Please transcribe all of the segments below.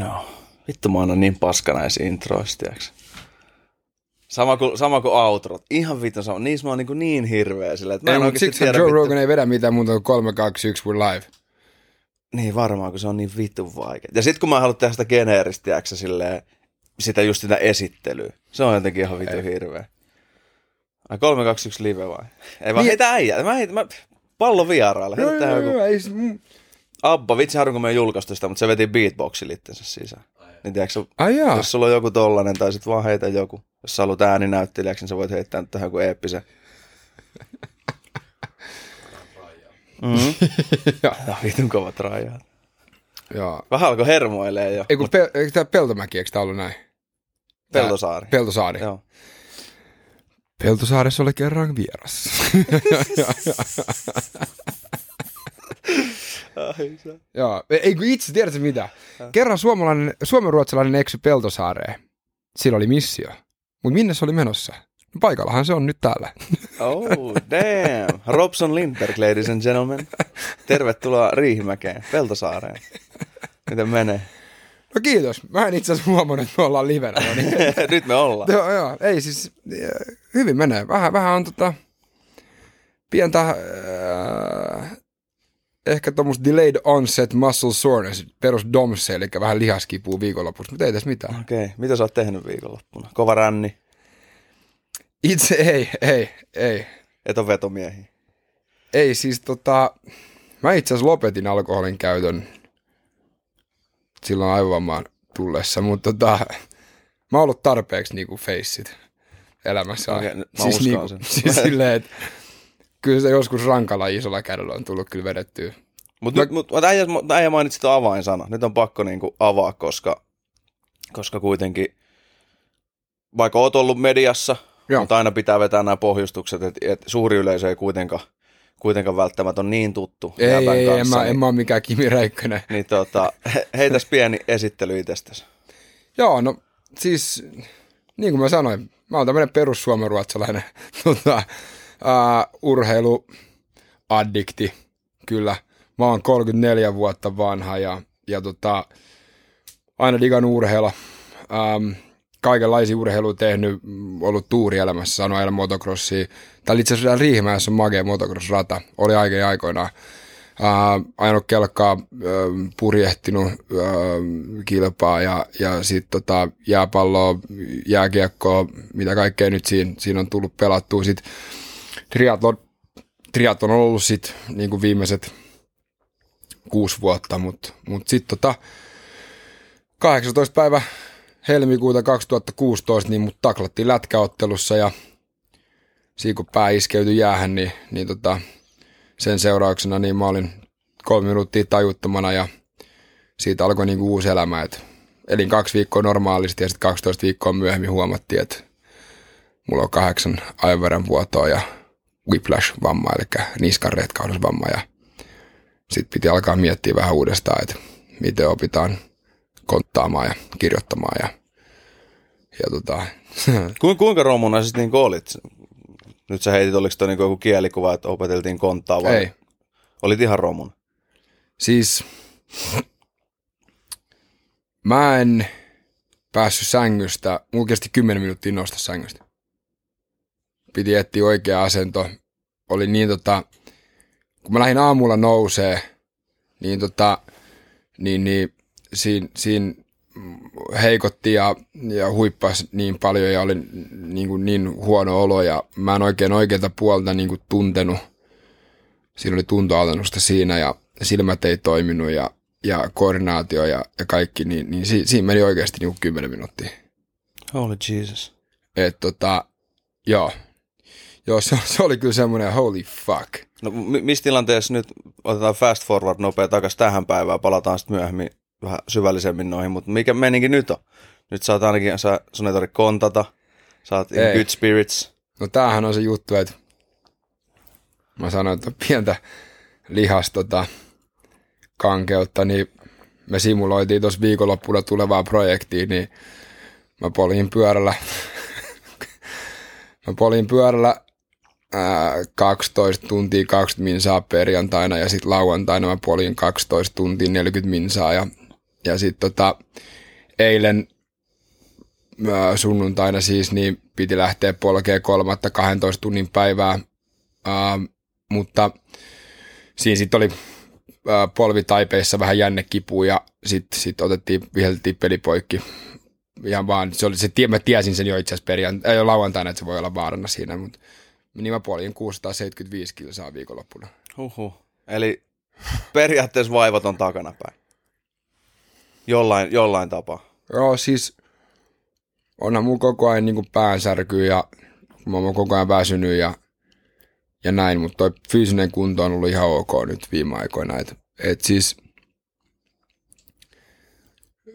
Joo. Vittu mä oon niin paska näissä introissa. Sama kuin, sama kuin outrot. Ihan vittu sama. Niissä mä oon niin, niin hirveä sillä, että mä Ei, en mutta oikeasti siksi tiedä, Joe vittu- Rogan ei vedä mitään muuta kuin 3, 2, 1, we're live. Niin varmaan, kun se on niin vittu vaikea. Ja sit kun mä haluan tehdä sitä geneeristä, tiiäksä, silleen, sitä just sitä esittelyä. Se on jotenkin ihan vittu hirveä. Ai 3, 2, 1 live vai? Ei vaan Niin. heitä äijää. Mä heitä, mä, pallo vieraalle. Heitä tähän joku ei, se- mm. Abba, vitsi harvoin kun me ei julkaistu sitä, mutta se veti beatboxin itsensä sisään. Niin tiedätkö, Ai jaa. jos sulla on joku tollanen, tai sit vaan heitä joku. Jos sä haluat ääninäyttelijäksi, niin sä voit heittää nyt tähän joku eeppisen. Mm-hmm. ja vitun kovat rajat. Joo. Vähän alkoi hermoilee jo. Ei kun pe- eikö tää Peltomäki, eikö tää ollut näin? Tää- Peltosaari. Peltosaari. Joo. Peltosaaressa oli kerran vieras. Joo, ei kun itse, tiedätkö mitä? Kerran suomalainen, suomenruotsalainen eksy Peltosaareen. Sillä oli missio. Mutta minne se oli menossa? No paikallahan se on nyt täällä. Oh, damn. Robson Lindberg, ladies and gentlemen. Tervetuloa Riihimäkeen, Peltosaareen. Miten menee? No kiitos. Mä en itse asiassa huomannut, että me ollaan livenä. No niin. Nyt me ollaan. joo, joo, ei siis, äh, hyvin menee. Vähän, vähän on tota, pientä, äh, ehkä tuommoista delayed onset muscle soreness, perus DOMS, eli vähän lihaskipuu viikonlopussa, mutta ei tässä mitään. Okei, okay. mitä sä oot tehnyt viikonloppuna? Kova ränni, Itse ei, ei, ei. et on vetomiehiä. Ei siis tota, mä itse asiassa lopetin alkoholin käytön silloin aivovammaan tullessa, mutta tota, mä oon ollut tarpeeksi niinku feissit elämässä. Okei, mä siis, niinku, sen. siis silleen, että kyllä se joskus rankalla isolla kädellä on tullut kyllä vedettyä. Mutta Mä- mut, mut, äijä, äijä mainitsi tuon avainsana. Nyt on pakko niinku avaa, koska, koska kuitenkin, vaikka oot ollut mediassa, Joo. mutta aina pitää vetää nämä pohjustukset, että et suuri yleisö ei kuitenkaan, kuitenkaan välttämättä ole niin tuttu Ei, ei, en kanssa, mä, niin, en mä ole mikään Kimi Räikkönen. niin tota, he, heitäs pieni esittely itsestäsi. Joo, no siis niin kuin mä sanoin, mä oon tämmönen perussuomenruotsalainen tota, uh, urheiluaddikti, kyllä. Mä oon 34 vuotta vanha ja, ja tota, aina digan urheilla. Um, kaikenlaisia urheilua tehnyt, mm, ollut tuurielämässä, sanoa motocrossia. Täällä itse asiassa Riihimäessä on magea motocross-rata, oli aikein aikoinaan. Uh, ajanut kelkkaa, uh, purjehtinut uh, kilpaa ja, ja sitten tota, jääpalloa, jääkiekkoa, mitä kaikkea nyt siinä, siinä on tullut pelattua. Sitten triatlon, triatlon on ollut sitten niin kuin viimeiset kuusi vuotta, mutta mut sitten tota, 18. päivä helmikuuta 2016, niin mut taklattiin lätkäottelussa ja siinä kun pää iskeytyi jäähän, niin, niin tota, sen seurauksena niin mä olin kolme minuuttia tajuttomana ja siitä alkoi niinku uusi elämä. Et elin kaksi viikkoa normaalisti ja sitten 12 viikkoa myöhemmin huomattiin, että mulla on kahdeksan aivoveran vuotoa ja whiplash-vamma, eli niskan retkahdusvamma. Ja sitten piti alkaa miettiä vähän uudestaan, että miten opitaan konttaamaan ja kirjoittamaan. Ja, ja tota, Ku, kuinka romuna siis niin olit? Nyt sä heitit, oliko toi niin joku kielikuva, että opeteltiin konttaa vai? ei. Olit ihan romuna. Siis mä en päässyt sängystä, mulla kesti 10 minuuttia nousta sängystä. Piti etsiä oikea asento. Oli niin tota, kun mä lähdin aamulla nousee, niin tota, niin, niin siinä, siinä heikotti ja, ja huippas niin paljon ja oli niin, kuin niin huono olo ja mä en oikein oikealta puolta niin kuin tuntenut. Siinä oli tuntoalennusta siinä ja silmät ei toiminut ja, ja koordinaatio ja, ja kaikki, niin, niin si, siinä meni oikeasti niin kuin 10 minuuttia. Holy Jesus. Et tota, joo. Joo, se, se oli kyllä semmoinen holy fuck. No mi- missä tilanteessa nyt otetaan fast forward nopea takaisin tähän päivään, palataan sitten myöhemmin vähän syvällisemmin noihin, mutta mikä meininki nyt on? Nyt oot ainakin, sä, sun ei tarvitse kontata, oot in good spirits. No tämähän on se juttu, että mä sanoin, että pientä lihas tota, kankeutta, niin me simuloitiin tuossa viikonloppuna tulevaa projektia, niin mä polin pyörällä, mä polin pyörällä ää, 12 tuntia 20 minsaa perjantaina ja sitten lauantaina mä polin 12 tuntia 40 minsaa ja ja sitten tota, eilen ää, sunnuntaina siis, niin piti lähteä polkeen kolmatta 12 tunnin päivää, ää, mutta siinä sitten oli ää, polvitaipeissa vähän jännekipua ja sitten sit otettiin, viheltettiin peli poikki. Ihan vaan, se oli se, mä tiesin sen jo itse asiassa perjantaina, ei lauantaina, että se voi olla vaarana siinä, mutta niin mä poljin 675 kilsaa viikonloppuna. Huhhuh. Eli periaatteessa vaivat on takanapäin. Jollain, jollain tapaa. Joo, siis onhan mun koko ajan niin päänsärky ja mä oon koko ajan väsynyt ja, ja näin, mutta toi fyysinen kunto on ollut ihan ok nyt viime aikoina. Et, et siis,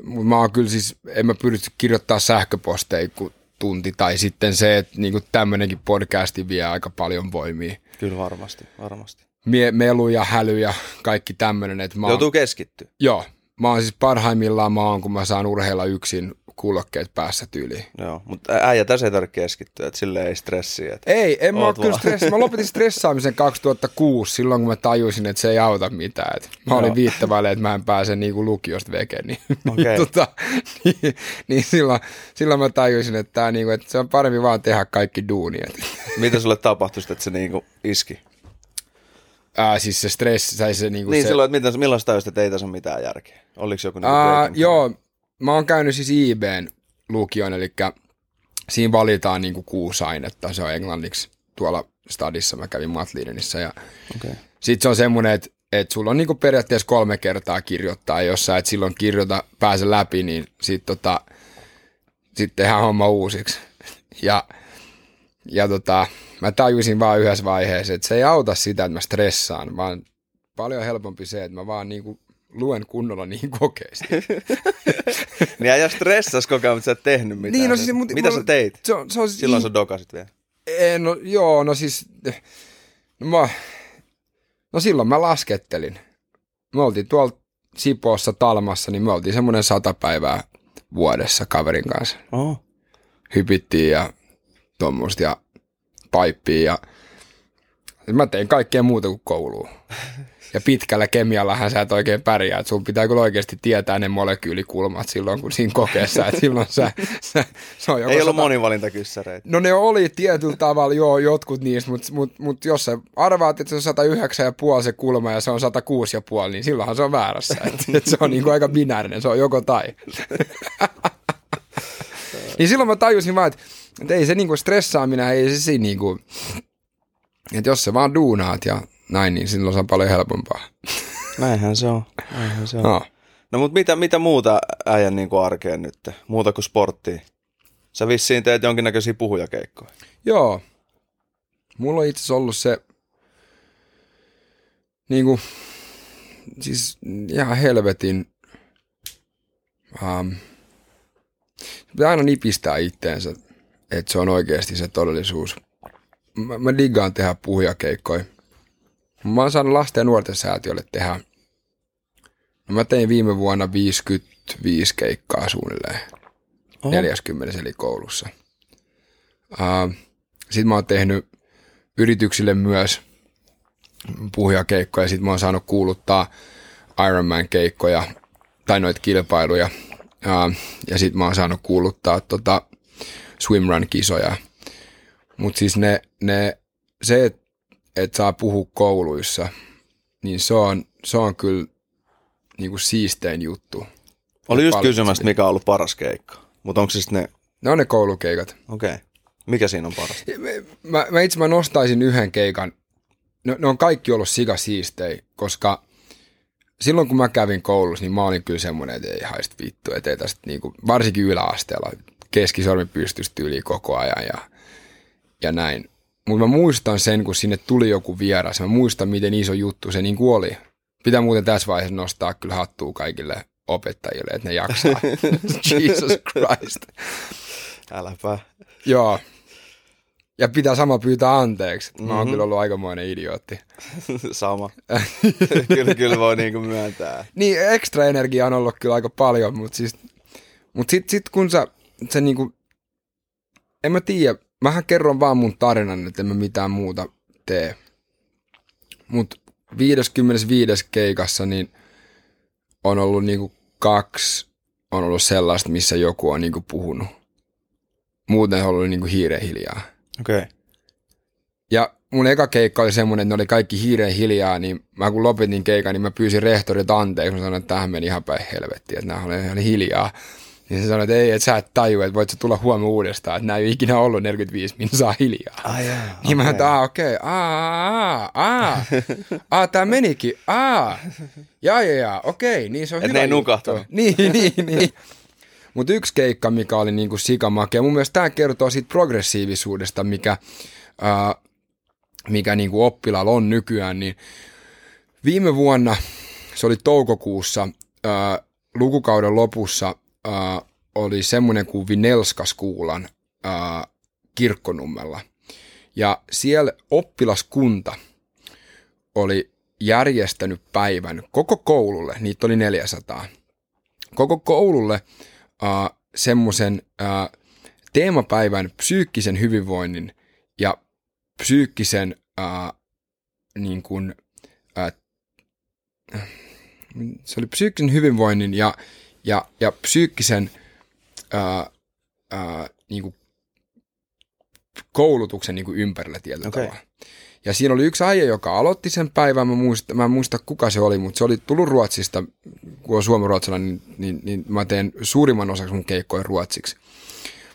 mä oon kyllä siis, en mä pyri kirjoittaa sähköposteja kun tunti, tai sitten se, että niin tämmöinenkin podcasti vie aika paljon voimia. Kyllä varmasti, varmasti. Mie, melu ja häly ja kaikki tämmöinen. Että mä oon, Joutuu keskittyä. Joo, mä oon siis parhaimmillaan mä oon, kun mä saan urheilla yksin kuulokkeet päässä tyyliin. Joo, mutta äijä tässä ei tarvitse keskittyä, että sille ei stressiä. Että Ei, en mä, kyllä stressi. mä lopetin stressaamisen 2006, silloin kun mä tajusin, että se ei auta mitään. Et mä olin viittavaille, että mä en pääse niinku lukiosta vekeen. Niin, Okei. tota, niin, niin silloin, silloin, mä tajusin, että, tää, niinku, että se on parempi vaan tehdä kaikki duuni. Et, Mitä sulle tapahtui, että se niinku iski? ää, siis se stressi, tai se, niinku Niin se, silloin, että miten, milloin tajusit, että ei tässä ole mitään järkeä? Oliko joku niinku Ää, joo, mä oon käynyt siis IBn lukion, eli siinä valitaan niinku kuusi ainetta, se on englanniksi tuolla stadissa, mä kävin Matlidenissa ja Okei. sitten se on semmoinen, että et sulla on niinku periaatteessa kolme kertaa kirjoittaa, jos sä et silloin kirjoita, pääse läpi, niin sit tota, sit tehdään homma uusiksi. Ja, ja tota, mä tajusin vaan yhdessä vaiheessa, että se ei auta sitä, että mä stressaan, vaan paljon helpompi se, että mä vaan niinku luen kunnolla niin kokeesti. Niin äijä stressas koko ajan, mutta sä et tehnyt mitään. Niin, no siis, mut- Mitä mulla- sä teit? Se on, se on siis Silloin i- sä dokasit vielä. En, no, joo, no siis, no, mä, no silloin mä laskettelin. Me oltiin tuolla Sipoossa Talmassa, niin me oltiin semmoinen sata päivää vuodessa kaverin kanssa. Oho. Hypittiin ja tuommoista ja paippia ja mä tein kaikkea muuta kuin kouluun. Ja pitkällä kemiallahan sä et oikein pärjää, että sun pitää kyllä oikeasti tietää ne molekyylikulmat silloin, kun siinä kokeessa, että silloin sä, sä se on joko Ei ollut sata- monivalintakyssäreitä. No ne oli tietyllä tavalla, joo, jotkut niistä, mutta mut, mut jos sä arvaat, että se on 109,5 se kulma ja se on 106,5, niin silloinhan se on väärässä. Et, et se on niinku aika binäärinen, se on joko tai. niin silloin mä tajusin vaan, että, että ei se niinku stressaaminen, ei se siinä niinku, että jos sä vaan duunaat ja näin, niin silloin se on paljon helpompaa. Näinhän se on. Näinhän se on. No. No mutta mitä, mitä muuta äijän niinku arkeen nyt? Muuta kuin sporttia? Sä vissiin teet jonkinnäköisiä puhujakeikkoja. Joo. Mulla on itse asiassa ollut se, niinku, siis ihan helvetin, um, pitää aina nipistää itteensä, että se on oikeasti se todellisuus. Mä, mä diggaan tehdä puhujakeikkoja. Mä oon saanut lasten ja nuorten säätiölle tehdä, no mä tein viime vuonna 55 keikkaa suunnilleen. Oho. 40 eli koulussa. Uh, sitten mä oon tehnyt yrityksille myös puhujakeikkoja. Sitten mä oon saanut kuuluttaa Ironman-keikkoja tai noita kilpailuja. Uh, ja sitten mä oon saanut kuuluttaa tota swimrun-kisoja. Mutta siis ne, ne, se, että et saa puhua kouluissa, niin se on, se on kyllä niinku siistein juttu. Oli just kysymässä, mikä on ollut paras keikka. Mutta onko siis ne... Ne on ne koulukeikat. Okei. Okay. Mikä siinä on paras? mä, mä itse mä nostaisin yhden keikan. Ne, ne on kaikki ollut sika siistei, koska silloin kun mä kävin koulussa, niin mä olin kyllä semmoinen, että ei haista vittu, että ei tästä niinku, varsinkin yläasteella keskisormi pystysti yli koko ajan ja, ja näin. Mutta mä muistan sen, kun sinne tuli joku vieras. Mä muistan, miten iso juttu se niin oli. Pitää muuten tässä vaiheessa nostaa kyllä hattua kaikille opettajille, että ne jaksaa. Jesus Christ. Äläpä. Joo. Ja pitää sama pyytää anteeksi. Mä oon mm-hmm. kyllä ollut aikamoinen idiootti. Sama. kyllä, kyllä voi niinku myöntää. Niin, ekstra energiaa on ollut kyllä aika paljon, mutta siis, mut sit, sit kun sä, se niinku, en mä tiedä, mähän kerron vaan mun tarinan, että en mä mitään muuta tee. Mut 55. keikassa niin on ollut niinku kaksi on ollut sellaista, missä joku on niinku puhunut. Muuten on ollut niinku hiireen hiljaa. Okei. Okay. Ja mun eka keikka oli semmoinen, että ne oli kaikki hiireen hiljaa, niin mä kun lopetin keikan, niin mä pyysin rehtorit anteeksi. Mä sanoin, että tähän meni ihan päin helvettiin, että nämä oli ihan hiljaa. Niin se sanoi, että ei, että sä et taju, että voit sä tulla huomenna uudestaan, että nämä ei ikinä ollut 45 saa hiljaa. Ah, jaa, Niin mä että aah, okei, aa, aa, aa, tää menikin, aa, jaa, jaa, jaa, okei, niin se on Et hyvä ne ei nukahtanut. Niin, niin, niin. Mutta yksi keikka, mikä oli niinku sikamakea, mun mielestä tämä kertoo siitä progressiivisuudesta, mikä, ää, mikä niinku oppilaalla on nykyään, niin viime vuonna, se oli toukokuussa, ää, lukukauden lopussa, ää, oli semmoinen kuin Vinelskaskuulan ää, kirkkonummella. Ja siellä oppilaskunta oli järjestänyt päivän koko koululle, niitä oli 400, koko koululle uh, semmoisen uh, teemapäivän psyykkisen hyvinvoinnin ja psyykkisen uh, niin kuin, uh, se oli psyykkisen hyvinvoinnin ja, ja, ja psyykkisen uh, uh, niin kuin koulutuksen niin kuin ympärillä tietyllä Okei. tavalla. Ja siinä oli yksi äijä, joka aloitti sen päivän, mä, muista, mä en muista kuka se oli, mutta se oli tullut Ruotsista, kun on suomenruotsalainen, niin, niin, niin mä teen suurimman osaksi mun keikkoja ruotsiksi.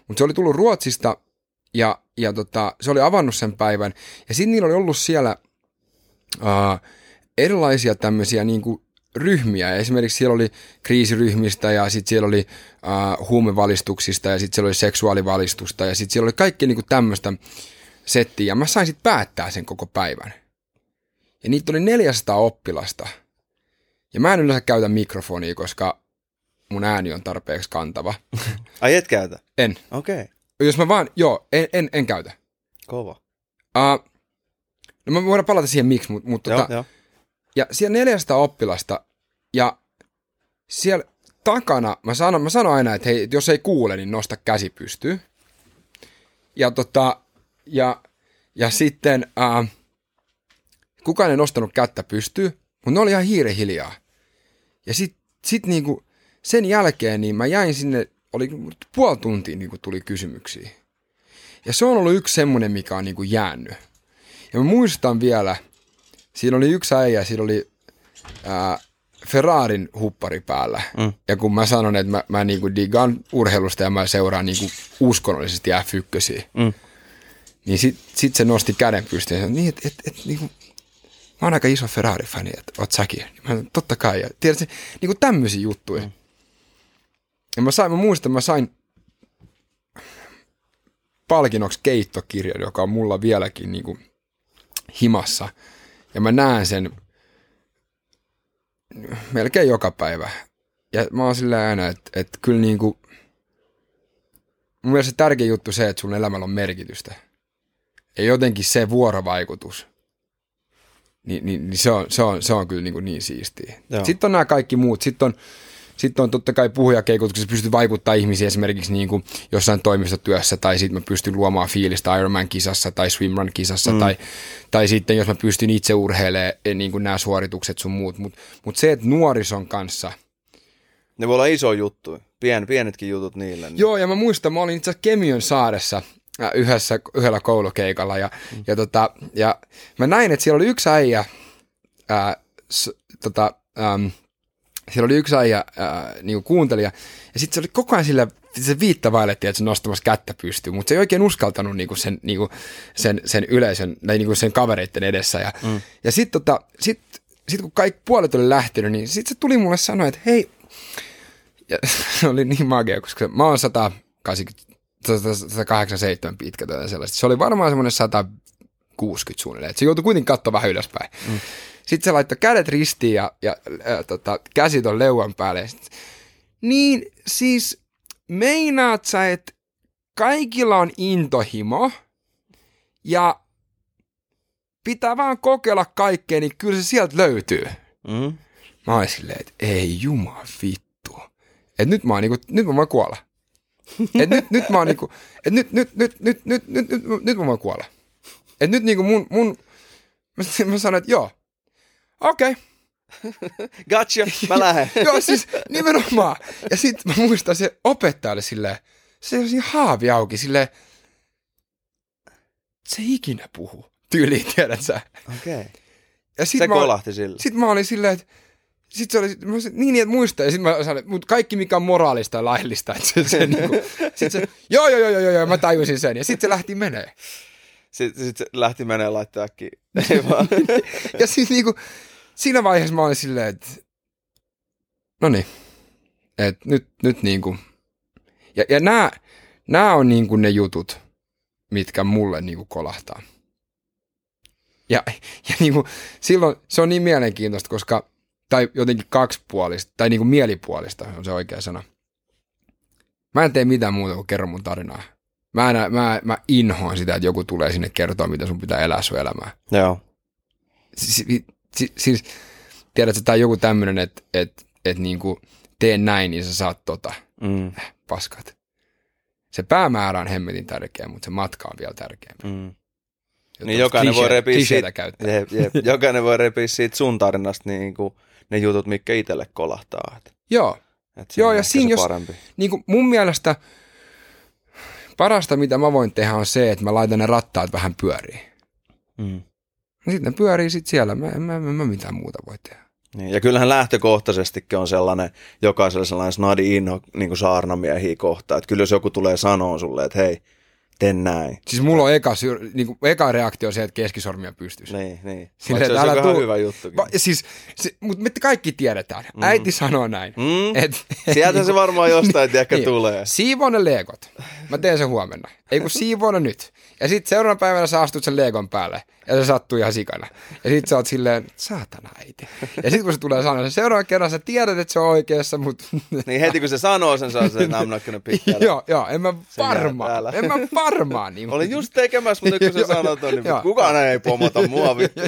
Mutta se oli tullut Ruotsista ja, ja tota, se oli avannut sen päivän. Ja sitten niillä oli ollut siellä uh, erilaisia tämmöisiä niin kuin ryhmiä. Esimerkiksi siellä oli kriisiryhmistä ja sitten siellä oli uh, huumevalistuksista ja sitten siellä oli seksuaalivalistusta ja sitten siellä oli kaikki niin kuin tämmöistä settiä. Ja mä sain sitten päättää sen koko päivän. Ja niitä oli 400 oppilasta. Ja mä en yleensä käytä mikrofonia, koska mun ääni on tarpeeksi kantava. Ai et käytä? En. Okei. Okay. Jos mä vaan, joo, en, en, en käytä. Kova. Uh, no me voidaan palata siihen miksi, mutta mut, Joo, tota, joo. Ja siellä 400 oppilasta ja siellä takana, mä sanon, mä sanon aina, että hei, jos ei kuule, niin nosta käsi pystyy. Ja tota, ja, ja sitten uh, kukaan ei nostanut kättä pystyy, mutta ne oli ihan hiire hiljaa. Ja sit, sit niinku sen jälkeen niin mä jäin sinne, oli puoli tuntia niinku tuli kysymyksiä. Ja se on ollut yksi semmoinen, mikä on niinku jäänyt. Ja mä muistan vielä, siinä oli yksi äijä, siinä oli ää, Ferrarin huppari päällä. Mm. Ja kun mä sanon, että mä, mä niinku digaan urheilusta ja mä seuraan niinku uskonnollisesti F1, Mm. niin sit, sit se nosti käden pystyyn ja sanoi, niin, että et, et, niinku, mä oon aika iso Ferrari-fani, että oot säkin. Niin Mä sanoin, totta kai. Ja tiedätkö, niinku tämmöisiä juttuja. Mm. Ja mä, sain, mä muistan, mä sain palkinnoksi keittokirjan, joka on mulla vieläkin niinku himassa. Ja mä näen sen melkein joka päivä. Ja mä oon sillä aina, että, että kyllä niinku, mun mielestä se tärkein juttu se, että sun elämällä on merkitystä. Ja jotenkin se vuorovaikutus, niin, niin, niin se, on, se, on, se on kyllä niin, kuin niin siistiä. Joo. Sitten on nämä kaikki muut. Sitten on, sitten on totta kai puhujakeikutuksessa pystyy vaikuttaa ihmisiin esimerkiksi niin kuin jossain toimistotyössä tai sitten mä pystyn luomaan fiilistä Ironman-kisassa tai swimrun-kisassa mm. tai, tai sitten jos mä pystyn itse urheilemaan niin kuin nämä suoritukset sun muut. Mutta mut se, että nuorison kanssa – Ne voi olla iso juttu. Pien, pienetkin jutut niille. Niin. Joo, ja mä muistan, mä olin itse asiassa Kemiön saaressa äh, yhdessä, yhdellä koulukeikalla, ja, mm. ja, tota, ja mä näin, että siellä oli yksi äijä, ää, s, tota, äm, siellä oli yksi äijä ää, niinku kuuntelija, ja sitten se oli koko ajan sillä, se viittavailetti, että se nostamassa kättä pystyy, mutta se ei oikein uskaltanut niinku sen, niinku, sen, sen yleisön, tai niinku sen kavereiden edessä, ja, mm. ja sitten tota, sit, sit kun kaikki puolet oli lähtenyt, niin sitten se tuli mulle sanoa, että hei, ja se oli niin magia, koska mä oon 180, 187 pitkä tai sellaista. Se oli varmaan semmoinen 160 suunnilleen. Et se joutui kuitenkin katsoa vähän ylöspäin. Mm. Sitten se laittoi kädet ristiin ja, ja äh, tota, käsi on leuan päälle. Sitten, niin siis meinaat sä, että kaikilla on intohimo ja pitää vaan kokeilla kaikkea, niin kyllä se sieltä löytyy. Mm. Mä oon silleen, että ei Jumala vittu. Et nyt mä oon niinku, nyt mä voin kuolla. Et nyt, nyt mä oon niinku, et nyt, nyt, nyt, nyt, nyt, nyt, nyt, nyt mä voin kuolla. Et nyt niinku mun, mun mä, mä sanoin, että joo, okei, okay. Gotcha, mä lähden. Joo, siis nimenomaan. Ja sit mä muistan se opettaja oli silleen, se oli siinä haavi auki silleen, se ei ikinä puhu. Tyyliin, tiedät sä. Okei. Okay. Ja sit Se mä, kolahti sillä. sit mä olin silleen, että sit se oli, mä olisin, niin, niin, että muista, ja sit mä sanoin, mutta kaikki mikä on moraalista ja laillista, että se, se niinku, sit se, joo, joo, joo, joo, joo, mä tajusin sen, ja sit se lähti menee. Sitten sit se lähti menee laittaa äkkiä. Ei vaan. Ja sit niinku, siinä vaiheessa mä olin silleen, että no niin, että nyt, nyt niinku, ja, ja nämä, nämä on niinku ne jutut, mitkä mulle niinku kolahtaa. Ja, ja niinku, silloin se on niin mielenkiintoista, koska, tai jotenkin kaksipuolista, tai niinku mielipuolista on se oikea sana. Mä en tee mitään muuta kuin kerro mun tarinaa. Mä, en, mä, mä inhoan sitä, että joku tulee sinne kertoa, mitä sun pitää elää sun elämää Joo. siis, siis, siis tiedätkö, tai joku tämmöinen, että et, et niinku, tee näin, niin sä saat tota, Mm. paskat. Se päämäärä on hemmetin tärkeä, mutta se matka on vielä tärkeämpi. Mm. Jotta Niin jokainen voi repiä siitä, käyttää. jep, jep. jokainen voi repiä siitä sun tarinasta niin kuin ne jutut, mitkä itselle kolahtaa. Et, Joo, et Joo, on ja siinä jos- parempi. niin kuin mun mielestä parasta, mitä mä voin tehdä, on se, että mä laitan ne rattaat vähän pyöriin. Mm. Sitten ne pyörii sit siellä, mä en mä, mä, mä mitään muuta voi tehdä. Niin, ja kyllähän lähtökohtaisestikin on sellainen, jokaisella sellainen snadi inho niin kuin saarnamiehiä kohtaan. Että kyllä jos joku tulee sanoa sulle, että hei, tee näin. Siis mulla on eka, syr- niin kuin, eka reaktio se, että keskisormia pystyisi. Niin, niin. Silleen, se ihan tuu- hyvä juttukin. Va- siis, se, mutta me kaikki tiedetään. Mm. Äiti sanoo näin. Mm. Et, Sieltä se varmaan jostain tiedäkö Niin. tulee. Siivoo ne leekot. Mä teen sen huomenna. Ei kun siivoo ne nyt. Ja sitten seuraavana päivänä sä astut sen leekon päälle. Ja se sattuu ihan sikana. Ja sit sä oot silleen, saatana äiti. Ja sit kun se tulee sanoa, seuraavan kerran sä tiedät, että se on oikeassa, mutta... Niin heti kun se sanoo sen, se on se, että I'm not gonna pick joo, joo, en mä varmaan. En mä varmaan. Niin, Olin just tekemässä, mutta kun Joo, sä sanot niin joo. kukaan ei pomota mua. vittu.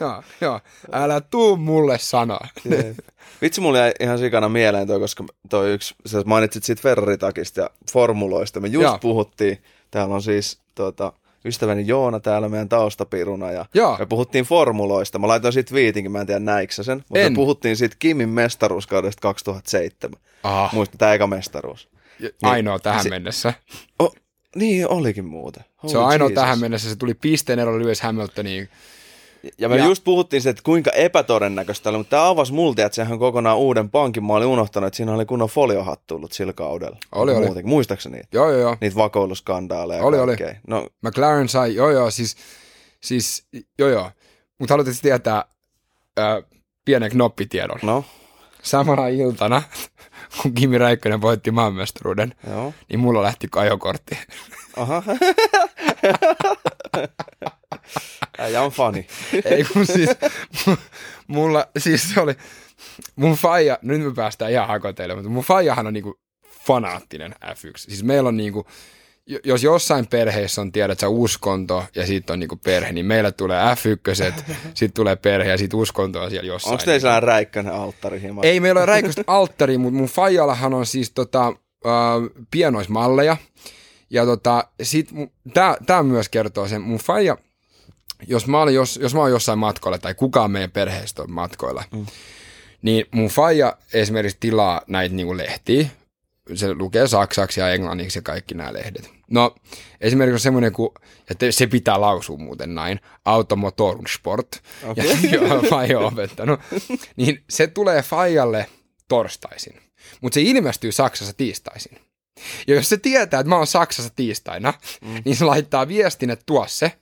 joo, joo, älä tuu mulle sanoa. Jep. Vitsi mulle jäi ihan sikana mieleen toi, koska toi yksi, sä mainitsit siitä Ferrari-takista ja formuloista. Me just Joo. puhuttiin, täällä on siis tota, ystäväni Joona täällä meidän taustapiruna ja Joo. me puhuttiin formuloista. Mä laitoin siitä viitinkin, mä en tiedä näikö sä sen, mutta En. me puhuttiin siitä Kimin mestaruuskaudesta 2007. Ah, Muista tämä eka mestaruus. ainoa tähän se- mennessä. Oh, niin olikin muuten. Se on Holy ainoa Jesus. tähän mennessä. Se tuli pisteen ero Lewis Hamiltoniin. Ja me Ja- just puhuttiin siitä, että kuinka epätodennäköistä oli, mutta tämä avasi multa, että sehän kokonaan uuden pankin. Mä olin unohtanut, että siinä oli kunnon foliohattu tullut sillä kaudella. Oli, oli. Muutenkin. Muistaakseni niitä? Joo, joo, joo. Niitä vakoiluskandaaleja. ja Oli, oli. kaikkea. No, McLaren sai, joo joo, siis, siis joo joo. Mutta haluatteko tietää ää, pienen knoppitiedon? no, Samana iltana, kun Kimi Räikkönen voitti maanmestaruuden, joo. niin mulla lähti ajokortti. Aha. Äijä on fani. Ei kun siis, mulla, siis se oli, mun faija, nyt me päästään ihan hakoteille, mutta mun faijahan on niinku fanaattinen F1. Siis meillä on niinku, jo- jos jossain perheessä on, tiedät sä, uskonto ja sitten on niinku perhe, niin meillä tulee F1, sitten tulee perhe ja sitten uskonto on siellä jossain. Onko teillä sellainen räikkönen alttari hima? Ei meillä ole räiköstä alttari, mutta mun faijallahan on siis tota, äh, pienoismalleja. Ja tota, sit, tää, tää myös kertoo sen, mun faija, jos mä, olen jos, jos mä oon jossain matkoilla tai kukaan meidän perheestä on matkoilla, mm. niin mun faija esimerkiksi tilaa näitä niinku lehtiä. Se lukee saksaksi ja englanniksi ja kaikki nämä lehdet. No esimerkiksi on semmoinen kuin, että se pitää lausua muuten näin, Automotorsport, okay. ja joo, faija on opettanut, niin se tulee faijalle torstaisin, mutta se ilmestyy Saksassa tiistaisin. Ja jos se tietää, että mä oon Saksassa tiistaina, mm. niin se laittaa viestin, että tuo se.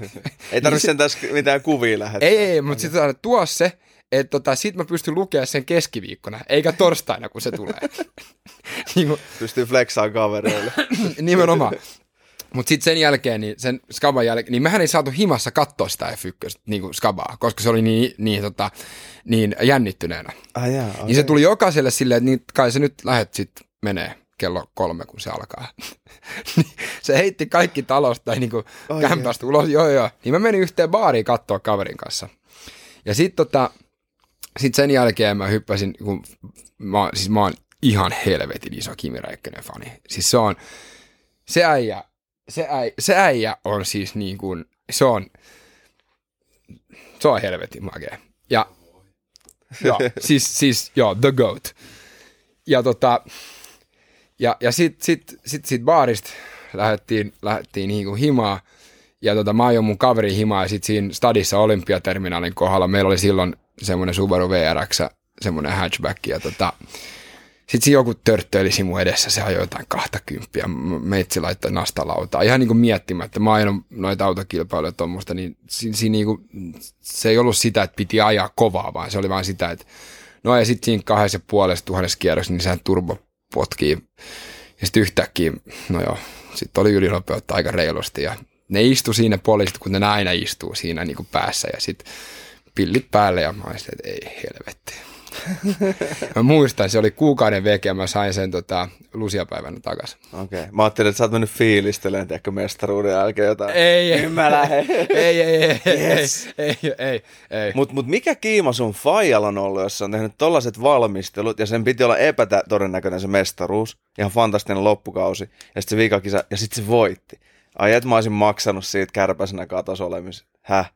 Ei tarvitse sen tässä mitään kuvia lähettää. Ei, ei, mutta sitten sanoo, että tuo se, että tota, sit mä pystyn lukemaan sen keskiviikkona, eikä torstaina, kun se tulee. niin kuin, Pystyy flexaamaan kavereille. nimenomaan. Mutta sitten sen jälkeen, niin sen Skaban jälkeen, niin mehän ei saatu himassa katsoa sitä F1, niin kuin Skabaa, koska se oli niin, niin, tota, niin jännittyneenä. Ai jaa, okay. Niin se tuli jokaiselle silleen, että niin kai se nyt lähet sit menee kello kolme, kun se alkaa. Niin se heitti kaikki talosta tai niinku Ai kämpästä ulos, joo joo. Niin mä menin yhteen baariin katsoa kaverin kanssa. Ja sit tota, sit sen jälkeen mä hyppäsin, kun mä, siis mä oon ihan helvetin iso Kimi Räikkönen fani. Siis se on, se äijä, se äijä, se äijä on siis niin kuin, se on, se on helvetin makea. Ja joo, siis, siis joo, the goat. Ja tota, ja, ja sit, sit, sit, sit baarista lähdettiin, lähdettiin niin himaa, ja tota, mä ajoin mun kaveri himaa, ja sit siinä stadissa Olympiaterminaalin kohdalla, meillä oli silloin semmoinen Subaru VRX, semmoinen hatchback, ja tota, sitten siinä joku törttöilisi mun edessä, se ajoi jotain 20, meitsi laittoi nastalautaa. Ihan niin kuin miettimättä, mä ajan noita autokilpailuja tuommoista, niin siinä, siinä niin kuin, se ei ollut sitä, että piti ajaa kovaa, vaan se oli vain sitä, että no ja sitten siinä kahdessa ja puolessa tuhannessa kierrossa, niin sehän turbo potkii. Ja sitten yhtäkkiä, no joo, sitten oli ylinopeutta aika reilusti ja ne istu siinä poliisit, kun ne aina istuu siinä niin kuin päässä ja sitten pillit päälle ja mä olisin, että ei helvetti mä muistan, se oli kuukauden veke ja mä sain sen tota, lusiapäivänä takaisin. Okei. Okay. Mä ajattelin, että sä oot mennyt fiilistelemään ehkä mestaruuden jälkeen jotain. Ei, ei. Mä ei, ei, ei, Yes. ei, ei, ei, ei. Mut, mut mikä kiima sun faijalla on ollut, jos on tehnyt tollaset valmistelut, ja sen piti olla epätodennäköinen se mestaruus, ihan fantastinen loppukausi, ja sitten se viikakisa, ja sitten se voitti. Ai et mä olisin maksanut siitä kärpäsenä katos olemis. Häh?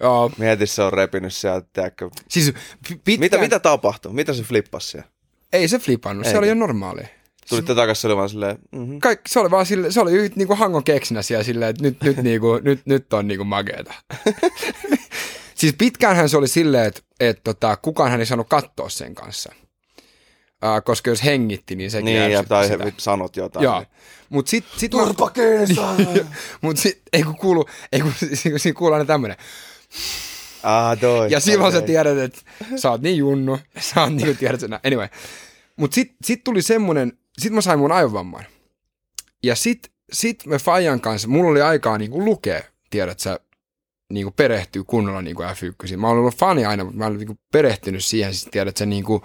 Joo, Mieti, se on repinyt sieltä, tiedätkö. siis pitkään, Mitä, mitä tapahtui? Mitä se flippasi siellä? Ei se flipannut, se Eikä. oli jo normaali. Tulitte takaisin, se oli vaan silleen, mm-hmm. Kaik, se oli vaan sille, se oli yht, niinku Hangon keksinä siellä silleen, että nyt, nyt, niinku, nyt, nyt on niinku makeeta. siis pitkäänhän se oli silleen, että et, tota, kukaan hän ei saanut katsoa sen kanssa. Uh, koska jos hengitti, niin sekin Niin, ja tai sitä. sanot jotain. Joo. niin. Mut sit, sit Turpa Mut sit, ei kun kuulu, ei kun siinä kuuluu aina tämmönen. Ah, toi. Ja silloin Okei. sä tiedät, että sä oot niin junnu, sä oot niin tiedät sen. Anyway. Mut sit, sit tuli semmonen, sit mä sain mun aivovamman. Ja sit, sit me Fajan kanssa, mulla oli aikaa niinku lukea, tiedät sä, niinku perehtyy kunnolla niinku F1. Mä oon ollut fani aina, mutta mä olen niinku perehtynyt siihen, siis tiedät sä niinku,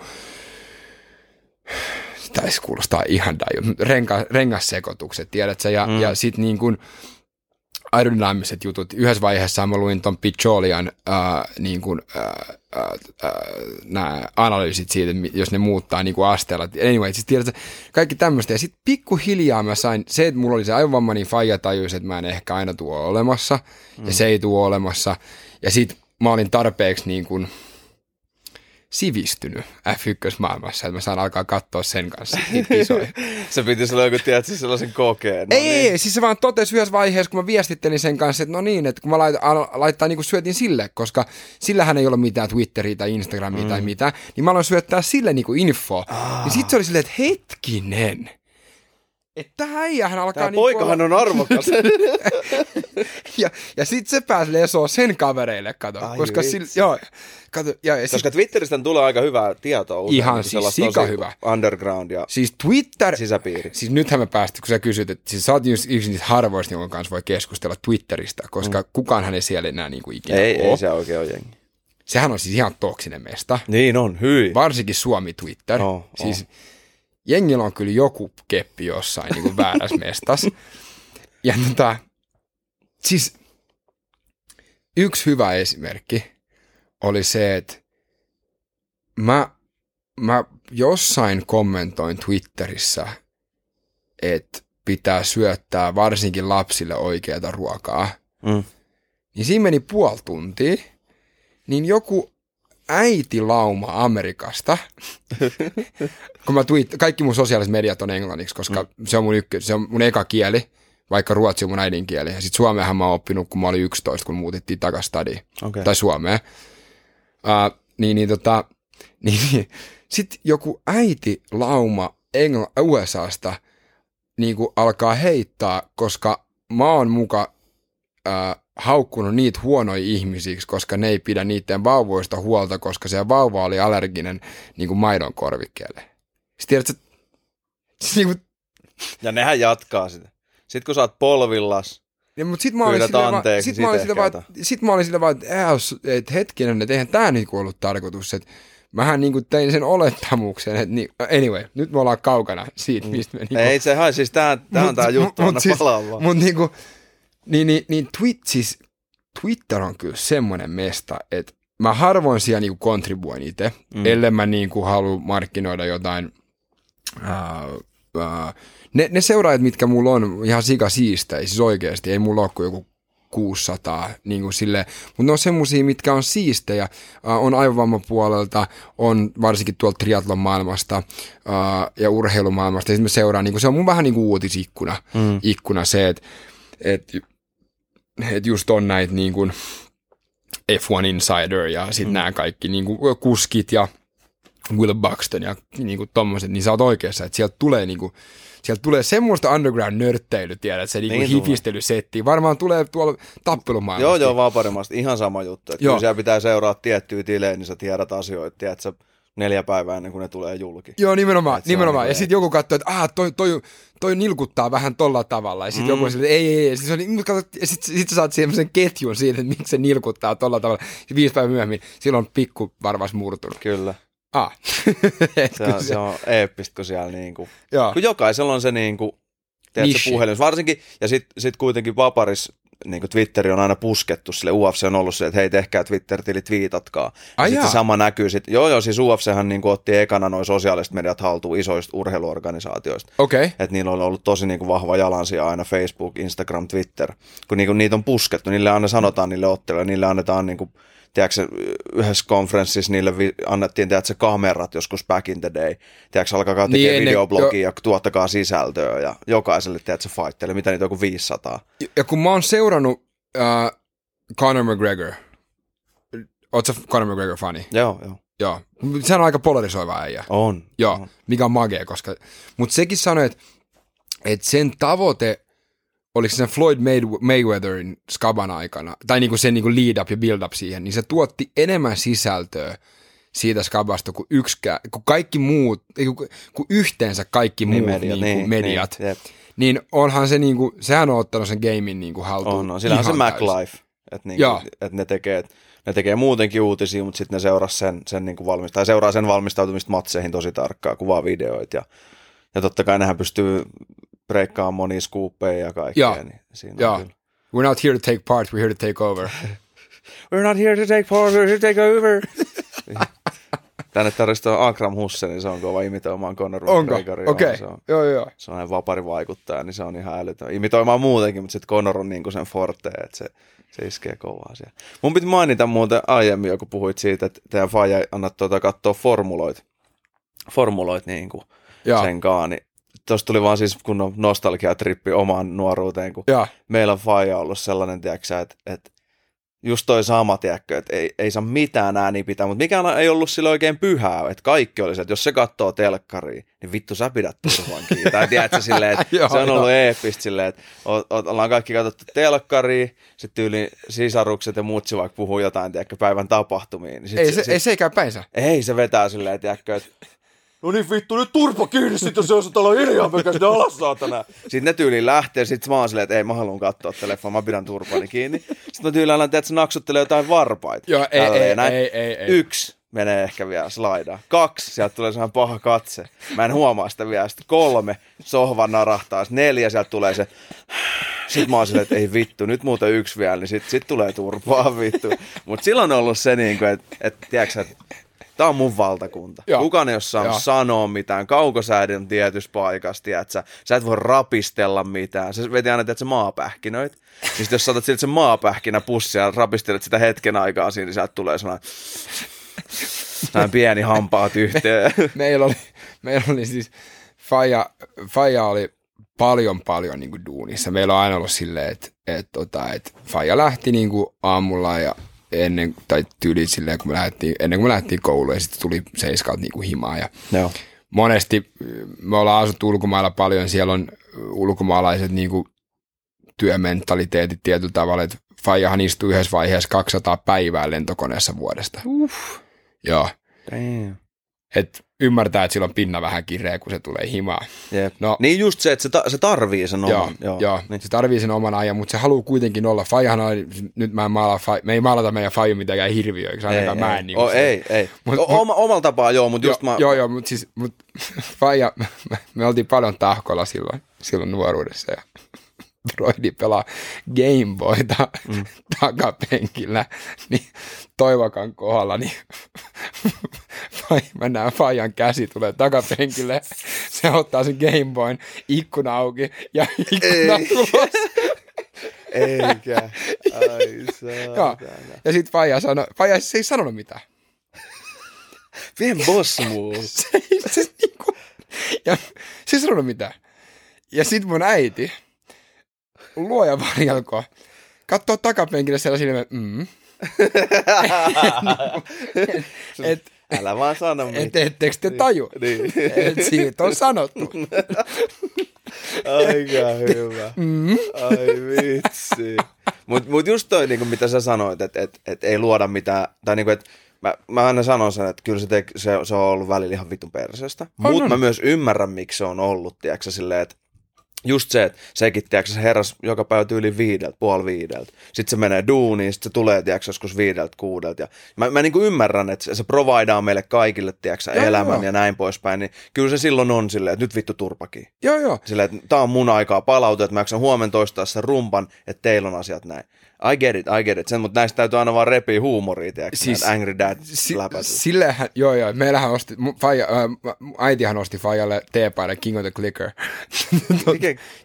taisi kuulostaa ihan daju, renka, rengassekoitukset, tiedät sä, ja, mm. ja sit niin kuin aerodynaamiset jutut. Yhdessä vaiheessa mä luin ton Picholian äh, niin kuin, äh, äh, äh, nämä analyysit siitä, jos ne muuttaa niin kuin asteella. Anyway, siis tiedät, sä, kaikki tämmöistä. Ja sitten pikkuhiljaa mä sain, se, että mulla oli se aivovamma, niin Faija tajusi, että mä en ehkä aina tuo olemassa, mm. ja se ei tuo olemassa. Ja sit mä olin tarpeeksi niin kuin, sivistynyt F1-maailmassa, että mä saan alkaa katsoa sen kanssa kisoja. Se piti sulla joku, tiedätkö, sellaisen kokeen. No ei, niin. ei, siis se vaan totesi yhdessä vaiheessa, kun mä viestittelin sen kanssa, että no niin, että kun mä lait, al, laittaa niin kuin syötin sille, koska sillähän ei ole mitään Twitteriä tai Instagramia mm. tai mitään, niin mä aloin syöttää sille niin kuin info. Ah. Niin sit se oli silleen, että hetkinen, että tämä äijähän alkaa Tämä niinku poikahan olla... on arvokas. ja, ja sit se pääsi lesoo sen kavereille, kato. Ai koska vitsi. sillä, joo, kato, ja, ja sit, Koska Twitteristä tulee aika hyvää tietoa. usein, Ihan niin siis sika tosi hyvä. Underground ja siis Twitter, sisäpiiri. Siis nythän me päästiin, kun sä kysyt, että siis sä oot yksi niistä harvoista, jonka kanssa voi keskustella Twitteristä, koska mm. kukaanhan ei siellä enää niin kuin ikinä Ei, ole. ei se oikein ole jengi. Sehän on siis ihan toksinen mesta, Niin on, hyi. varsinkin Suomi Twitter. Oh, siis jengillä on kyllä joku keppi jossain niin kuin väärässä mestas. Ja tota, siis yksi hyvä esimerkki oli se, että mä, mä jossain kommentoin Twitterissä, että pitää syöttää varsinkin lapsille oikeata ruokaa. Mm. Niin siinä meni puoli tuntia, niin joku äitilauma Amerikasta, kun mä tweet, kaikki mun sosiaaliset mediat on englanniksi, koska mm. se on mun ykkö, se on mun eka kieli, vaikka ruotsi on mun äidinkieli. Ja sit suomeahan mä oon oppinut, kun mä olin 11, kun muutettiin takas stadiin. Okei. Tai Suomeen. Uh, niin, niin, tota, niin, niin sitten joku äiti lauma Engl- USAsta niin kuin alkaa heittää, koska mä oon muka äh, haukkunut niitä huonoja ihmisiksi, koska ne ei pidä niiden vauvoista huolta, koska se vauva oli allerginen niin kuin maidon korvikkeelle. Sitten tiedätkö, siis niin kuin, Ja nehän jatkaa sitä. Sitten kun sä oot polvillas, ja, mutta sit mä olin silleen vaan, sit mä olin sit silleen ehkä vaan, sit mä olin silleen vaan, että, että hetkinen, että eihän tää niinku ollut tarkoitus, että mähän niinku tein sen olettamuksen, että niin, anyway, nyt me ollaan kaukana siitä, mistä me niinku, ei se hai, siis tää, tää on tää juttu aina siis, palaa vaan. Mut niinku, niin, niin, niin tweet, siis, Twitter on kyllä semmoinen mesta, että mä harvoin siellä niinku kontribuoin itse, mm. ellei mä niinku halua markkinoida jotain, uh, uh, ne, ne seuraajat, mitkä mulla on, ihan sika siistejä, siis oikeasti, ei mulla ole kuin joku 600, niin kuin sille, mutta ne on semmosia, mitkä on siistejä, uh, on aivovammapuolelta, on varsinkin tuolta triatlon maailmasta uh, ja urheilumaailmasta, ja sitten mä seuraan, niin kuin, se on mun vähän niin kuin uutisikkuna, mm. ikkuna se, että et, et just on näitä niin kuin F1 Insider ja sitten mm. nämä kaikki niin kuin kuskit ja Will Buxton ja niin kuin tommoset, niin sä oot oikeassa, että sieltä tulee niin kuin, sieltä tulee semmoista underground-nörtteilyä, tiedät, se niinku niin hifistelysetti. Varmaan tulee tuolla tappelumaailmasta. Joo, joo, vaan paremmasti. Ihan sama juttu. Että kyllä siellä pitää seuraa tiettyä tilejä, niin sä tiedät asioita, tiedät sä neljä päivää ennen kuin ne tulee julki. Joo, nimenomaan. nimenomaan. Niin ja sitten joku katsoo, että ah, toi, toi, toi nilkuttaa vähän tolla tavalla. Ja sitten mm. joku on silleen, ei, ei, ei. Sitten sit, sit sä saat semmoisen ketjun siitä, että miksi se nilkuttaa tolla tavalla. Ja viisi päivää myöhemmin, silloin on pikku varvas murtunut. Kyllä. Ah. se, on, se on eeppistä, kun siellä niinku, Joo. kun jokaisella on se niinku, tiedät, se puhelin, varsinkin, ja sitten sit kuitenkin Vaparis niin kuin Twitteri on aina puskettu sille, UFC on ollut se, että hei tehkää Twitter-tili, twiitatkaa. Ai sitten sama näkyy sitten, joo joo, siis UFChan niin kuin otti ekana noin sosiaaliset mediat haltuun isoista urheiluorganisaatioista. Okei. Okay. Että niillä on ollut tosi niin kuin vahva jalansia aina Facebook, Instagram, Twitter. Kun niin kuin niitä on puskettu, niille aina sanotaan niille otteluille, niille annetaan niin kuin tiedätkö, yhdessä konferenssissa niille vi- annettiin tiedätkö, kamerat joskus back in the day. Tiedätkö, alkakaa tekemään niin, videoblogia jo... ja tuottakaa sisältöä ja jokaiselle tiedätkö, fightille, mitä niitä on kuin 500. Ja kun mä oon seurannut uh, Conor McGregor, ootko Conor McGregor fani? Joo, joo. Joo, se on aika polarisoiva äijä. On. Joo, on. mikä on magea, koska, mutta sekin sanoi, että, että sen tavoite oliko se Floyd Mayweatherin skaban aikana, tai niinku se niinku lead up ja build up siihen, niin se tuotti enemmän sisältöä siitä skabasta kuin yksikään, kuin kaikki muut, kuin, yhteensä kaikki niin, muut media, niinku niin, mediat. Niin, niin onhan se niinku, sehän on ottanut sen gamein niinku haltuun. On, on. Sillä on se Mac Life, että niinku, et ne tekee, ne tekee muutenkin uutisia, mutta sitten ne seuraa sen, sen niinku valmista, tai seuraa sen valmistautumista matseihin tosi tarkkaan, kuvaa videoita ja, ja totta kai nehän pystyy breikkaa monia skuuppeja ja kaikkea. Joo. Niin siinä Joo. Kyllä. We're not here to take part, we're here to take over. we're not here to take part, we're here to take over. Tänne tarvitsisi Akram Hussein, niin se on kova imitoimaan Conor McGregoria. Okei, okay. se on, joo joo. Se on vapari vaikuttaja, niin se on ihan älytön. Imitoimaan muutenkin, mutta sitten Conor on niinku sen forte, että se, se iskee kovaa siellä. Mun piti mainita muuten aiemmin, joku puhuit siitä, että teidän faija annat tuota katsoa formuloit, formuloit niin kuin sen kaan, niin tuossa tuli vaan siis kunnon nostalgiatrippi omaan nuoruuteen, kun ja. meillä on faija ollut sellainen, tiedätkö, että, että just toi sama, tiedätkö, että ei, ei saa mitään ääniä pitää, mutta mikään ei ollut sillä oikein pyhää, että kaikki oli se, että jos se katsoo telkkariin, niin vittu sä pidät turvan kiinni. tai tiedätkö silleen, että joo, se on ollut eeppistä silleen, että o, o, ollaan kaikki katsottu telkkariin, sitten tyyli sisarukset ja muut vaikka puhuu jotain, tiedätkö, päivän tapahtumiin. Niin sit, ei, se, sit, ei se ei käy päinsä. Ei, se vetää silleen, tiedätkö, että no niin vittu, nyt turpa kiinni, sit jos se on tuolla hiljaa, mä käsin alas saatana. Sitten ne tyyliin lähtee, sit mä oon silleen, että ei mä haluan katsoa telefon, mä pidän turpani kiinni. Sitten mä tyyliin alan, että se naksuttelee jotain varpaita. Joo, ei, ei, ei, ei, ei, Yksi menee ehkä vielä slaidaa. Kaksi, sieltä tulee sellainen paha katse. Mä en huomaa sitä vielä. Sitten kolme, sohvan narahtaa. Sitten neljä, sieltä tulee se... Sitten mä oon silleen, että ei vittu, nyt muuten yksi vielä, niin sitten sit tulee turpaa vittu. Mutta silloin on ollut se, niin kuin, että, että tiedätkö, että Tämä on mun valtakunta. Joo. Kukaan ei ole saanut sanoa mitään. Kaukosäädin tietyssä paikassa, tiedätkö? Sä et voi rapistella mitään. Se veti aina, että maapähkinöit. Siis jos saatat siltä se maapähkinä pussia ja rapistelet sitä hetken aikaa siinä, niin sieltä tulee sellainen, sellainen pieni hampaat yhteen. meillä, oli, meillä oli siis, Faija, Faija oli paljon paljon niin kuin duunissa. Meillä on aina ollut silleen, että, että, tota, että Faija lähti niin kuin aamulla ja ennen, tai tyyli silleen, kun me lähdettiin, ennen kuin me lähdettiin kouluun ja sitten tuli seiskalta niin kuin himaa. Ja Joo. Monesti me ollaan asuttu ulkomailla paljon, siellä on ulkomaalaiset niin kuin työmentaliteetit tietyllä tavalla, että Fajahan istui yhdessä vaiheessa 200 päivää lentokoneessa vuodesta. Uff. Joo. Damn. Et ymmärtää, että sillä on pinna vähän kireä, kun se tulee himaa. No, niin just se, että se, ta- se tarvii sen oman. Joo, joo, joo niin. se tarvii sen oman ajan, mutta se haluaa kuitenkin olla. Fajahan on, nyt mä en maala, fai, me ei maalata meidän Faju mitenkään hirviöiksi, ainakaan ei, mä en. Niin oh, ei, ei. Mut, o- oma, omalla tapaa joo, mutta just mä... Joo, joo, mutta siis, mut, Faija, me, me, oltiin paljon tahkolla silloin, silloin nuoruudessa ja Broidi pelaa Gameboyta mm. takapenkillä, niin Toivakan kohdalla, niin mä näen Fajan käsi tulee takapenkille, se ottaa sen Gameboyn ikkuna auki ja ikkuna tulos. Eikä. Ai Joo. saatana. Ja sit Faija sanoi, Faija se ei sanonut mitään. Vien boss move. se, ei- se, niinku, ja se ei sanonut mitään. Ja sit mun äiti, luoja varjelko, katsoo takapenkille siellä silmä, mm, et, Älä vaan sano mitään. et, ettekö te taju, Niin. et siitä on sanottu. Aika hyvä. Mm. Ai vitsi. Mut, mut just toi, niinku, mitä sä sanoit, että et, et ei luoda mitään, tai niinku, että mä, mä aina sanon sen, että kyllä se, te, se, se on ollut välillä ihan vitun perseestä. Mutta mä myös ymmärrän, miksi se on ollut, tiedätkö, silleen, että just se, että sekin, tiedätkö, se herras joka päivä tyyli viideltä, puoli viideltä. Sitten se menee duuniin, sitten se tulee, tiedätkö, joskus viideltä, kuudelta. Ja mä, mä niin kuin ymmärrän, että se, providaa meille kaikille, tiedätkö, Joo, elämän joo. ja näin poispäin. Niin kyllä se silloin on silleen, että nyt vittu turpakin. Joo, joo. Silleen, että tää on mun aikaa palautua, että mä jaksan huomenna toistaa sen rumpan, että teillä on asiat näin. I get it, I get it. Sen, mutta näistä täytyy aina vaan repiä huumoria, tiedätkö, Siis- Angry Dad Si- sillehän, joo joo, meillähän osti, faija, äh, äitihän osti Fajalle teepaidan King of the Clicker.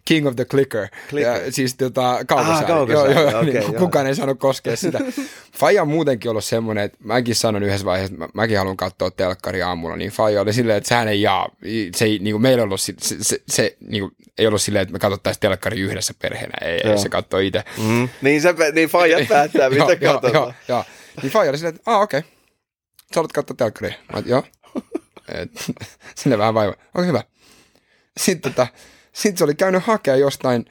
King of the Clicker. Clicker. Ja, siis tota, kaukosääri. Ah, kaukosääri, Joo, joo, okei, niin, joo. kukaan ei saanut koskea sitä. Faija on muutenkin ollut semmoinen, että mäkin sanon yhdessä vaiheessa, että mä, mäkin haluan katsoa telkkari aamulla, niin Faija oli silleen, että sehän ei jaa. Se ei, niin kuin meillä ollut, si- se, se, se niin kuin, ei ollut silleen, että me katsottaisiin telkkari yhdessä perheenä. Ei, ei se katsoo itse. Mm. Niin, se, niin faijat päättää, mitä katsotaan. joo, joo. Niin Faija oli silleen, että aah, okei. Okay. Sä haluat katsoa telkkaria? Mä joo. Et, sinne vähän vaivaa. Okei, hyvä. Sitten, tota, sitten se oli käynyt hakea jostain,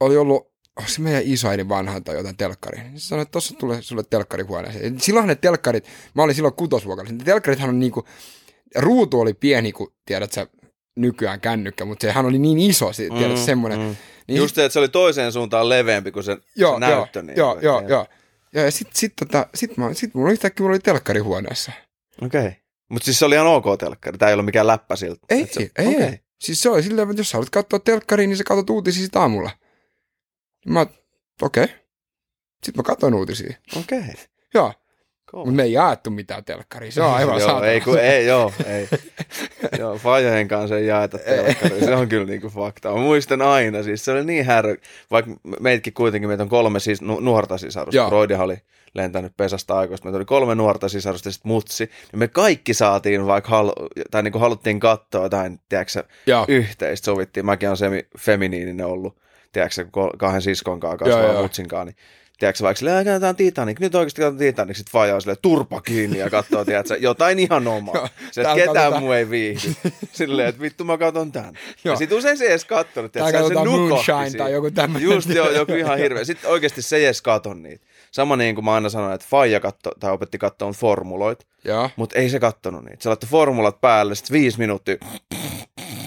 oli ollut, onko se meidän isoäidin vanha tai jotain telkkari. Niin se sanoi, että tuossa tulee sulle telkkarihuoneeseen. Silloinhan ne telkkarit, mä olin silloin kutosluokalla, ne telkkarithan on niinku, ruutu oli pieni kuin, tiedät sä, nykyään kännykkä, mutta sehän oli niin iso, tiedät mm, semmoinen. mm. Niin Just se, että se oli toiseen suuntaan leveämpi kuin se, joo, se näyttö. joo, niin, joo, joo, joo. Ja, ja sitten sit, tota, sit, mä, sit mulla yhtäkkiä mulla oli telkkari huoneessa. Okei. Okay. Mutta siis se oli ihan ok telkkari, tämä ei ollut mikään läppä siltä. Ei, se, ei, ei. Siis se oli silleen, että jos sä haluat katsoa telkkariin, niin sä katsot uutisia sit aamulla. Mä, okei. Okay. Sitten mä katsoin uutisia. Okei. Okay. Joo, Mutta me ei jaettu mitään telkkaria. Se on aivan joo, saatana. ei, kun, ei, joo, ei. joo, Fajojen kanssa ei jaeta telkkari. Se on kyllä niinku fakta. Mä muistan aina, siis se oli niin härö, vaikka meitkin kuitenkin, meitä on kolme siis, nu, nuorta sisarusta. Joo. Broidihan oli lentänyt pesästä aikoista. Meitä oli kolme nuorta sisarusta ja sitten mutsi. Ja me kaikki saatiin vaikka, halu, tai niinku haluttiin katsoa jotain, tiedätkö, yhteistä sovittiin. Mäkin on semi feminiininen ollut, tiedätkö, kahden siskon kanssa mutsin kanssa. Niin, tiedätkö, vaikka silleen, katsotaan Titanic, nyt oikeasti katsotaan Titanic, sit faija on silleen, turpa kiinni ja katsoo, tiedätkö, jotain ihan omaa. Se, että ketään katsotaan- muu ei viihdy. Silleen, että vittu mä katon tän. Joo. Ja sit usein se ei edes Tai tiedätkö, se siinä. tai joku tämmöinen. Just joo, joku ihan hirveä. Sitten oikeasti se ei edes katon niitä. Sama niin kuin mä aina sanoin, että faija katto, tai opetti kattoon formuloit, mutta ei se kattonut niitä. Se laittoi formulat päälle, sitten viisi minuuttia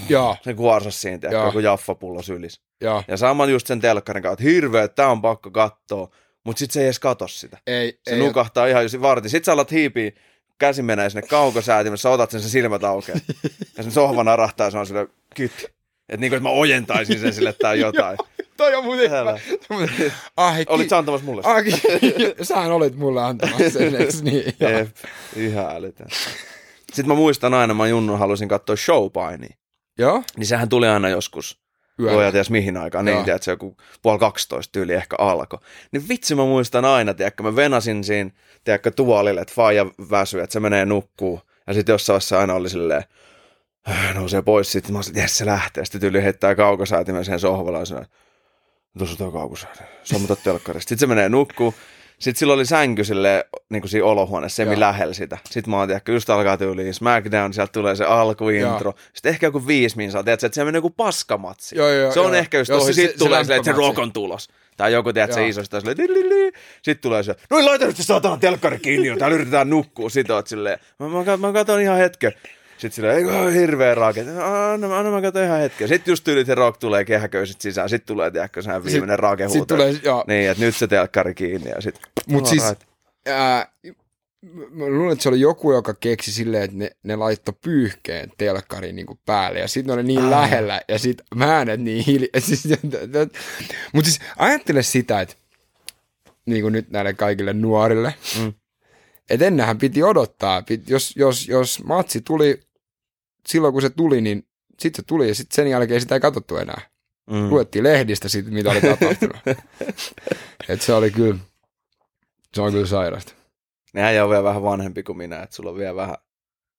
joo, se kuorsas siinä, tiedätkö, joku jaffapullo sylis. joo. Ja sama just sen telkkarin että hirveä, että tää on pakko katsoa, mutta sitten se ei edes kato sitä. Ei, Se ei, nukahtaa ihan just vartin. Sitten sä alat hiipiä, käsi menee sinne kaukosäätimessä, sä otat sen, sen silmät aukeaa. ja sen sohvan arahtaa, se on sille kyt. Että niin kuin, että mä ojentaisin sen sille tai jotain. toi on muuten. Ah, Olit sä antamassa mulle? Ah, sähän olit mulle antamassa sen, eiks niin? Jep, ihan älytön. Sitten mä muistan aina, mä Junnu halusin katsoa showpainia. Joo? Niin sehän tuli aina joskus Yöllä. Luoja ties mihin aikaan, niin tiedät, se joku puoli 12 tyyli ehkä alkoi. Niin vitsi mä muistan aina, tiedätkö, mä venasin siinä, tiedätkö, tuolille, että faija väsyy, että se menee nukkuu. Ja sitten jossain vaiheessa aina oli silleen, "Äh, nousee pois, sitten mä olisin, että jes se lähtee. Sitten tyyli heittää kaukosäätimen siihen sohvalle ja sanoo, tuossa on tuo kaukosäätin, sammuta telkkarista. Sitten se menee nukkuu. Sitten sillä oli sänky sille, niin kuin siinä olohuoneessa, semi Joo. lähellä sitä. Sitten mä oon, tiedätkö, just alkaa tyyliin SmackDown, sieltä tulee se alkuintro. Sitten ehkä joku viisi minsaa, tiedätkö, että se menee joku paskamatsi. Joo, joo, se on joo. ehkä just Joo, tosi, se- sitten se tulee silleen, että se rock on tulos. Tai joku, tiedät, se iso, sitä silleen, sitten tulee se, no laita nyt se saatana telkkari kiinni, täällä yritetään nukkua. Sitten oot silleen, mä, mä, mä katon ihan hetken. Sitten eikö ole hirveä raake. Anna, anna mä katon ihan hetken. Sitten just tyylit se rock tulee kehäköysit sisään. Sitten tulee, tiedätkö, sehän viimeinen raake sit tulee, joo. Niin, että nyt se telkkari kiinni ja sitten. Mut siis, ää, mä luulen, että se oli joku, joka keksi silleen, että ne, ne laittoi pyyhkeen telkkariin niin päälle, ja sitten ne oli niin Ah. lähellä, ja sitten mä äänet niin hiljaa. Siis, Mutta siis ajattele sitä, että niin kuin nyt näille kaikille nuorille, Mm. Että ennenhän piti odottaa, jos, jos, jos matsi tuli silloin, kun se tuli, niin sitten se tuli, ja sitten sen jälkeen sitä ei katsottu enää. Mm. Luettiin lehdistä siitä, mitä oli tapahtunut. Et se oli kyllä, se on kyllä sairasta. Nehän on vielä vähän vanhempi kuin minä, että sulla on vielä vähän,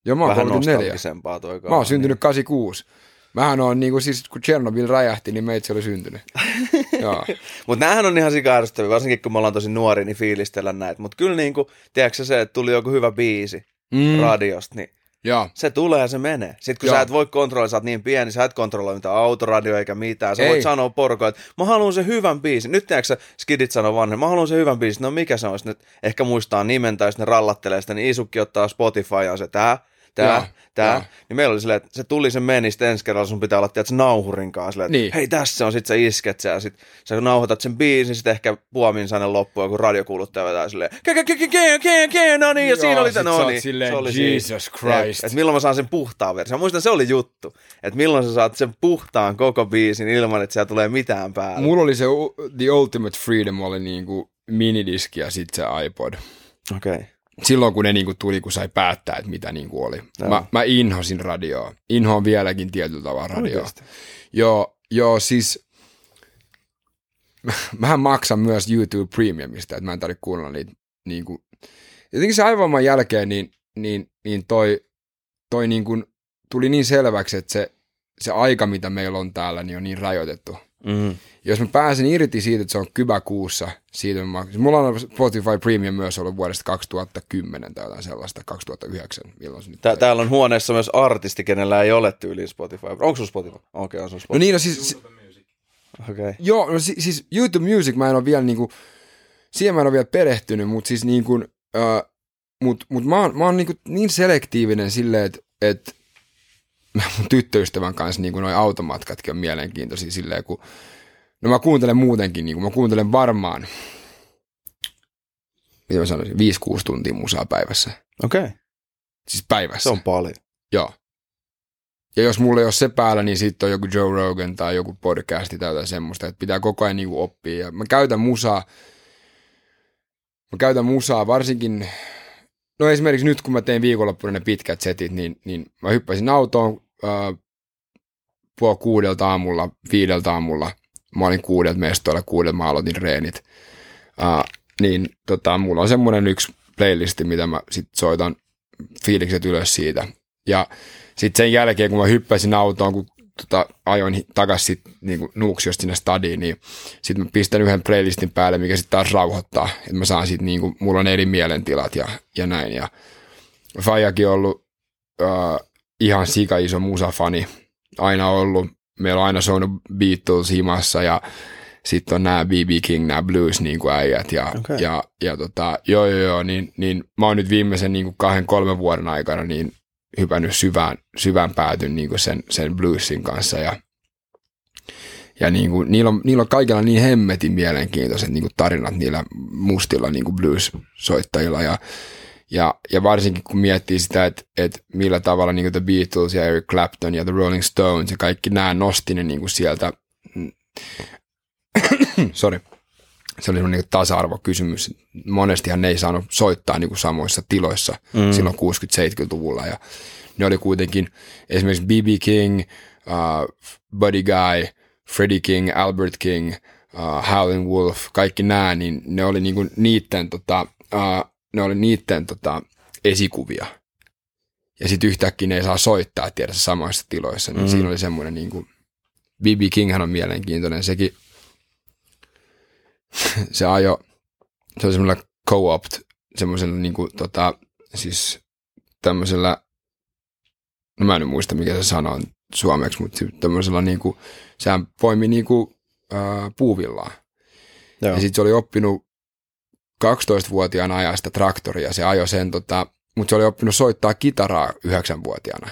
Joo, mä oon vähän 34. nostalgisempaa toi Mä oon syntynyt 86. Mähän on niinku siis, kun Chernobyl räjähti, niin meitsi oli syntynyt. Mutta näähän on ihan sika varsinkin kun me ollaan tosi nuori, niin fiilistellä näitä. Mutta kyllä niinku, tiedätkö se, että tuli joku hyvä biisi mm. radiosta, niin Joo. se tulee ja se menee. Sitten kun Joo. sä et voi kontrolloida, sä oot niin pieni, sä et kontrolloi mitään autoradio eikä mitään. Sä Ei. voit sanoa porukoille, että mä haluan sen hyvän biisin. Nyt tiedätkö sä, skidit sanoo vanhen, mä haluan sen hyvän biisin. No mikä se olisi nyt? Ehkä muistaa nimen tai sitten ne rallattelee sitä, niin Isukki ottaa Spotify ja on se tää, Joo, tää. joo. Niin meillä oli silleen, että se tuli, se meni, sitten ensi kerralla sun pitää olla tiedätkö, nauhurin kanssa. Silleen, että Niin. hei tässä on, sit sä isket ja sit sä nauhoitat sen biisin, sit ehkä puomin sanen loppuun joku radiokuuluttaja vetää silleen, ke, ke, ke, ke, ke, ke, no niin, ja Joo, siinä oli se, sä no niin. silleen, se oli Jesus siinä. Christ. Et, et milloin mä saan sen puhtaan version. Mä muistan, se oli juttu, että milloin sä saat sen puhtaan koko biisin ilman, että siellä tulee mitään päälle. Mulla oli se The Ultimate Freedom, oli niinku minidiski ja sitten se iPod. Okei. Okay. Silloin kun ne niinku tuli, kun sai päättää, että mitä niinku oli. Joo. Mä, mä inhosin radioa. Inhoan vieläkin tietyllä tavalla radioa. Oikeesti? Joo, joo, siis mähän maksan myös YouTube Premiumista, että mä en tarvitse kuunnella niitä niin kuin, jotenkin se aivoiman jälkeen niin, niin, niin toi, toi niin kuin, tuli niin selväksi, että se, se aika, mitä meillä on täällä, niin on niin rajoitettu. Mm. Jos mä pääsen irti siitä, että se on kypäkuussa, siitä mä maksan. Mulla on Spotify Premium myös ollut vuodesta 2010 tai jotain sellaista, 2009, milloin se nyt Tää, täällä on huoneessa myös artisti, kenellä ei ole tyyliin Spotify. Onko sulla Spotify? Okei, okay, on No Spotify. niin, no siis, si-. Okay. Joo, no si- siis YouTube Music mä en ole vielä niinku, siihen mä en ole vielä perehtynyt, mutta siis niinku, äh, mut, mut mä oon, mä oon niinku niin selektiivinen silleen, että et, mun tyttöystävän kanssa niinku noi automatkatkin on mielenkiintoisia silleen, kun no mä kuuntelen muutenkin, niinku, mä kuuntelen varmaan, mitä mä sanoisin, 5-6 tuntia musaa päivässä. Okei. Okay. Siis päivässä. Se on paljon. Joo. Ja jos mulla ei ole se päällä, niin sitten on joku Joe Rogan tai joku podcasti tai jotain semmoista, että pitää koko ajan niinku oppia. Ja mä käytän musaa, mä käytän musaa varsinkin, no esimerkiksi nyt kun mä tein viikonloppuna ne pitkät setit, niin, niin mä hyppäsin autoon äh, puoli kuudelta aamulla, viideltä aamulla. Mä olin kuudelta mestoilla, kuudelta mä aloitin reenit. Äh, niin tota, mulla on semmoinen yksi playlisti, mitä mä sit soitan fiilikset ylös siitä. Ja sitten sen jälkeen, kun mä hyppäsin autoon, kun tota, ajoin sit, niin Nuuksiosta sinne stadiin, niin sitten mä pistän yhden playlistin päälle, mikä sitten taas rauhoittaa. Että mä saan sit, niin kuin, mulla on eri mielentilat ja, ja näin. Ja Fajakin on ollut uh, ihan sika iso musafani. Aina ollut. Meillä on aina soinut Beatles himassa ja sitten on nämä B.B. King, nämä blues niin kuin äijät. Ja, Okei. ja, ja tota, joo, joo, joo, niin, niin mä oon nyt viimeisen niin kuin kahden, kolmen vuoden aikana niin hypännyt syvään, syvään päätyn niin kuin sen, sen bluesin kanssa ja, ja niin kuin, niillä, on, niillä on kaikilla niin hemmetin mielenkiintoiset niin kuin tarinat niillä mustilla niin kuin blues-soittajilla ja, ja, ja varsinkin kun miettii sitä, että, että millä tavalla niin The Beatles ja Eric Clapton ja The Rolling Stones ja kaikki nämä nosti ne niin sieltä, sorry, se oli niin tasa-arvokysymys. Monestihan ne ei saanut soittaa niin samoissa tiloissa mm. silloin 60-70-luvulla. Ja ne oli kuitenkin esimerkiksi B.B. King, uh, Buddy Guy, Freddie King, Albert King, uh, Howlin' Wolf, kaikki nämä, niin ne oli niinku niitten, tota, uh, ne oli niitten tota, esikuvia. Ja sitten yhtäkkiä ne ei saa soittaa tiedä samoissa tiloissa, niin mm. siinä oli semmoinen niinku, B.B. Kinghän on mielenkiintoinen, sekin se ajo, se oli semmoinen co-opt, semmoisella niinku tota, siis tämmöisellä, no mä en nyt muista mikä se sana on suomeksi, mutta tämmöisellä niinku, sehän poimi niinku ää, puuvillaa. Joo. Ja sitten se oli oppinut 12-vuotiaana ajaa sitä traktoria, se ajoi sen, tota, mutta se oli oppinut soittaa kitaraa 9-vuotiaana.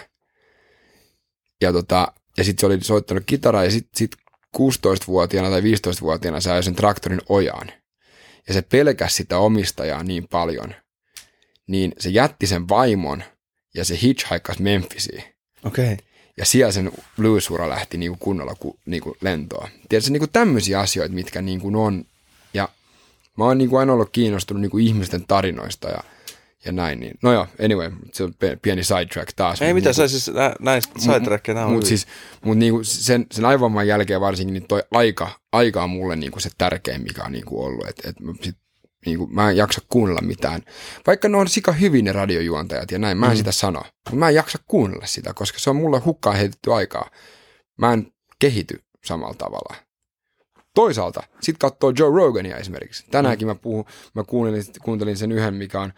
Ja, tota, ja sitten se oli soittanut kitaraa ja sitten sit 16-vuotiaana tai 15-vuotiaana se ajoi sen traktorin ojaan. Ja se pelkäsi sitä omistajaa niin paljon, niin se jätti sen vaimon ja se hitchhikas Memphisiin. Okei. Okay. Ja siellä sen bluesura lähti niinku kunnolla ku, niinku lentoa. Tiedätkö, niinku tämmöisiä asioita, mitkä niinku on. Mä oon niinku aina ollut kiinnostunut niinku ihmisten tarinoista ja, ja näin. Niin. No joo, anyway, se on pieni sidetrack taas. Ei mitä niinku- sä siis nä- näistä sidetrackeja, nämä Mutta siis, mut niinku sen, sen aivovamman jälkeen varsinkin, niin toi aika, aika on mulle niinku se tärkein, mikä on niinku ollut. Et, et mä sit, niinku, mä en jaksa kuunnella mitään. Vaikka ne on sika hyvin ne radiojuontajat ja näin, mä en mm. sitä sano. Mutta mä en jaksa kuunnella sitä, koska se on mulle hukkaan heitetty aikaa. Mä en kehity samalla tavalla. Toisaalta, sit katsoo Joe Rogania esimerkiksi. Tänäänkin mä, puhun, mä kuuntelin, kuuntelin sen yhden, mikä on,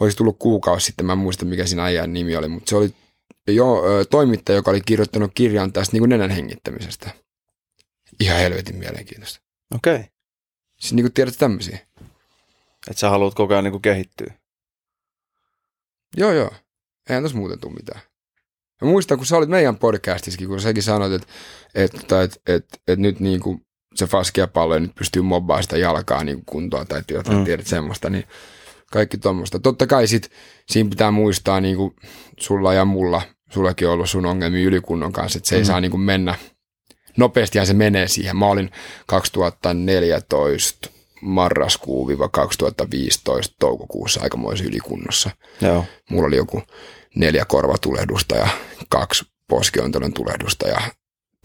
olisi tullut kuukausi sitten, mä en muista mikä siinä ajan nimi oli, mutta se oli jo, toimittaja, joka oli kirjoittanut kirjan tästä niin kuin nenän hengittämisestä. Ihan helvetin mielenkiintoista. Okei. Okay. Siis niin kuin tiedät tämmöisiä. Että sä haluat koko ajan niinku kehittyä. Joo, joo. Eihän tässä muuten tule mitään. Mä muistan, kun sä olit meidän podcastissakin, kun säkin sanoit, että, että, että, että, että nyt niin kuin se faskia pallo nyt pystyy mobbaamaan sitä jalkaa niin kuntoon tai jotain, mm. tiedät semmoista, niin kaikki tuommoista. Totta kai sit, siinä pitää muistaa niin kuin sulla ja mulla, sullakin on ollut sun ongelmia ylikunnon kanssa, että se ei Mm. saa niin kuin mennä, nopeastihan se menee siihen. Mä olin 2014 marraskuu-2015 toukokuussa aikamoisen ylikunnossa. Joo. Mulla oli joku neljä korvatulehdusta ja kaksi poskiontelon tulehdusta ja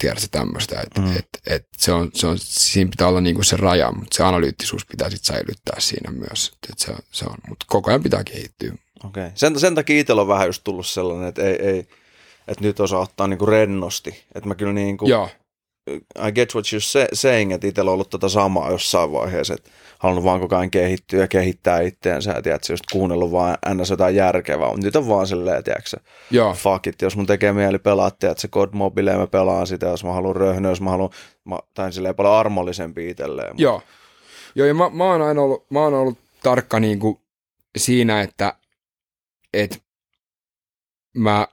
tiedätkö tämmöistä, että Mm. et, et se on, se on, siinä pitää olla niinku se raja, mutta se analyyttisuus pitää sitten säilyttää siinä myös, että et se, se on, mutta koko ajan pitää kehittyä. Okei. Okay. Sen, sen takia itsellä on vähän just tullut sellainen, että ei, ei että nyt osaa ottaa niinku rennosti. Että mä kyllä niinku, Joo, I get what you're say- saying, että itsellä on ollut tota samaa jossain vaiheessa, että halunnut vaan koko ajan kehittyä ja kehittää itteensä ja tiedätkö, just kuunnellut vaan ns. jotain järkevää, mutta nyt on vaan silleen, tiedätkö, joo, fuck it, jos mun tekee mieli pelaa, tiedätkö, se God Mobile, mä pelaan sitä, jos mä haluan röhnöä, jos mä haluan, mä, tai silleen paljon armollisempi itselleen. Mut- joo. Joo, ja mä, mä oon aina ollut, mä oon ollut tarkka niinku siinä, että et mä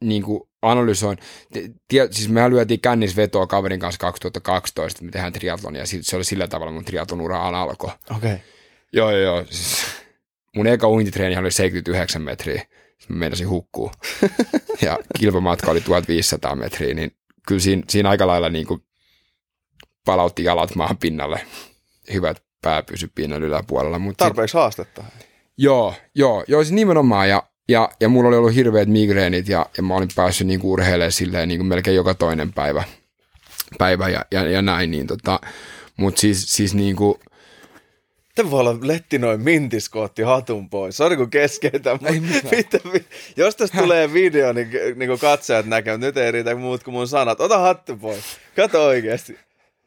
niinku analysoin. Tie, siis mehän lyötiin kännisvetoa kaverin kanssa 2012, että me tehdään triatlonia, ja sit- se oli sillä tavalla mun triatlon ura alkoi. Okei. Okay. Joo, joo. Siis mun eka uintitreeni oli 79 metriä. Sitten mä meinasin hukkuu. ja kilpamatka oli 1500 metriä, niin kyllä siinä, siinä aika lailla niin kuin palautti jalat maan pinnalle. Hyvä, että pää pysyi pinnan yläpuolella. Mutta sit, Tarpeeksi haastetta. joo, joo, joo, siis nimenomaan. Ja, ja, ja mulla oli ollut hirveät migreenit ja, ja mä olin päässyt niin urheilemaan silleen niin kuin melkein joka toinen päivä, päivä ja, ja, ja näin. Niin tota, mutta siis, siis niin kuin, Te voi olla letti noin mintiskootti hatun pois. Sori kun keskeytän. Mitä Jos tästä tulee video, niin, niin kuin katsojat näkevät, nyt ei riitä muut kuin mun sanat. Ota hattu pois. Kato oikeasti.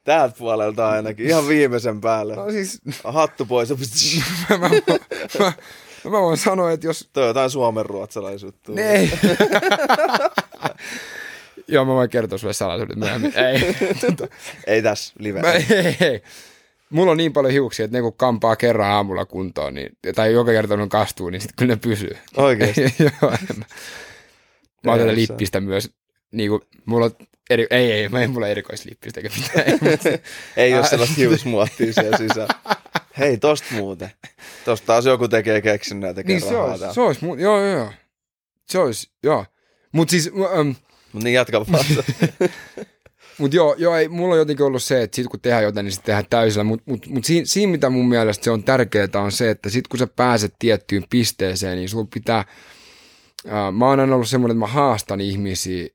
Täältä puolelta ainakin. Ihan viimeisen päälle. no siis, Hattu pois. mä, mä, mä, mä voin sanoa, että jos... Toi on jotain suomen ruotsalaisuutta. Ei. Joo, mä voin kertoa sulle salaisuudet myöhemmin. Ei. Ei tässä live. mä, ei, ei. Mulla on niin paljon hiuksia, että ne kun kampaa kerran aamulla kuntoon, niin, tai joka kerta ne kastuu, niin sitten kyllä ne pysyy. Oikeesti. Joo. Mä, mä otan lippistä myös. Niin kuin, mulla on eri, ei, ei, mä en mulla erikoislippistä eikä mitään. Ei, Ei ole sellaista hiusmuottia siellä sisällä. Hei, tosta muuten. Tosta taas joku tekee keksinnää tekee niin se rahaa olisi, täällä. se olisi, mu- joo, joo, joo. Se olisi, joo. Mutta siis, ähm, Mut niin jatka vaan. Mutta joo, joo ei, mulla on jotenkin ollut se, että sit kun tehdään jotain, niin sitten tehdään täysillä. Mutta mut, mut siinä, siinä, mitä mun mielestä se on tärkeää, on se, että sit kun sä pääset tiettyyn pisteeseen, niin sulla pitää... Ää, mä oon aina ollut semmoinen, että mä haastan ihmisiä.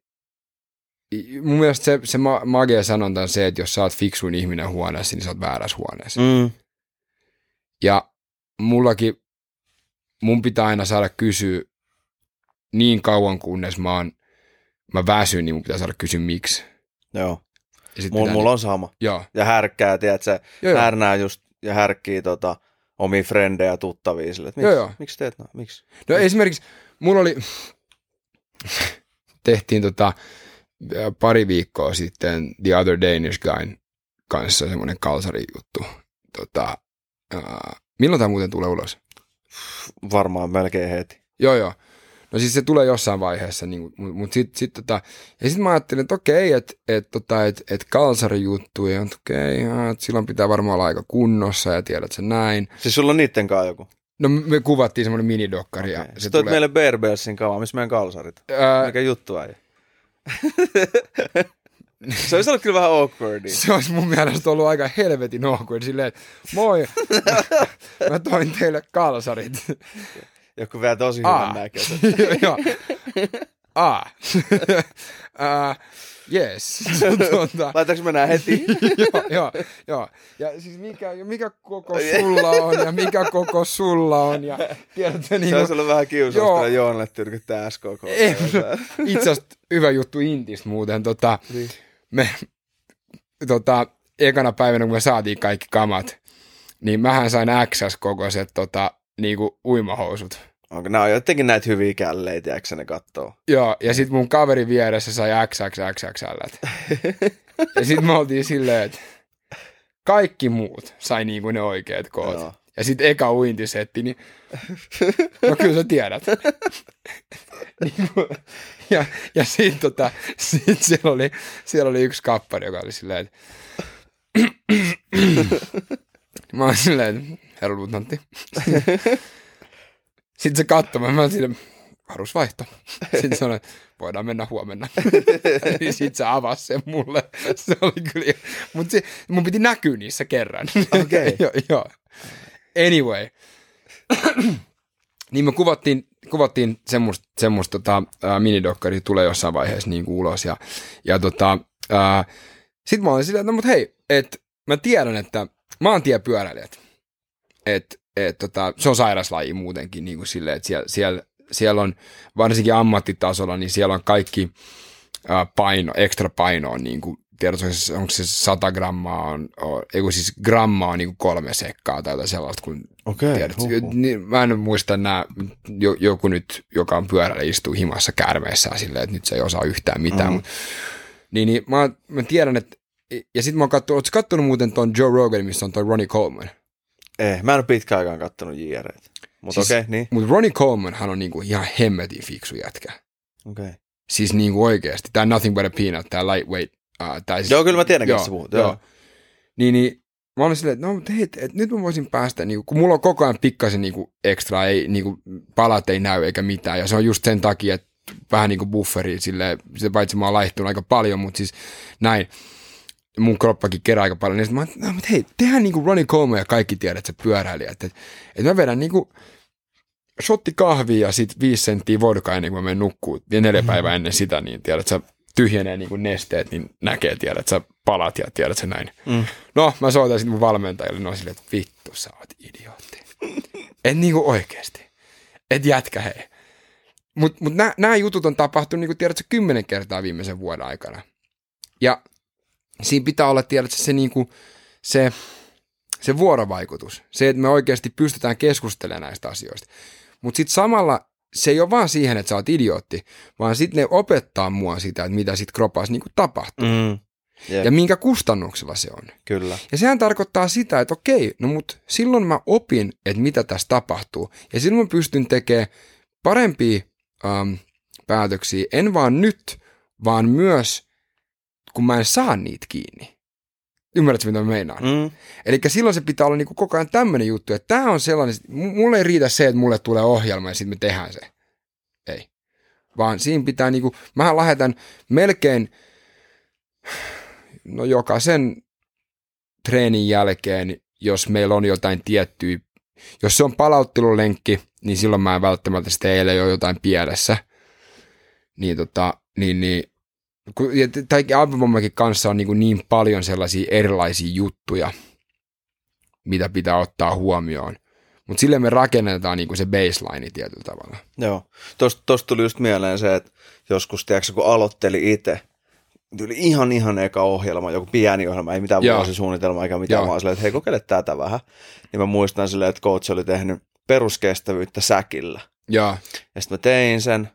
Mun mielestä se, se ma- magia sanonta on se, että jos sä oot fiksuin ihminen huoneessa, niin sä oot väärässä huoneessa. mm. Ja mullakin, mun pitää aina saada kysyä niin kauan, kunnes mä oon, mä väsyn, niin mun pitää saada kysyä miksi. Joo. Ja sit Mulla, mulla on sama. Joo, Ja härkkää, tiedät sä, joo, härnää just ja härkkii tota, omia frendejä ja tuttavia sille, että miksi, Joo, joo. miksi teet no, miksi? No esimerkiksi mulla oli, tehtiin tota, pari viikkoa sitten The Other Danish Guyn kanssa semmoinen kalsari juttu. Tota, milloin tämä muuten tulee ulos? Varmaan melkein heti. Joo, joo. No siis se tulee jossain vaiheessa, niin, mutta mut sitten sit, tota, ja sitten mä ajattelin, että okei, että et, tota, et, et kalsarijuttu, ja okei, että silloin pitää varmaan olla aika kunnossa, ja tiedät sä näin. Siis sulla on niitten kanssa joku. No me kuvattiin semmoinen minidokkari, ja Okay. se Sä toit tulee... meille Bear Bellsin kamaa, missä meidän kalsarit. Ää, Mikä juttu äijä? Se olisi ollut kyllä vähän awkward. se olisi mun mielestä ollut aika helvetin awkward silleen, että moi, mä, mä toin teille kalsarit. Joku vielä tosi hyvän näköiset. Joo. Ah. uh, yes. tuota, Laitaanko mennään heti? joo, joo, joo. Ja siis mikä, mikä koko sulla on ja mikä koko sulla on. Ja tiedätkö, niin Se olisi ollut vähän kiusausta Joonalle tyrkyttää SKK. Itse asiassa hyvä juttu Intistä muuten. Tota, Niin. Me, tota, ekana päivänä, kun me saatiin kaikki kamat, niin mähän sain XS-kokoiset tota, niinku uimahousut. Onko nämä on jotenkin näitä hyviä källeitä, jääkö ne kattoo? Joo, ja sitten mun kaveri vieressä sai XXXXL. ja sitten me oltiin silleen, että kaikki muut sai niinku ne oikeat koot. Joo. Ja sitten eka uintisetti, niin no kyllä sä tiedät. Ja ja sitten tota, sit siellä, oli, siellä oli yksi kappari, joka oli silleen, että mä oon silleen, että herra luutnantti. Sitten se katsoi, mä olin silleen, varusvaihto. Sitten sanoi, että voidaan mennä huomenna. niin sitten se avasi sen mulle. Se oli kyllä, mutta mun piti näkyä niissä kerran. Okei. joo, joo. Anyway. niin me kuvattiin, kuvattiin semmoista, semmoista tota, minidokkari tulee jossain vaiheessa niin kuin ulos. Ja, ja tota, sitten mä olin silleen, että no mut hei, että mä tiedän, että maantiepyöräilijät, että et, tota, se on sairaslaji muutenkin niin kuin silleen, että siellä, siellä, siellä on varsinkin ammattitasolla, niin siellä on kaikki ää, paino, ekstra paino on niin kuin, tiedätkö, onko se, onko se 100 grammaa on, on ei kun siis grammaa on niin kolme sekkaa tai jotain sellaista, kun Okei. tiedät, niin, mä en muista nämä, jo, joku nyt, joka on pyörällä, istuu himassa käärmeessään silleen, että nyt se ei osaa yhtään mitään. Mm. Niin, niin mä, mä, tiedän, että ja sitten mä oon katsonut, ootko kattonut muuten ton Joe Rogan, missä on toi Ronnie Coleman? Eh, mä en ole pitkään aikaan kattonut JREitä. Mutta Siis- okei, okay, niin. Mutta Ronnie Colemanhan on niinku ihan hemmetin fiksu jätkä. Okei. Okay. Siis niinku oikeasti. Tää Nothing But A Peanut, tää Lightweight. Uh, tää siis, Joo, kyllä mä tiedän, Joo, joo. Joo. Niin, niin mä olin silleen, että no, hei, et, et, nyt mä voisin päästä, niinku, kun mulla on koko ajan pikkasen niinku, ekstra, ei, niinku, palat ei näy eikä mitään, ja se on just sen takia, että vähän niinku bufferi, silleen, se paitsi mä oon laihtunut aika paljon, mutta siis näin, mun kroppakin kerää aika paljon, niin mä oon, no, mutta hei, tehdään niinku Ronnie Coleman ja kaikki tiedät, että se pyöräilijä, että, että, että mä vedän niinku shotti kahvia ja sit viisi senttiä vodkaa ennen kuin mä menen nukkuun, ja neljä päivää ennen sitä, niin tiedät, sä tyhjenee niinku nesteet, niin näkee, tiedät, sä palat ja tiedät sä näin. Mm. No, mä soitan sitten mun valmentajalle, no silleen, että vittu, sä oot idiootti. Et niinku oikeesti. Et jätkä hei. Mut, mut nämä jutut on tapahtunut, niinku tiedätkö, kymmenen kertaa viimeisen vuoden aikana. Ja siinä pitää olla, tiedätkö, se, niinku, se, se vuorovaikutus. Se, että me oikeasti pystytään keskustelemaan näistä asioista. Mutta sitten samalla se ei ole vaan siihen, että sä oot idiootti, vaan sitten ne opettaa mua sitä, että mitä sit kropassa niinku tapahtuu. Mm. Jep, Ja minkä kustannuksella se on. kyllä. Ja sehän tarkoittaa sitä, että okei, no mut silloin mä opin, että mitä tässä tapahtuu. Ja silloin mä pystyn tekemään parempia ähm, päätöksiä, en vaan nyt, vaan myös, kun mä en saa niitä kiinni. Ymmärrätkö, mitä mä meinaan? Mm. Eli silloin se pitää olla niinku koko ajan tämmöinen juttu, että tämä on sellainen, mulle ei riitä se, että mulle tulee ohjelma ja sitten me tehdään se. Ei. Vaan siinä pitää niinku, mähän lähetän melkein, no jokaisen treenin jälkeen, jos meillä on jotain tiettyä, jos se on palauttelulenkki, niin silloin mä en välttämättä sitä eilen jo jotain pielessä. Niin tota, niin, niin tai Abimommekin kanssa on niin, kuin niin paljon sellaisia erilaisia juttuja, mitä pitää ottaa huomioon. Mutta sille me rakennetaan niin kuin se baseline tietyllä tavalla. Joo. Tuosta tosta tuli just mieleen se, että joskus, tiedätkö, kun aloitteli itse, tuli ihan ihan eka ohjelma, joku pieni ohjelma, ei mitään Joo. vuosisuunnitelmaa eikä mitään, Joo. vaan silleen, että hei kokeile tätä vähän. Niin mä muistan silleen, että coach oli tehnyt peruskestävyyttä säkillä. Ja, Ja sitten mä tein sen.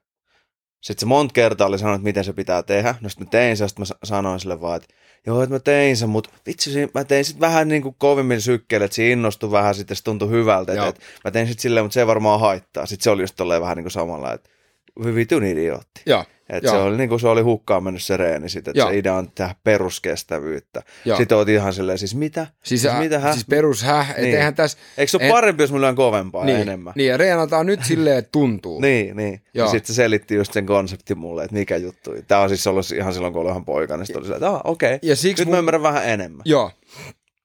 Sitten se monta kertaa oli sanonut, että miten se pitää tehdä. No sitten mä tein sen, sitten mä sa- sanoin sille vaan, että joo, että mä tein sen, mutta vitsi, mä tein sitten vähän niin kuin kovimmin sykkeelle, että se innostui vähän, sitten se tuntui hyvältä. Että, että mä tein sitten silleen, mutta se ei varmaan haittaa. Sitten se oli just tolleen vähän niin kuin samalla, että hyvityn idiootti. Joo. Et Joo. se oli niin kuin se oli hukkaan mennyt se reeni sit, että se idea on tehdä peruskestävyyttä. Joo. Sitten oot ihan silleen, siis mitä? Siis, Siis mitä, häh? siis perus häh, Niin. eihän tässä... Eikö se ole en- parempi, jos mä lyön kovempaa niin, ja enemmän? Niin, ja reenataan nyt silleen, että tuntuu. Niin, niin. Ja Joo. sitten se selitti just sen konseptin mulle, että mikä juttu. Tämä on siis ollut ihan silloin, kun olin ihan poika, niin sitten oli se, että ah, okei, okay. Ja siksi nyt mun- mä ymmärrän vähän enemmän. Joo,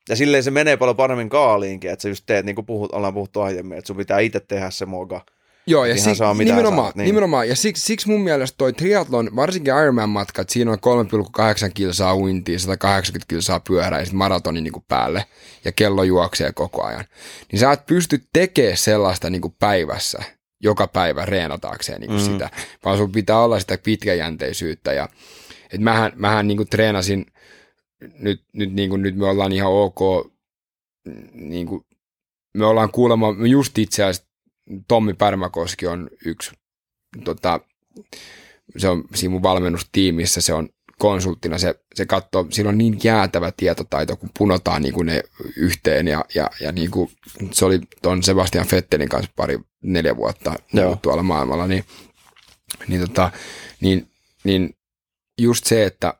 Ja silleen se menee paljon paremmin kaaliinkin, että sä just teet, niin kuin puhut, ollaan puhuttu aiemmin, että sun pitää itse tehdä se moga. Joo, ja siksi, mitä nimenomaan, saat, niin. nimenomaan, ja siksi, siksi mun mielestä toi triathlon, varsinkin Ironman-matkat, siinä on 3,8 kilsaa uintia, 180 kilsaa pyörää ja sitten maratoni niin kuin päälle, ja kello juoksee koko ajan. Niin sä et pysty tekemään sellaista niin kuin päivässä, joka päivä reenataakseen niin kuin Mm. sitä, vaan sun pitää olla sitä pitkäjänteisyyttä. Ja, et mähän, mähän niin kuin treenasin, nyt, nyt, niin kuin, nyt me ollaan ihan ok, niin kuin, me ollaan kuulemma, me just itse asiassa Tommi Pärmäkoski on yksi, tota, se on siinä mun valmennustiimissä, se on konsulttina, se, se katsoo, sillä on niin jäätävä tietotaito, kun punotaan niin kuin ne yhteen ja, ja, ja niin kuin, se oli ton Sebastian Fettelin kanssa pari, neljä vuotta Joo. tuolla maailmalla, niin, niin, tota, niin, niin just se, että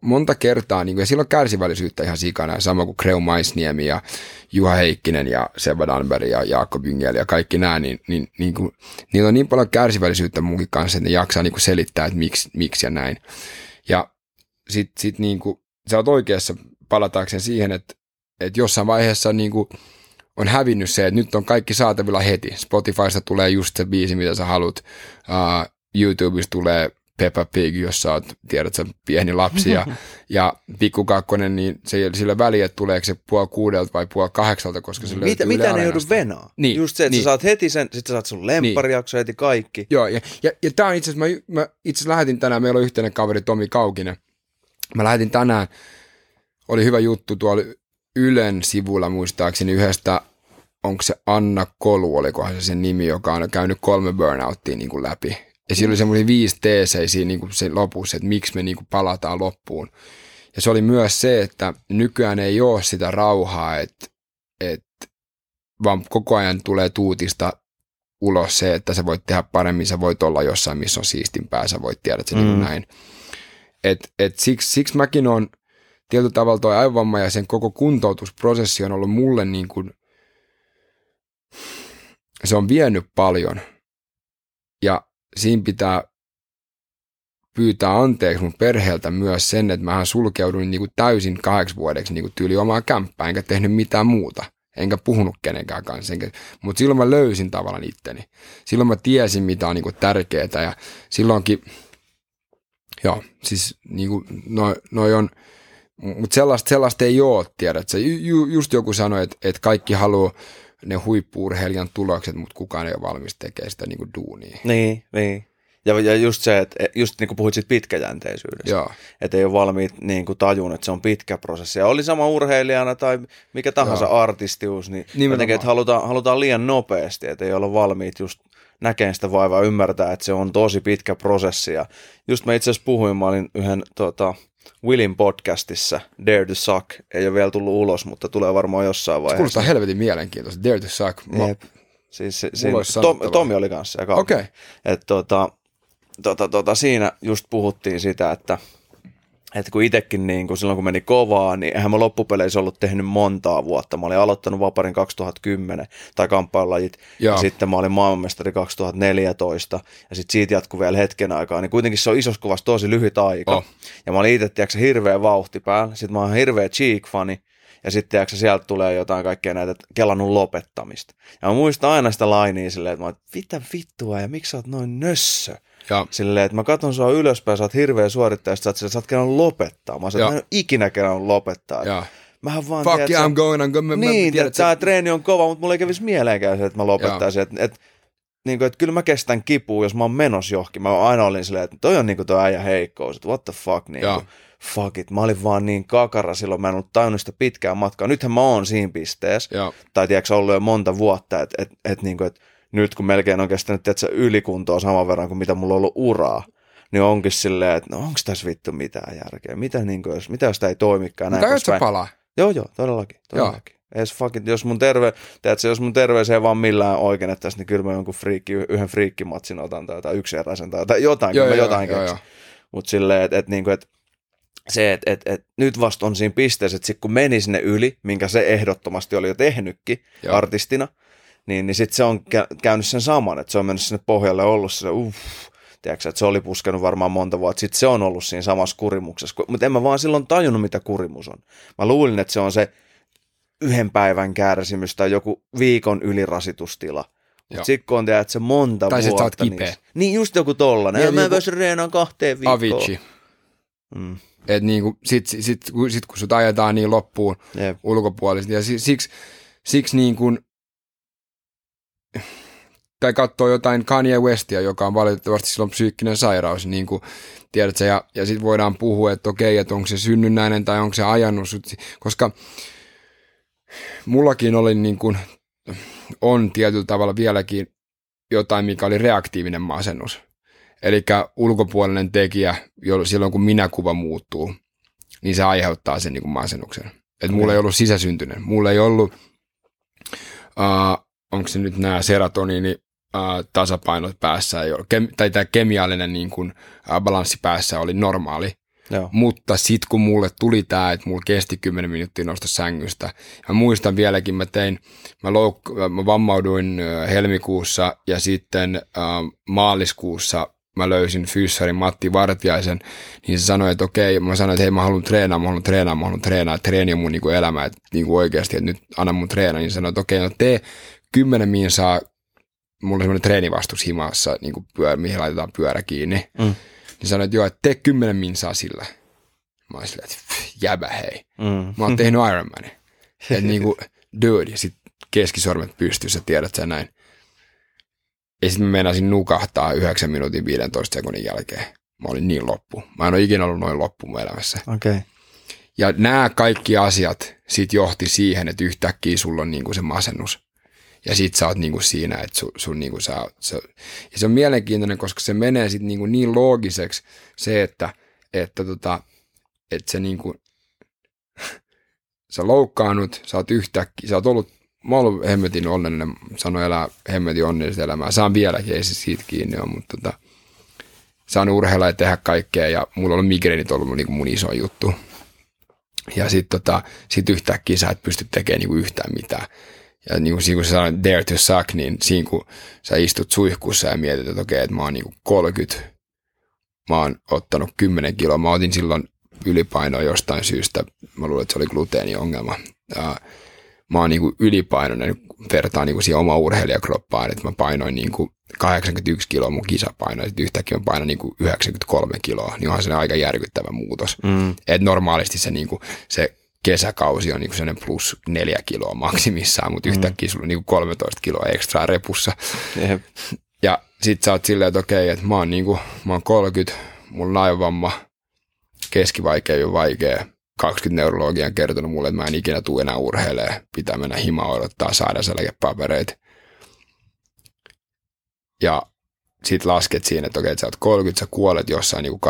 monta kertaa, niin kuin, ja sillä on kärsivällisyyttä ihan sikana, sama kuin Kreu Maisniemi ja Juha Heikkinen ja Seba Danberg ja Jaakko Byngel ja kaikki nämä, niin, niin, niin kuin, niillä on niin paljon kärsivällisyyttä munkin kanssa, että ne jaksaa niin kuin selittää, että miksi, miksi ja näin. Ja sit, sit niin kuin, sä oot oikeassa palataakseen siihen, että, että jossain vaiheessa niin kuin, on hävinnyt se, että nyt on kaikki saatavilla heti. Spotifysta tulee just se biisi, mitä sä haluat. Uh, YouTubesta tulee Peppa Pig, jos sä oot, tiedät sä, pieni lapsi. Ja, ja Pikku Kakkonen, niin se ei sillä väliä, että tuleeko se puoli kuudelta vai puoli kahdeksalta, koska se Mitä, mitä ne joudu Areenasta. venaa? Niin, Just se, että niin. sä saat heti sen, sit sä saat sun lempparijakso heti kaikki. Joo, ja, ja, ja tämä on itse asiassa, mä, mä itse lähetin tänään, meillä on yhteinen kaveri Tomi Kaukinen. Mä lähetin tänään, oli hyvä juttu tuolla Ylen sivulla muistaakseni yhdestä, onko se Anna Kolu, olikohan se sen nimi, joka on käynyt kolme burnouttia niin kuin läpi. Ja siinä oli semmoisia viisi teeseisiä niin kuin sen lopussa, että miksi me niin kuin palataan loppuun. Ja se oli myös se, että nykyään ei ole sitä rauhaa, että, että vaan koko ajan tulee tuutista ulos se, että sä voit tehdä paremmin, sä voit olla jossain, missä on siistimpää, sä voit tiedä, että se mm. niin näin. Et, et siksi, siksi mäkin on tietyllä tavalla toi aivovamma ja sen koko kuntoutusprosessi on ollut mulle niin kuin, se on vienyt paljon ja siinä pitää pyytää anteeksi mun perheeltä myös sen, että mähän sulkeuduin niin kuin täysin kahdeksi vuodeksi niin kuin tyyli omaa kämppää, enkä tehnyt mitään muuta. Enkä puhunut kenenkään kanssa. Enkä, mutta silloin mä löysin tavallaan itteni. Silloin mä tiesin, mitä on niin kuin tärkeää. Ja silloinkin, joo, siis niin kuin, noi, noi on, mutta sellaista, sellaista ei ole, tiedät sä. Ju, ju, just joku sanoi, että, että kaikki haluaa ne huippuurheilijan tulokset, mutta kukaan ei ole valmis tekemään sitä niin kuin duunia. Niin, niin. Ja, ja just se, että just niin kuin puhuit siitä pitkäjänteisyydestä. Joo, Että ei ole valmiit niin kuin tajun, että se on pitkä prosessi. Ja oli sama urheilijana tai mikä tahansa Joo. artistius, niin Nimenomaan. jotenkin, että halutaan, halutaan liian nopeasti, että ei olla valmiit just näkemään sitä vaivaa, ymmärtää, että se on tosi pitkä prosessi. Ja just mä itse asiassa puhuin, mä olin yhden tota, Willin podcastissa, Dare to Suck, ei ole vielä tullut ulos, mutta tulee varmaan jossain se vaiheessa. kuulostaa helvetin mielenkiintoista. Dare to suck. Mä, Jep. Siis, olisi Tom. Tomi oli kanssa. Okei. okay. että tota, tota, tota, siinä just puhuttiin sitä, että, että kun itsekin niin kun silloin kun meni kovaa, niin eihän mä loppupeleissä ollut tehnyt montaa vuotta. Mä olin aloittanut Vaparin 2010 tai kamppailulajit Joo. ja sitten mä olin maailmanmestari 2014 ja sitten siitä jatkui vielä hetken aikaa, niin kuitenkin se on isossa kuvassa tosi lyhyt aika. Oh. Ja mä olin itse, tiedätkö, hirveä vauhti päällä. Sitten mä oon hirveä cheek-fani. Ja sitten tiedätkö, sieltä tulee jotain kaikkea näitä kelannut lopettamista. Ja mä muistan aina sitä lainia silleen, että mä oon, että mitä vittua ja miksi sä oot noin nössö? Joo. Silleen, että mä katson sua ylöspäin, sä oot hirveä suorittaja, ja sit sä oot, sä oot kelannut lopettaa. Mä Joo. että mä en ole ikinä kelannut lopettaa. Joo. Mähän vaan, Fuck tiedät yeah, I'm going, I'm going. Niin, tiedät, että tämä treeni on kova, mutta mulla ei kävisi mieleenkään se, että mä lopettaisin. Että et, niin kuin, että kyllä mä kestän kipua, jos mä oon menossa johonkin. Mä aina olin silleen, että toi on niin kuin toi äijä heikkous, että what the fuck, niin kuin, fuck it. Mä olin vaan niin kakara silloin, mä en ollut tajunnut sitä pitkää matkaa. Nythän mä oon siinä pisteessä, Joo. tai tiedätkö, ollut jo monta vuotta, että et, et, niin kuin, että nyt kun melkein on kestänyt tiedätkö, ylikuntoa saman verran kuin mitä mulla on ollut uraa, niin onkin silleen, että no onko tässä vittu mitään järkeä, mitä, niin kuin, jos, mitä jos tämä ei toimikaan, Mutta ajat sä poispäin. palaa? Joo, joo, todellakin, todellakin. Ees fucking, jos mun, terve, tiedätkö, jos mun terveys ei vaan millään oikenettaisi, niin kyllä mä jonkun friikki, yhden friikkimatsin otan tai jotain yksieräisen tai, tai jotain, joo, joo, jotain joo, joo. Mutta silleen, että et, niinku, et, se, että et, et, nyt vasta on siinä pisteessä, että sit kun meni sinne yli, minkä se ehdottomasti oli jo tehnytkin joo. artistina, niin, niin sitten se on käynyt sen saman, että se on mennyt sinne pohjalle ollut se, uff, tiedätkö, että se oli puskenut varmaan monta vuotta, sitten se on ollut siinä samassa kurimuksessa, mutta en mä vaan silloin tajunnut, mitä kurimus on. Mä luulin, että se on se yhden päivän kärsimys tai joku viikon ylirasitustila. Mutta sitten kun on tiedät, että se monta tai vuotta. Tai kipeä. Niin, niin just joku tollanen. Ja, mä joku... voisin reenaan kahteen viikkoon. Avicii. Mm. Et niinku, sit, sit, sit, sit, kun sut ajetaan niin loppuun Jep. ulkopuolisesti. Ja siksi, siksi niin kuin, tai katsoo jotain Kanye Westia, joka on valitettavasti silloin psyykkinen sairaus, niin kuin, tiedätkö, ja, ja sitten voidaan puhua, että okei, että onko se synnynnäinen tai onko se ajanut sut, koska mullakin oli niin kuin, on tietyllä tavalla vieläkin jotain, mikä oli reaktiivinen masennus. Eli ulkopuolinen tekijä, silloin kun minäkuva muuttuu, niin se aiheuttaa sen niin kuin masennuksen. Että mulla ei ollut sisäsyntyinen. Mulla ei ollut, uh, onko se nyt nämä serotoniini tasapainot päässä, ei ole, kem, tai tämä kemiallinen niin kuin, balanssi päässä oli normaali. Joo. Mutta sitten kun mulle tuli tämä, että mulla kesti 10 minuuttia nousta sängystä. Mä muistan vieläkin, mä tein, mä, louk- mä vammauduin helmikuussa ja sitten äh, maaliskuussa mä löysin fyssarin Matti Vartiaisen, niin se sanoi, että okei, mä sanoin, että hei mä haluan treenaa, mä haluan treenaa, mä haluan treenaa, treeni on mun niin kuin elämä, että niin kuin oikeasti, että nyt anna mun treenaa, niin sanoi, että okei, no tee kymmenen miin saa, mulla on semmoinen treenivastus himassa, niin kuin pyörä, mihin laitetaan pyörä kiinni, mm. niin sanoi, että joo, että tee kymmenen miin saa sillä. Mä olin silleen, että jäbä hei, mm. mä oon tehnyt Ironmanin. Että niin kuin, dude, ja sitten keskisormet pystyssä, tiedät sä näin. Ja sitten mä meinasin nukahtaa 9 minuutin 15 sekunnin jälkeen. Mä olin niin loppu. Mä en ole ikinä ollut noin loppu mun elämässä. Okay. Ja nämä kaikki asiat sit johti siihen, että yhtäkkiä sulla on niinku se masennus. Ja sit sä oot niinku siinä, että sun, sun niinku sä, se, ja se on mielenkiintoinen, koska se menee sit niinku niin loogiseksi se, että, että, tota, että se niinku, sä loukkaannut, sä oot yhtäkkiä, sä oot ollut mä oon ollut hemmetin onnellinen, sano elää hemmetin onnellista elämää. Saan vieläkin, ei se siitä kiinni ole, mutta tota, saan urheilla ja tehdä kaikkea ja mulla on migreenit ollut niin mun iso juttu. Ja sitten tota, sit yhtäkkiä sä et pysty tekemään niin yhtään mitään. Ja niin kuin, kun sä sanoit dare to suck, niin siinä kun sä istut suihkussa ja mietit, että okei, että mä oon niin 30, mä oon ottanut 10 kiloa, mä otin silloin ylipainoa jostain syystä, mä luulen, että se oli gluteeniongelma. Ja mä oon niin kuin ylipainoinen, vertaan niin kuin siihen oma urheilijakroppaan, että mä painoin niin kuin 81 kiloa mun kisapaino, ja yhtäkkiä mä painoin niin kuin 93 kiloa, niin onhan se aika järkyttävä muutos. Mm. Et normaalisti se, niin kuin, se kesäkausi on niin kuin plus neljä kiloa maksimissaan, mutta mm. yhtäkkiä sulla on niin kuin 13 kiloa ekstraa repussa. Jep. Ja sit sä oot silleen, että okei, että mä oon, niin kuin, mä oon 30, mulla on aivovamma, keskivaikea ja vaikea, 20 neurologia on kertonut mulle, että mä en ikinä tule enää urheilemaan. Pitää mennä himaa odottaa saada selkeäpapereita. Ja sit lasket siinä, että okei, että sä oot 30, sä kuolet jossain niin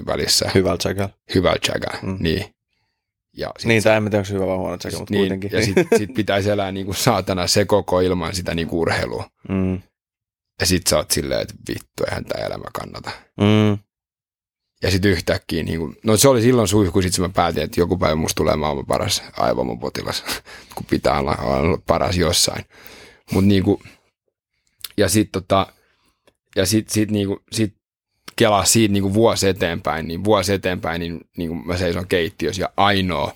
80-90 välissä. Hyvällä tsäkällä. Hyvällä tsäkällä, mm. niin. Ja niin, tai en tiedä, onko hyvä vai huono tsäkä, mutta niin, kuitenkin. Ja sit, sit pitäisi elää niin kuin saatana se koko ilman sitä niin kuin urheilua. Mm. Ja sit sä oot silleen, että vittu, eihän tämä elämä kannata. Mm. Ja sitten yhtäkkiä, niin kuin, no se oli silloin suihku, sitten mä päätin, että joku päivä musta tulee maailman paras aivomopotilas, kun pitää olla, olla paras jossain. Mut niin kuin, ja sitten tota, ja sit, sit, niin kuin, sit kelaa siitä niin kuin vuosi eteenpäin, niin vuosi eteenpäin, niin, niin kuin mä seison keittiössä ja ainoa,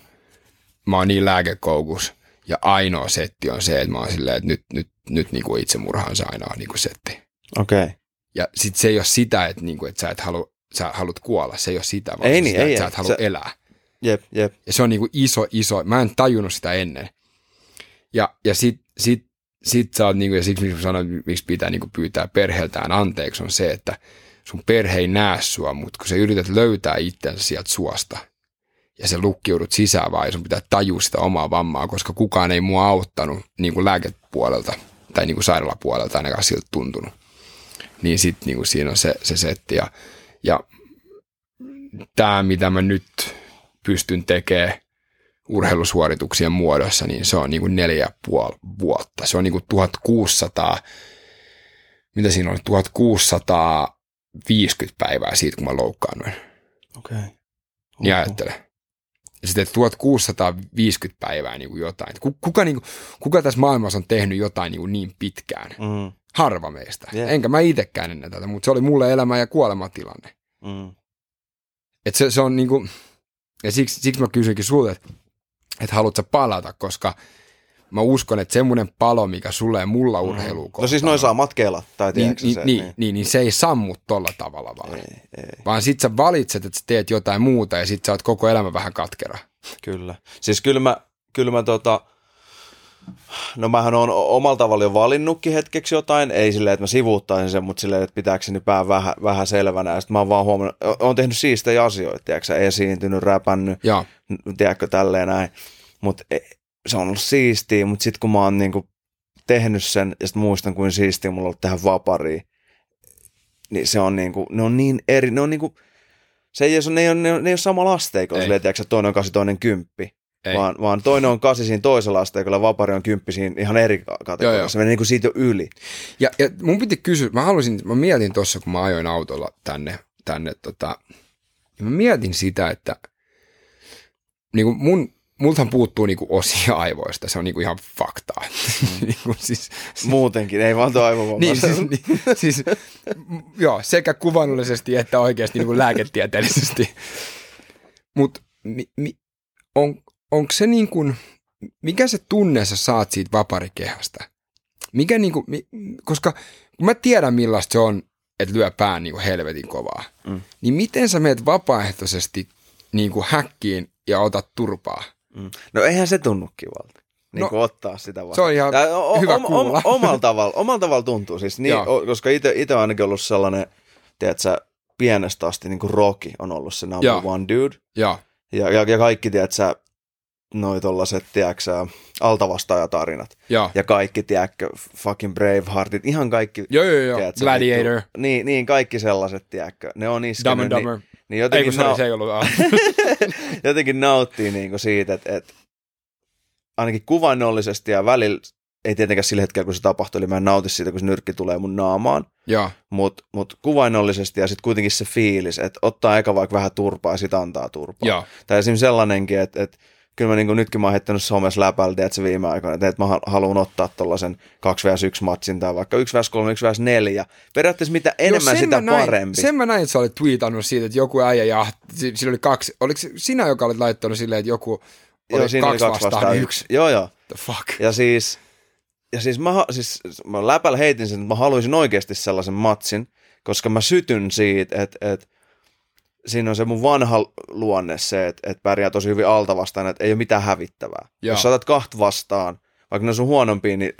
mä oon niin lääkekoukus, ja ainoa setti on se, että mä oon silleen, että nyt, nyt, nyt niin kuin itsemurha on se ainoa niin kuin setti. Okei. Okay. Ja sitten se ei ole sitä, että, niin kuin, että sä et halua sä haluat kuolla, se ei ole sitä, vaan ei, niin, sitä, ei, että sä et halua se... elää. Jep, jep. Ja se on niinku iso, iso, mä en tajunnut sitä ennen. Ja, ja sit, sit, sit sä oot niinku, ja siksi miksi sanoin, miksi pitää niinku pyytää perheeltään anteeksi, on se, että sun perhe ei näe sua, mutta kun sä yrität löytää itsensä sieltä suosta, ja sä lukkiudut sisään vaan, ja sun pitää tajua sitä omaa vammaa, koska kukaan ei mua auttanut niin kuin lääkepuolelta tai niin kuin sairaalapuolelta ainakaan siltä tuntunut. Niin sitten niin kuin siinä on se, se setti. Ja ja tämä, mitä mä nyt pystyn tekemään urheilusuorituksien muodossa, niin se on niin kuin neljä puoli vuotta. Se on niin kuin 1600, mitä siinä oli, 1650 päivää siitä, kun mä loukkaannuin. Okei. Okay. Niin ajattele. Ja sitten 1650 päivää niin kuin jotain. Kuka, niin kuin, kuka tässä maailmassa on tehnyt jotain niin, kuin niin pitkään? Mm. Harva meistä. Yeah. Enkä mä itsekään ennen tätä, mutta se oli mulle elämä- ja kuolematilanne. Mm. Et se, se on niin kuin, ja siksi, siksi mä kysynkin sulta, että, että haluatko palata, koska mä uskon, että semmoinen palo, mikä sulle mulla urheiluun No siis noin saa matkeilla, tai niin, niin, se, niin, niin. niin, niin se ei sammu tolla tavalla vaan. Ei, ei. Vaan sit sä valitset, että sä teet jotain muuta ja sit sä oot koko elämä vähän katkera. Kyllä. Siis kyllä mä, kyllä mä tota, No mähän on omalla tavalla jo valinnutkin hetkeksi jotain, ei silleen, että mä sivuuttaisin sen, mutta silleen, että pitääkö se nyt pää vähän, vähän selvänä. Ja sitten mä oon vaan huomannut, oon tehnyt siistejä asioita, tiedätkö esiintynyt, räpännyt, ja. tiedätkö, tälleen näin. Mutta e, se on ollut siistiä, mutta sitten kun mä oon niinku tehnyt sen, ja sitten muistan, kuin siistiä mulla on ollut tehdä vapariin, niin se on niinku, ne on niin eri, ne on niinku, se ei, ne ei ole, ne ei ole, ne ei ole sama asteikolla, silleen, tiedätkö, toinen on kasi, toinen kymppi. Ei. Vaan, vaan toinen on kasi siinä toisella asteikolla, vapari on kymppi siinä ihan eri kategoriassa. Se menee niin kuin siitä jo yli. Ja, ja mun piti kysyä, mä halusin, mä mietin tuossa, kun mä ajoin autolla tänne, tänne tota, mä mietin sitä, että niin kuin mun, multahan puuttuu niinku osia aivoista, se on niinku ihan faktaa. Mm. niinku siis, Muutenkin, ei vaan tuo aivovamma. niin, siis, niin, siis, joo, sekä kuvannollisesti että oikeasti niinku lääketieteellisesti. Mutta mi, mi, on, onko se niin kuin, mikä se tunne sä saat siitä vaparikehästä? Mikä niin kuin, koska kun mä tiedän millaista se on, että lyö pään niin kuin helvetin kovaa, mm. niin miten sä meet vapaaehtoisesti niin kuin häkkiin ja otat turpaa? Mm. No eihän se tunnu kivalta. Niin no, ottaa sitä vaan. Se on ihan ja, o, hyvä kuulla. Om, omalla, tavalla, omalla tavalla tuntuu. Siis niin, o, koska itse on ainakin ollut sellainen, tiedätkö, pienestä asti niin kuin Rocky on ollut se number ja. one dude. Ja. Ja, ja, ja kaikki, tiedätkö, noi tollaset, tiedätkö altavastaajatarinat. Ja. ja kaikki, tiedätkö, fucking Braveheartit, ihan kaikki. Joo, joo, joo. Tiedätkö, Gladiator. Vittu, niin, niin, kaikki sellaiset, tiedätkö, ne on iskenyt. Dumb and Dumber. Niin, niin jotenkin, Ei, nau- se ei ollut. jotenkin nauttii niinku siitä, että, että ainakin kuvannollisesti ja välillä, ei tietenkään sillä hetkellä, kun se tapahtui, eli mä en nauti siitä, kun se nyrkki tulee mun naamaan. Mutta mut kuvainnollisesti ja sitten kuitenkin se fiilis, että ottaa eka vaikka vähän turpaa ja sitten antaa turpaa. Ja. Tai esimerkiksi sellainenkin, että, että kyllä mä niin nytkin mä oon heittänyt somessa läpällä, että se viime aikoina, että, että mä haluan ottaa tuollaisen 2 vs 1 matsin tai vaikka 1 vs 3, 1 vs 4. Periaatteessa mitä enemmän Joo, sitä näin, parempi. Sen mä näin, että sä olit tweetannut siitä, että joku äijä ja sillä oli kaksi, oliko sinä, joka olit laittanut silleen, että joku oli joo, siinä kaksi, oli kaksi vastaan, vastaan yksi. Joo, joo. The fuck? Ja siis, ja siis mä, siis mä läpällä heitin sen, että mä haluaisin oikeasti sellaisen matsin, koska mä sytyn siitä, että, että siinä on se mun vanha luonne se, että, että pärjää tosi hyvin alta vastaan, että ei ole mitään hävittävää. Joo. Jos saatat kahta vastaan, vaikka ne on sun huonompia, niin,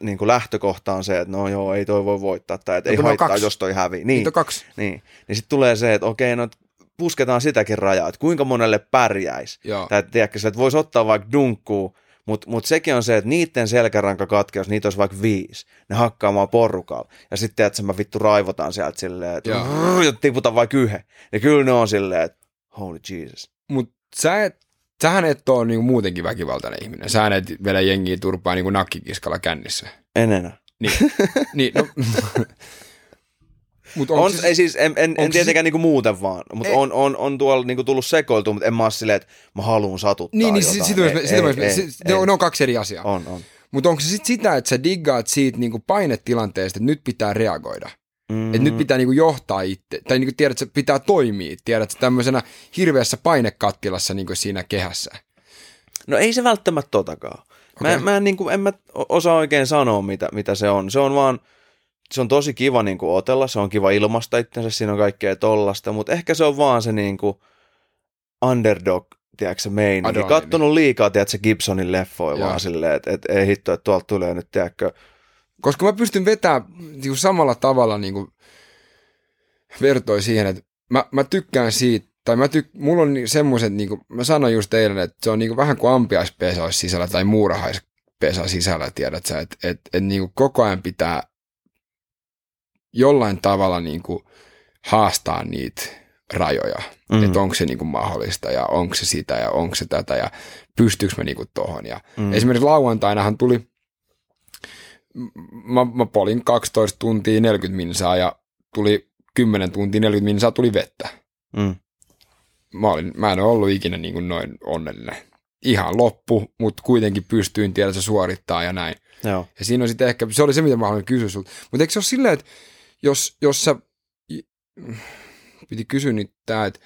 niin kuin lähtökohta on se, että no joo, ei toi voi voittaa, tai että no, ei haittaa, kaksi. jos toi hävii. Niin, kaksi. niin. niin sitten tulee se, että okei, no pusketaan sitäkin rajaa, että kuinka monelle pärjäisi. Tai että, tiedätkö, että voisi ottaa vaikka dunkkuu, mutta mut sekin on se, että niiden selkäranka katkeus, niitä olisi vaikka viisi. Ne hakkaamaan porukalla. Ja sitten, että mä vittu raivotaan sieltä silleen, että ja tiputan vaikka yhden. Ja kyllä ne on silleen, että holy Jesus. Mutta sä et, sähän et ole niinku muutenkin väkivaltainen ihminen. Sä et vedä jengiä turpaa niinku nakkikiskalla kännissä. En enää. Niin, niin no, Mut on siis, ei siis, en, en, en tietenkään se... niinku muuten vaan, mutta on, on, on tuolla niinku tullut sekoiltua, mutta en mä ole silleen, että mä haluan satuttaa Niin, niin jotain. Sit, sit, ei, sit, ei, ei, sit, ei, ne on kaksi eri asiaa. On, on. Mutta onko se sitten sitä, että sä diggaat siitä niinku painetilanteesta, että nyt pitää reagoida? Mm. Että nyt pitää niinku johtaa itse, tai niinku tiedät, että pitää toimia, tiedät, että tämmöisenä hirveässä painekattilassa niinku siinä kehässä. No ei se välttämättä totakaan. Okay. Mä, mä en, niinku, en mä osaa oikein sanoa, mitä, mitä se on. Se on vaan, se on tosi kiva niin kuin otella, se on kiva ilmasta itsensä, siinä on kaikkea tollasta, mutta ehkä se on vaan se niin kuin underdog, tiedätkö meininki. Kattonut liikaa, tiedätkö Gibsonin leffoja vaan silleen, että et, ei hitto, että tuolta tulee nyt, tiedätkö. Koska mä pystyn vetämään niin samalla tavalla niin kuin vertoi siihen, että mä, mä tykkään siitä, tai mä tyk, mulla on semmoiset, niin kuin, mä sanoin just eilen, että se on niin kuin vähän kuin ampiaispesa olisi sisällä tai muurahaispesa sisällä, tiedät sä, että et, et, niin koko ajan pitää jollain tavalla niin kuin haastaa niitä rajoja. Mm. Että onko se niin kuin mahdollista ja onko se sitä ja onko se tätä ja pystyykö mä niin kuin tohon. Ja mm. Esimerkiksi lauantainahan tuli, mä, mä polin 12 tuntia 40 minsaa ja tuli 10 tuntia 40 minsaa tuli vettä. Mm. Mä, olin, mä en ole ollut ikinä niin kuin noin onnellinen. Ihan loppu, mutta kuitenkin pystyin tiedä, se suorittaa ja näin. Joo. Ja siinä on sitten ehkä, se oli se, mitä mä haluan kysyä sulta. Mutta eikö se ole silleen, että jos, jos sä, piti kysyä nyt tää, että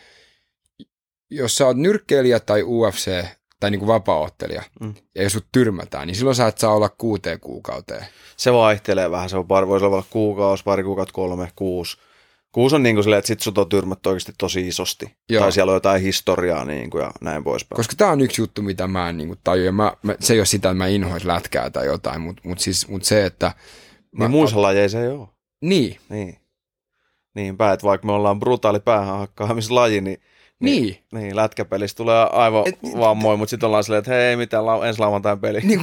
jos sä oot nyrkkeilijä tai UFC tai niin kuin vapaaottelija, mm. ja jos sut tyrmätään, niin silloin sä et saa olla kuuteen kuukauteen. Se vaihtelee vähän, se on pari, voisi olla kuukausi, pari kuukautta, kolme, kuusi. Kuusi on niin kuin silleen, että sit sut on tyrmätty oikeasti tosi isosti. Joo. Tai siellä on jotain historiaa niin kuin ja näin poispäin. Koska tämä on yksi juttu, mitä mä en niin kuin taju. Ja mä, mä, se ei ole sitä, että mä inhois lätkää tai jotain, mutta mut siis, mut se, että... Niin mä, muissa lajeissa ei ole. Niin. Niin. Niinpä, että vaikka me ollaan brutaali päähänhakkaamislaji, niin niin. Niin, niin lätkäpelissä tulee aivan Et, vammoin, mutta sitten ollaan silleen, että hei, mitään lau- ensi lauantain peli. Niin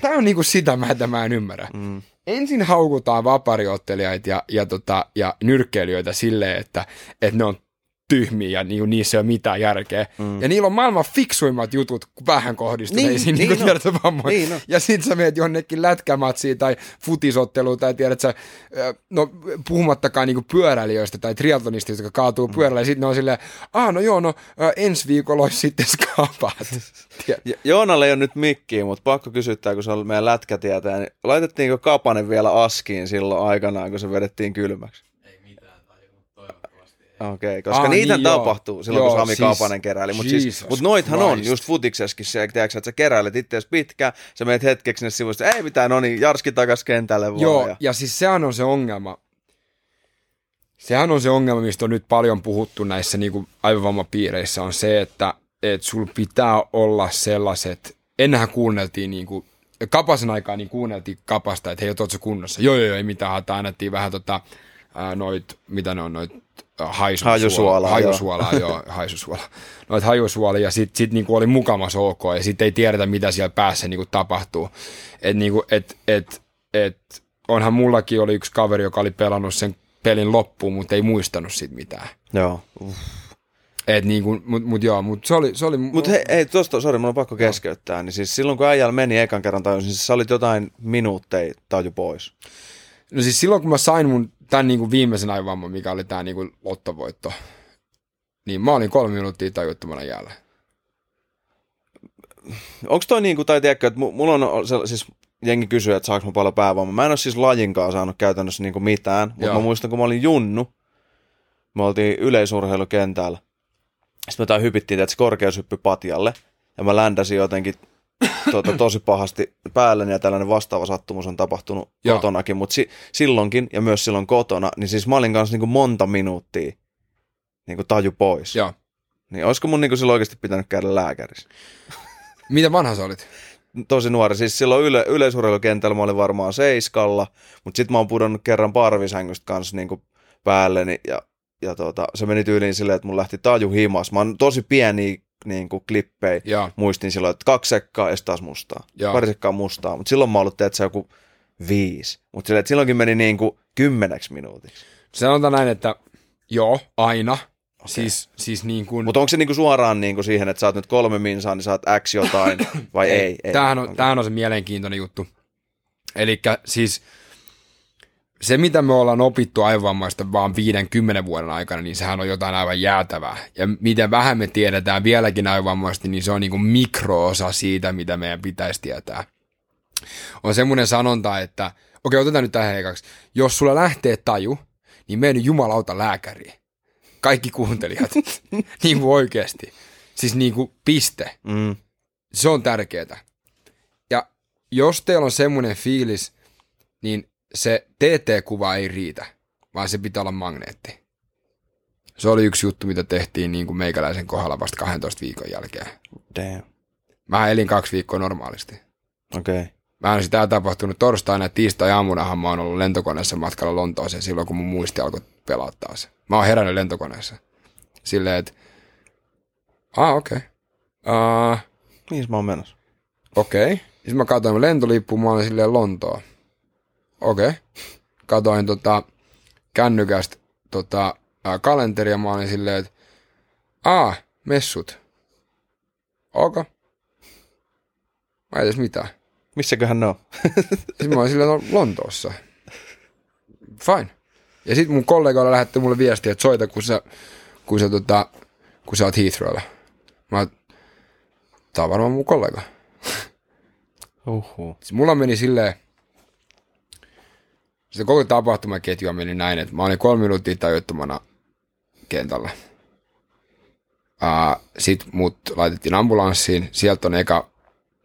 Tämä on niinku sitä, mitä mä en ymmärrä. Mm. Ensin haukutaan vapariottelijaita ja, ja, tota, ja nyrkkeilijöitä silleen, että, että ne on tyhmiä ja niin, niissä ei ole mitään järkeä. Mm. Ja niillä on maailman fiksuimmat jutut vähän kohdistuneisiin niin, niin, niin, no. niin no. Ja sit sä meet jonnekin lätkämatsiin tai futisotteluun tai tiedät sä, no puhumattakaan niin pyöräilijöistä tai triatlonistista, jotka kaatuu mm. pyörällä ja sitten ne on silleen, ah no joo, no ensi viikolla olisi sitten skapat. Joonalle ei ole nyt mikkiä, mutta pakko kysyttää, kun se on meidän lätkätietäjä, niin laitettiinko Kapanen vielä askiin silloin aikanaan, kun se vedettiin kylmäksi? Okei, okay, koska ah, niitä niin, tapahtuu joo. silloin, joo, kun Sami siis, Kaapanen keräili. Mutta siis, mut noithan Christ. on just futiksessakin se, tiedätkö, että sä keräilet itseäsi pitkään, sä meet hetkeksi ne sivuista, ei mitään, no niin, Jarski takas kentälle vaan. Joo, ja... ja siis sehän on se ongelma. Sehän on se ongelma, mistä on nyt paljon puhuttu näissä niin kuin aivovammapiireissä, on se, että et sul pitää olla sellaiset, ennenhän kuunneltiin niin kuin, Kapasen aikaa niin kuunneltiin Kapasta, että hei, ootko kunnossa? Joo, joo, joo, ei mitään hataa, annettiin vähän tota, ää, noit, mitä ne on, noit haisusuolaa. Hajusuolaa, hajusuolaa joo. joo, hajusuolaa. Noita hajusuolia ja sitten sit niinku oli mukamas ok ja sitten ei tiedetä, mitä siellä päässä niinku tapahtuu. Et niinku, et, et, et, onhan mullakin oli yksi kaveri, joka oli pelannut sen pelin loppuun, mutta ei muistanut siitä mitään. Joo. Et niinku, mut, mut joo, mut se oli... Se oli mut hei, hei tosta, sori, mun on pakko keskeyttää. Niin siis silloin kun äijällä meni ekan kerran tajus, niin siis sä olit jotain minuutteja taju pois. No siis silloin kun mä sain mun tämän niin kuin viimeisen aivamman, mikä oli tämä niin kuin lottovoitto, niin mä olin kolme minuuttia tajuttomana jäällä. Onko toi niin kuin, tai tiedätkö, että mulla on, se, siis jengi kysyy, että saanko mä paljon päävoimaa. Mä en ole siis lajinkaan saanut käytännössä niin kuin mitään, mutta Joo. mä muistan, kun mä olin junnu, me oltiin yleisurheilukentällä. Sitten me tai hypittiin, että se korkeushyppy patjalle, ja mä ländäsin jotenkin tuota, tosi pahasti päälle ja tällainen vastaava sattumus on tapahtunut Joo. kotonakin, mutta si- silloinkin ja myös silloin kotona, niin siis mä olin kanssa niin kuin monta minuuttia niin kuin taju pois. Joo. Niin olisiko mun niin kuin silloin oikeasti pitänyt käydä lääkärissä? Mitä vanha sä olit? Tosi nuori. Siis silloin yle, yleisurheilukentällä mä olin varmaan seiskalla, mutta sitten mä oon pudonnut kerran parvisängystä kanssa niin kuin päälleni ja, ja tota, se meni tyyliin silleen, että mun lähti taju himas. Mä oon tosi pieni niin kuin klippejä. Ja. Muistin silloin, että kaksi sekkaa ja taas mustaa. Ja. Pari sekkaa mustaa. Mutta silloin mä ollut, että se joku viisi. Mutta silloinkin meni niin kuin kymmeneksi minuutiksi. Sanotaan näin, että joo, aina. Okay. Siis, siis niin kuin... Mutta onko se niinku suoraan niinku siihen, että sä oot nyt kolme minsaa, niin saat X jotain, vai ei? ei, Tämähän, on, okay. tämähän on se mielenkiintoinen juttu. Eli siis se, mitä me ollaan opittu aivovammaista vaan viiden, kymmenen vuoden aikana, niin sehän on jotain aivan jäätävää. Ja miten vähän me tiedetään vieläkin aivovammaista, niin se on niin kuin mikroosa siitä, mitä meidän pitäisi tietää. On semmoinen sanonta, että, okei, otetaan nyt tähän ekaksi. Jos sulla lähtee taju, niin mene jumalauta lääkäriin. Kaikki kuuntelijat. niin kuin oikeasti. Siis niin kuin piste. Mm. Se on tärkeää. Ja jos teillä on semmoinen fiilis, niin se TT-kuva ei riitä, vaan se pitää olla magneetti. Se oli yksi juttu, mitä tehtiin niin kuin meikäläisen kohdalla vasta 12 viikon jälkeen. Damn. Mä elin kaksi viikkoa normaalisti. Okei. Okay. Mä en sitä tapahtunut torstaina ja tiistai aamunahan mä oon ollut lentokoneessa matkalla Lontooseen silloin, kun mun muisti alkoi pelaa taas. Mä oon herännyt lentokoneessa. Silleen, että ah okei. Okay. Uh, Mihin mä oon menossa? Okei. Okay. Sitten mä katsoin lentolippuun, mä olin silleen Lontoa okei. Okay. Katoin tota, kännykästä tota, ää, kalenteri ja mä olin silleen, että aa, messut. Ok. Mä ei edes mitään. Missäköhän ne on? Sitten mä olin silleen, no Lontoossa. Fine. Ja sitten mun kollegoilla lähetti mulle viestiä, että soita, kun sä, kun sä, tota, kun sä oot Heathrowlla. Mä tää on varmaan mun kollega. Uhu. Siis mulla meni silleen, se koko tapahtumaketju meni näin, että mä olin kolme minuuttia tajuttomana kentällä. Sitten mut laitettiin ambulanssiin, sieltä on eka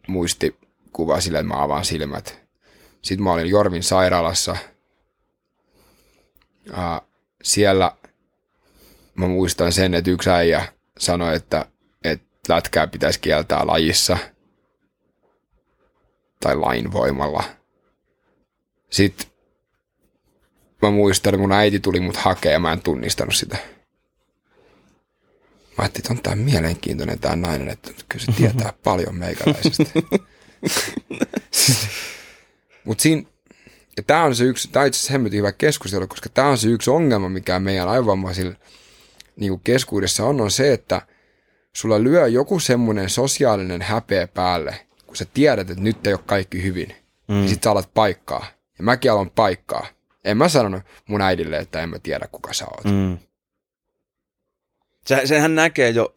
muistikuva sille, että mä avaan silmät. Sitten mä olin Jorvin sairaalassa. Uh, siellä mä muistan sen, että yksi äijä sanoi, että, että lätkää pitäisi kieltää lajissa tai lain voimalla. Sitten mä muistan, että mun äiti tuli mut hakea ja mä en tunnistanut sitä. Mä ajattelin, että on tää mielenkiintoinen tää nainen, että kyllä se tietää paljon meikäläisestä. Mut siinä, ja tää on se yksi, tää on itse asiassa hemmetin hyvä keskustelu, koska tää on se yksi ongelma, mikä meidän aivovammaisilla niin keskuudessa on, on se, että sulla lyö joku semmoinen sosiaalinen häpeä päälle, kun sä tiedät, että nyt ei ole kaikki hyvin. Mm. Ja sit sä alat paikkaa. Ja mäkin aloin paikkaa. En mä sanonut mun äidille, että en mä tiedä, kuka sä oot. Mm. Se, sehän näkee jo,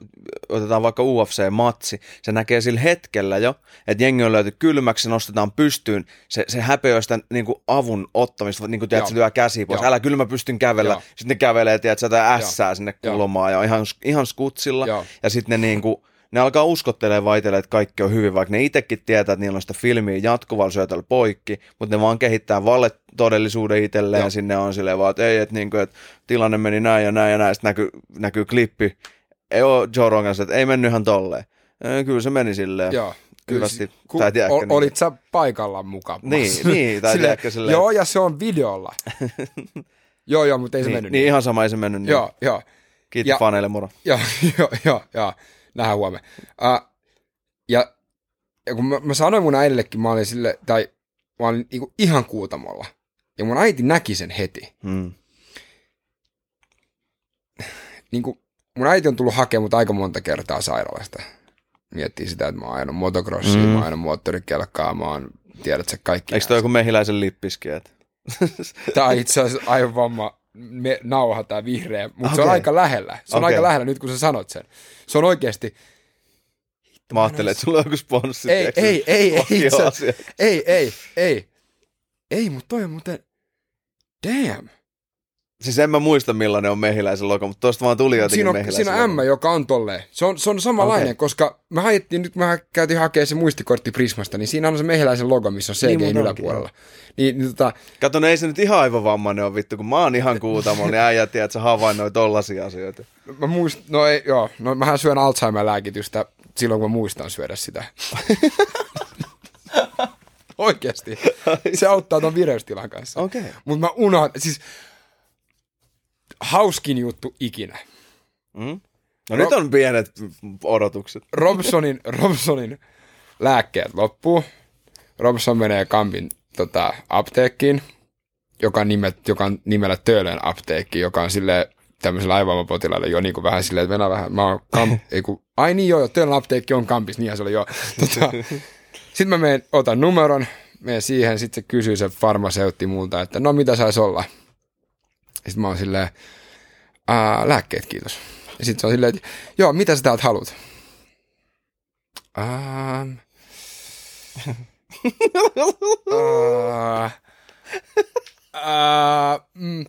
otetaan vaikka UFC-matsi, se näkee sillä hetkellä jo, että jengi on löyty kylmäksi, se nostetaan pystyyn, se, se häpeöi sitä niin kuin avun ottamista, niin kuin tiedät, se lyö käsi pois, Joo. älä kyllä mä pystyn kävellä, Joo. sitten ne kävelee, tiedät, sitä ässää sinne Joo. kulmaan ja ihan, ihan skutsilla, Joo. ja sitten ne niin kuin, ne alkaa uskottelemaan vaitelle, että kaikki on hyvin, vaikka ne itsekin tietää, että niillä on sitä filmiä jatkuvalla syötöllä poikki, mutta ne vaan kehittää valetodellisuuden itselleen, Joo. ja sinne on silleen vaan, että ei, että, niin kuin, että tilanne meni näin ja näin ja näin, sitten näkyy, näkyy klippi, ei ole Joe Rogan että ei mennyt ihan tolleen. Ee, Kyllä se meni silleen. Joo. Hyvästi. Ku, Tai tiedätkö, ol, niin- olit sä paikalla mukaan? Niin, niin, tai tiedätkö silleen- Joo, ja se on videolla. joo, joo, mutta ei se niin, mennyt niin, ihan sama ei se mennyt. Niin. Joo, joo. Kiitti ja- faneille, moro. Joo, joo, joo, joo. Nähdään huomenna. Uh, ja, ja kun mä, mä sanoin mun äidillekin, mä olin sille, tai mä olin niinku ihan kuutamolla. Ja mun äiti näki sen heti. Hmm. Niinku, mun äiti on tullut hakemaan mut aika monta kertaa sairaalasta. Miettii sitä, että mä oon ajanut motocrossia, Mm. mm. mä oon ajanut moottorikelkkaa, mä oon, tiedät sä kaikki. Eikö toi joku mehiläisen lippiski? Tää on itse asiassa aivan vamma me, nauha tää vihreä, mutta okay. se on aika lähellä. Se on Okei. aika lähellä nyt, kun sä sanot sen. Se on oikeasti, Mä ajattelin, että sulla on joku sponssi. ei, ei, ei, ei, se, asia. ei, ei, ei, ei, mutta toi on muuten, damn. Siis en mä muista millainen on mehiläisen logo, mutta tosta vaan tuli jotenkin Siinä on, mehiläisen siinä on M, joka on tolleen. Se on, se on samanlainen, okay. koska me haettiin, nyt mä käytiin hakemaan se muistikortti Prismasta, niin siinä on se mehiläisen logo, missä on CGin Niin yläpuolella. Niin, niin tota, Kato, ei se nyt ihan aivan vammainen ole vittu, kun mä oon ihan kuutamo, niin äijä tiedät, että sä havainnoit tollasia asioita. mä muist, no ei, joo, no mähän syön Alzheimer-lääkitystä silloin, kun mä muistan syödä sitä. Oikeasti. Se auttaa ton vireystilan kanssa. Okei. Mutta mä unohdan, siis hauskin juttu ikinä. Mm? No nyt on pienet odotukset. Robsonin, Robsonin lääkkeet loppuu. Robson menee Kampin tota, apteekkiin, joka nimet, joka on nimellä Töölön apteekki, joka on sille tämmöisellä aivovammapotilailla jo niin kuin vähän silleen, että mennään vähän, mä oon kamp, ei kun, ai niin joo, Töölön apteekki on Kampis, niinhän se oli joo. Tota, sitten mä menen, otan numeron, menen siihen, sitten se kysyy se farmaseutti multa, että no mitä saisi olla. Sitten mä oon silleen, Ää, lääkkeet kiitos. Ja sitten se on silleen, että joo, mitä sä täältä haluat? Ähm. Ää, ää, mm,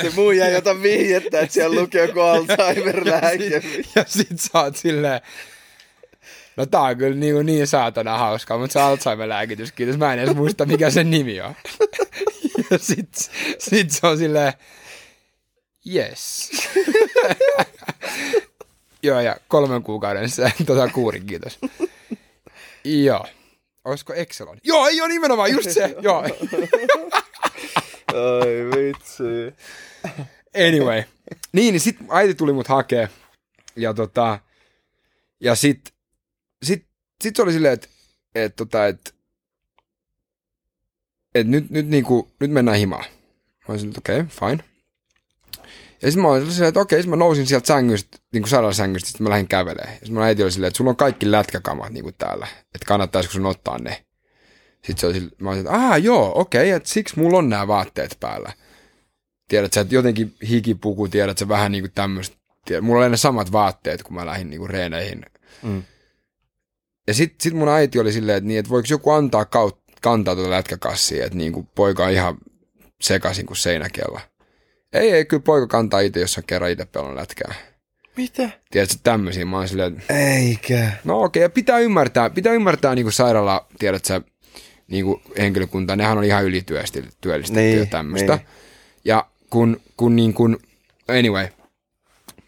Se muu jäi jotain vihjettä, että siellä lukee joku Alzheimer-lääke. ja sit sä oot silleen, no tää on kyllä niin, niin saatana hauskaa, mutta se Alzheimer-lääkitys, kiitos, mä en edes muista mikä sen nimi on. ja sit, sit se on silleen, yes. Joo, ja kolmen kuukauden se tota kuurin, kiitos. Joo. Olisiko Excelon? Joo, ei ole nimenomaan, just se. Joo. Ai vitsi. Anyway. Niin, niin sit äiti tuli mut hakee. Ja tota, ja sit, sit, sit se oli silleen, että et, tota, et, et nyt, nyt, niinku, nyt mennään himaan. Mä olisin, että okei, okay, fine. Ja sitten mä olin silleen, että okei, sitten mä nousin sieltä sängystä, niin kuin sairaalasängystä, sitten mä lähdin kävelemään. Ja sitten mä äiti oli silleen, että sulla on kaikki lätkäkamat niin kuin täällä, että kannattaisiko sun ottaa ne. Sitten se oli silleen, mä olin, että aah joo, okei, että siksi mulla on nämä vaatteet päällä. Tiedät sä, että jotenkin hikipuku, tiedät sä vähän niin kuin tämmöistä. Mulla oli ne samat vaatteet, kun mä lähdin niin kuin reeneihin. Mm. Ja sitten sit mun äiti oli silleen, että, niin, että voiko joku antaa kaut, kantaa tuota lätkäkassia, että niin kuin poika on ihan sekaisin kuin seinäkella. Ei, ei, kyllä poika kantaa itse, jos on kerran itse pelannut lätkää. Mitä? Tiedätkö, tämmöisiä. Mä oon silleen, että Eikä. no okei, ja pitää ymmärtää, pitää ymmärtää niin kuin sairaala, tiedätkö, niin kuin henkilökunta, nehän on ihan ylityöllistetty Niin, ja tämmöistä. niin. Ja kun, kun niin kuin, anyway,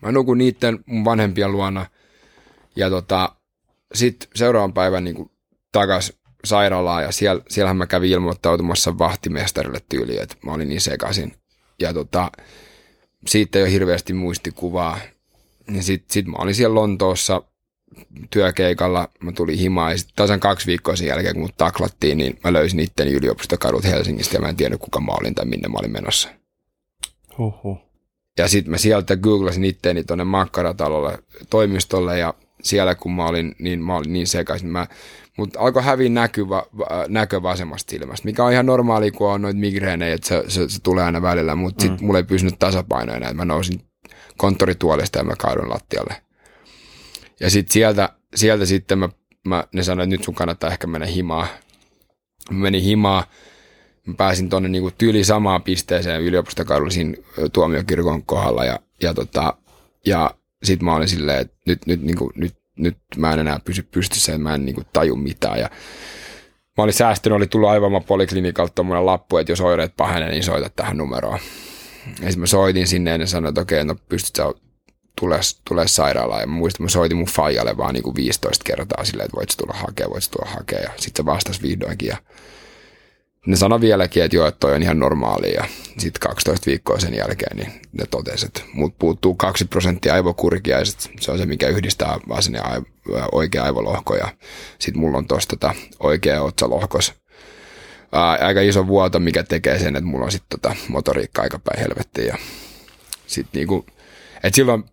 mä nukun niiden mun vanhempien luona ja tota, sit seuraavan päivän niin kuin takas sairaalaan ja siellä, siellähän mä kävin ilmoittautumassa vahtimestarille tyyliin, että mä olin niin sekaisin. Ja tota, siitä ei ole hirveästi muistikuvaa. Ja sit, sit mä olin siellä Lontoossa työkeikalla, mä tulin himaan ja sitten tasan kaksi viikkoa sen jälkeen, kun mut taklattiin, niin mä löysin itteni yliopistokadut Helsingistä ja mä en tiennyt, kuka mä olin tai minne mä olin menossa. Huhhuh. Ja sitten mä sieltä googlasin itteeni tuonne makkaratalolle toimistolle ja siellä kun mä olin, niin mä olin niin sekaisin. Mä, mutta alkoi häviä näky, va, va, näkö vasemmasta silmästä, mikä on ihan normaali, kun on noita migreenejä, että se, se, se, tulee aina välillä, mutta sitten mulla ei pysynyt tasapaino enää. Mä nousin konttorituolista ja mä kaadun lattialle. Ja sitten sieltä, sieltä sitten mä, mä, ne sanoivat, että nyt sun kannattaa ehkä mennä himaa. Mä menin himaa, mä pääsin tuonne niinku tyyli samaan pisteeseen yliopistokadulla siinä tuomiokirkon kohdalla ja, ja, tota, ja sit mä olin silleen, että nyt, nyt, niinku, nyt, nyt mä en enää pysy pystyssä mä en niinku taju mitään ja mä olin säästynyt, oli tullut aivan poliklinikalta tuommoinen lappu, että jos oireet pahenee, niin soita tähän numeroon. Ja sitten mä soitin sinne ja ne sanoi, että okei, no pystyt sä tulee, tulee sairaalaan. Ja mä muistan, mä soitin mun faijalle vaan niinku 15 kertaa silleen, että voit tulla hakea, voit tulla hakea. Ja sitten se vastasi vihdoinkin ja ne sanoi vieläkin, että joo, että toi on ihan normaali ja sitten 12 viikkoa sen jälkeen niin ne totesi, että mut puuttuu 2 prosenttia aivokurkia ja sit se on se, mikä yhdistää vasen ja aiv- oikea aivolohko ja sitten mulla on tosta tota oikea otsalohkos. Ää, aika iso vuoto, mikä tekee sen, että mulla on sitten tota motoriikka aika päin helvettiin ja sitten niinku, että silloin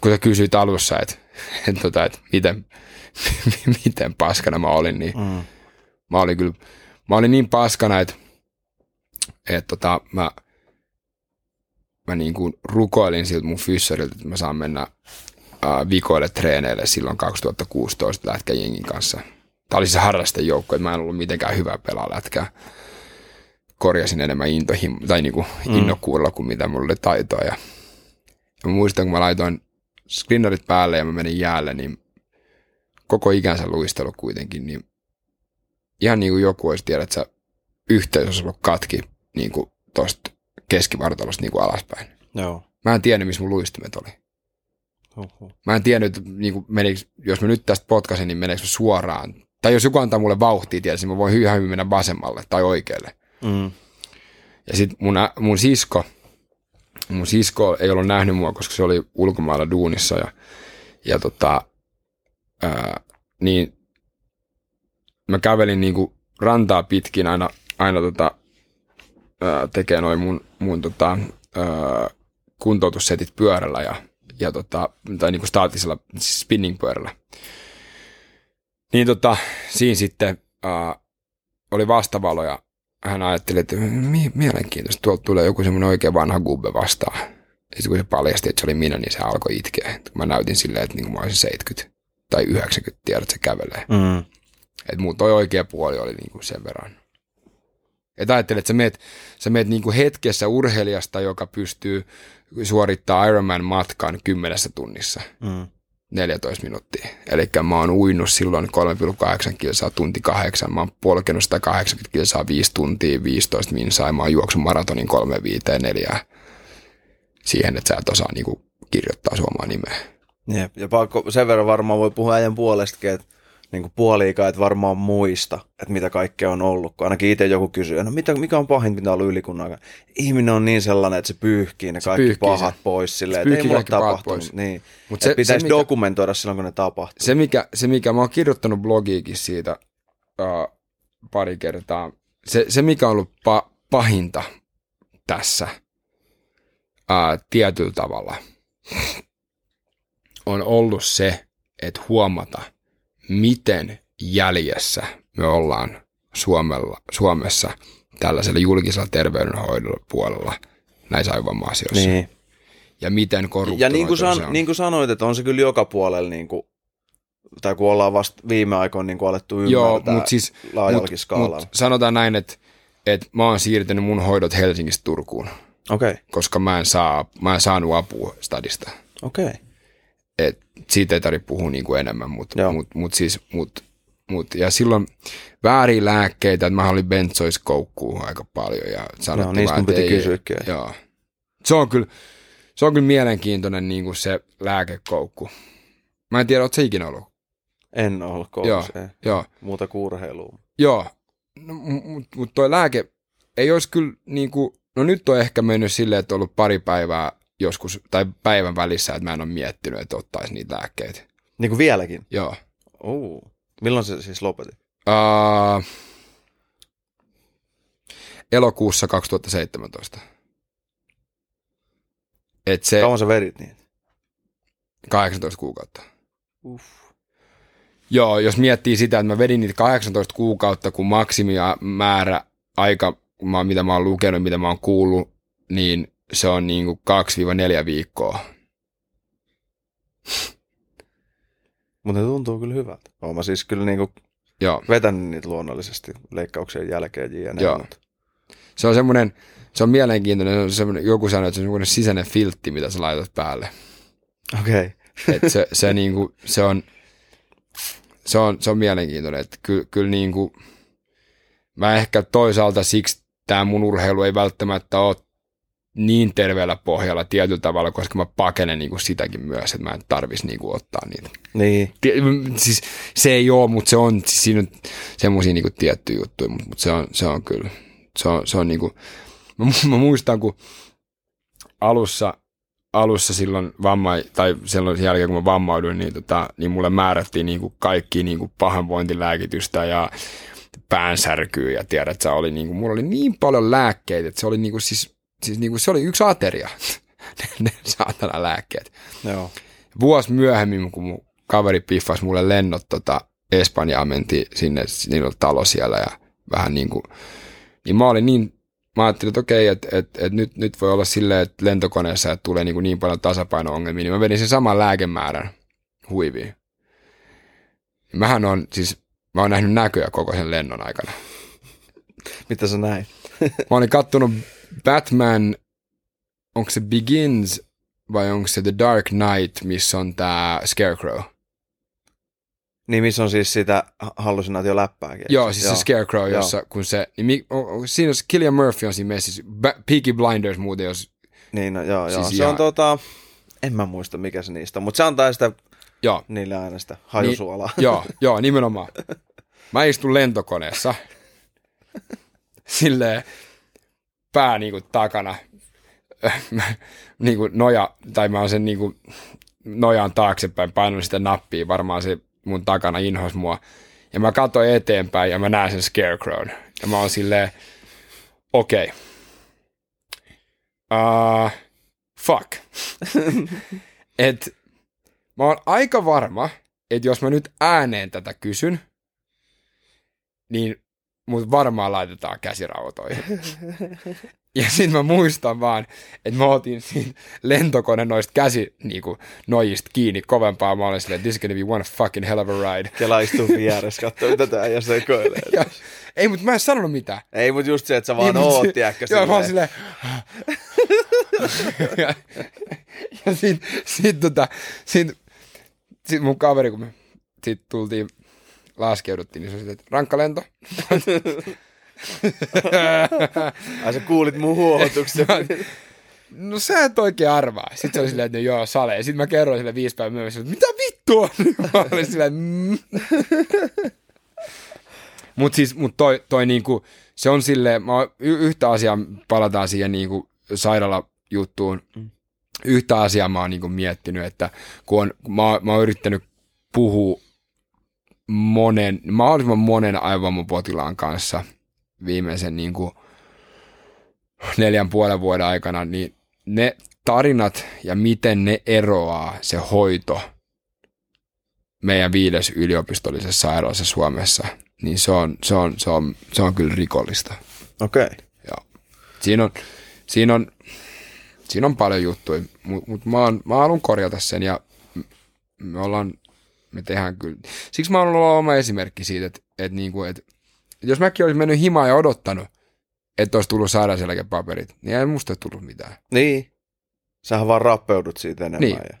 kun sä kysyit alussa, että, että, tota, että miten, miten paskana mä olin, niin Mm. mä olin kyllä, mä olin niin paskana, että, että tota, mä, mä niin kuin rukoilin siltä mun fyssarilta, että mä saan mennä ää, vikoille treeneille silloin 2016 lätkäjengin kanssa. Tämä oli se harrastejoukko, että mä en ollut mitenkään hyvä pelaa lätkää. Korjasin enemmän intohim, tai niin kuin Mm. innokkuudella kuin mitä mulla oli taitoa. Ja, ja mä muistan, kun mä laitoin skrinnarit päälle ja mä menin jäälle, niin koko ikänsä luistelu kuitenkin, niin ihan niin kuin joku olisi tiedä, että yhteys olisi ollut katki niin kuin tosta keskivartalosta niin kuin alaspäin. Joo. Mä en tiennyt, missä mun luistimet oli. Huhhuh. Mä en tiennyt, niin kuin meniks, jos mä nyt tästä potkasin, niin meneekö suoraan. Tai jos joku antaa mulle vauhtia, tietysti mä voin ihan hyvin mennä vasemmalle tai oikealle. Mm. Ja sitten mun, mun sisko, mun sisko ei ollut nähnyt mua, koska se oli ulkomailla duunissa ja, ja tota, ää, niin mä kävelin niinku rantaa pitkin aina, aina tota, ää, tekee noin mun, mun tota, ää, kuntoutussetit pyörällä ja, ja tota, tai niinku staattisella siis spinning-pyörällä. Niin tota, siinä sitten ää, oli vastavalo ja hän ajatteli, että mi- mielenkiintoista, tuolta tulee joku semmoinen oikein vanha gubbe vastaan. Ja kun se paljasti, että se oli minä, niin se alkoi itkeä. Mä näytin silleen, että niin mä olisin 70 tai 90, tiedät, että se kävelee. Mm. Että mun toi oikea puoli oli niin kuin sen verran. Et ajattelet, että sä meet, sä meet niin kuin hetkessä urheilijasta, joka pystyy suorittaa Ironman-matkan kymmenessä tunnissa. Mm. 14 minuuttia. Eli mä oon uinut silloin 3,8 kilsaa tunti kahdeksan. Mä oon polkenut 180 kilsaa 5 tuntia, 15 minsaa. ja Mä oon juoksun maratonin 3, 5, 4 siihen, että sä et osaa niinku kirjoittaa suomaa nimeä. Jep. Ja pakko, sen verran varmaan voi puhua äijän puolestakin, että niin kuin puoliikaa, että varmaan muista, että mitä kaikkea on ollut. Kun ainakin itse joku kysyy, no mitä, mikä on pahin, mitä on ollut ylikunnan aikana. Ihminen on niin sellainen, että se pyyhkii ne kaikki pyyhkii pahat sen. pois silleen, Se että ei pahat tapahtunut. Niin. Mut Se, se- pitäisi se, mikä- dokumentoida silloin, kun ne tapahtuu. Se mikä, se, mikä mä oon kirjoittanut blogiikin siitä uh, pari kertaa, se, se mikä on ollut pa, pahinta tässä, ää, tietyllä tavalla on ollut se, että huomata, miten jäljessä me ollaan Suomella, Suomessa tällaisella julkisella terveydenhoidolla puolella näissä aivovamma-asioissa. Niin. Ja miten korruptoitua Ja niin kuin, se san, on. niin kuin sanoit, että on se kyllä joka puolella, niin kuin, tai kun ollaan vasta viime aikoina niin alettu Joo, ymmärtää mutta siis laajallakin mut, skaalalla. mut sanotaan näin, että, että mä oon siirtänyt mun hoidot Helsingistä Turkuun, Okei, okay. koska mä en, saa, mä en saanut apua stadista. okei. Okay. Et siitä ei tarvitse puhua niin kuin enemmän, mutta Joo. mut, mut siis, mut, mut, ja silloin väärin lääkkeitä, että mä olin benzoiskoukkuun aika paljon ja sanottiin niistä vaan, piti kysyäkin. Joo. Se on kyllä, se on kyllä mielenkiintoinen niin kuin se lääkekoukku. Mä en tiedä, ootko sä ikinä ollut? En ole Joo, koulussa, ei. joo. muuta kuin urheilua. Joo, no, mutta mut toi lääke ei olisi kyllä niinku, no nyt on ehkä mennyt silleen, että on ollut pari päivää joskus, tai päivän välissä, että mä en ole miettinyt, että ottaisi niitä lääkkeitä. Niin kuin vieläkin? Joo. Uh. Milloin se siis lopetit? Uh, elokuussa 2017. Et se Kauan sä vedit niitä? 18 kuukautta. Uff. Joo, jos miettii sitä, että mä vedin niitä 18 kuukautta, kun maksimia määrä aika, mitä mä oon lukenut, mitä mä oon kuullut, niin se on niinku 2-4 viikkoa. Mutta ne tuntuu kyllä hyvältä. Oon mä siis kyllä niinku Joo, vetänyt niitä luonnollisesti leikkauksien jälkeen jne. Joo. Mutta se on semmoinen, se on mielenkiintoinen, se on semmoinen, joku sanoi, että se on semmoinen sisäinen filtti, mitä sä laitat päälle. Okei. Okay. Et se, se, niinku, se, on, se, on, se on mielenkiintoinen, että kyllä, kyllä niinku, mä ehkä toisaalta siksi tämä mun urheilu ei välttämättä ole niin terveellä pohjalla tietyllä tavalla, koska mä pakenen niinku sitäkin myös, että mä en tarvitsisi niinku ottaa niitä. Niin. Siis se ei ole, mutta se on, siis siinä on semmoisia niinku tiettyjä juttuja, mutta, mutta se, on, se on kyllä, se on, se on niinku, mä, mu- mä muistan, kun alussa, alussa silloin vamma, tai silloin sen jälkeen, kun mä vammauduin, niin, tota, niin mulle määrättiin niinku kaikki niinku pahanvointilääkitystä ja päänsärkyä ja tiedät, että se oli niinku, mulla oli niin paljon lääkkeitä, että se oli niinku siis, siis niinku, se oli yksi ateria, ne saatana lääkkeet Joo. vuosi myöhemmin, kun mun kaveri piffasi mulle lennot tota Espanjaan, mentiin sinne, niillä oli talo siellä ja vähän niin kuin, niin mä olin niin, mä ajattelin, että okei, että et, et nyt, nyt voi olla silleen, että lentokoneessa että tulee niin, kuin niin paljon tasapaino-ongelmia, niin mä vedin sen saman lääkemäärän huiviin. Mähän on siis, mä oon nähnyt näköjä koko sen lennon aikana. Mitä sä näit? Mä olin kattonut Batman, onko se Begins vai onko se The Dark Knight, missä on tää Scarecrow. Niin missä on siis sitä hallusinaatio läppääkin. Joo, siis se Scarecrow, Joo. jossa kun se, niin mi, o, o, siinä on, Killian Murphy on siinä messissä, Ba- Peaky Blinders muuten, jos, Niin, no, joo, joo. Siis se ihan- on tota, en mä muista mikä se niistä on, mutta se antaa sitä, joo, niille aina sitä hajusuolaa. joo, joo, nimenomaan. Mä istun lentokoneessa, silleen pää niinku takana, niinku noja, tai mä oon sen niinku nojaan taaksepäin, painan sitä nappia, varmaan se mun takana inhos mua. Ja mä katsoin eteenpäin ja mä näen sen Scarecrown. Ja mä oon silleen, okei. Okay. Uh, fuck. Et mä oon aika varma, että jos mä nyt ääneen tätä kysyn, niin mut varmaan laitetaan käsirautoihin. Ja sitten mä muistan vaan, että mä otin siinä lentokone noista käsi niinku, nojista kiinni kovempaa. Mä olin silleen, this is gonna be one fucking hell of a ride. Kela istuu vieressä, katsoo mitä tää ja sekoilee. Ja, ei, mutta mä en sanonut mitään. Ei, mutta just se, että sä vaan Niin, oot, tiedätkö, Joo, mä oon silleen... ja ja sit, sit, tota, sit, sit mun kaveri, kun me sit tultiin, laskeuduttiin, niin se oli että rankka lento. Ai sä kuulit mun huohotuksen. No sä et oikein arvaa. Sitten se oli silleen, että no joo, sale. Ja sitten mä kerroin sille viisi päivää myöhemmin, että mitä vittua? Mä olin silleen, mm. Mut siis, mut toi, toi niinku, se on silleen, mä y- yhtä asiaa, palataan siihen niinku sairaalajuttuun. Yhtä asiaa mä oon niinku miettinyt, että kun on, kun mä, oon- mä oon yrittänyt puhua monen, mahdollisimman monen aivovammapotilaan kanssa viimeisen niinku neljän puolen vuoden aikana, niin ne tarinat ja miten ne eroaa se hoito meidän viides yliopistollisessa sairaalassa Suomessa, niin se on, se on, se on, se on kyllä rikollista. Okei. Okay. Joo. Siinä on, siinä on, siinä on paljon juttuja, mutta mut mä, oon, mä haluan korjata sen ja me ollaan, me tehdään kyllä. Siksi mä oon ollut oma esimerkki siitä, että, että, niinku, että jos mäkin olisin mennyt himaan ja odottanut, että olisi tullut sairauseläkepaperit, niin ei musta tullut mitään. Niin. Sähän vaan rappeudut siitä enemmän. Niin. Ja...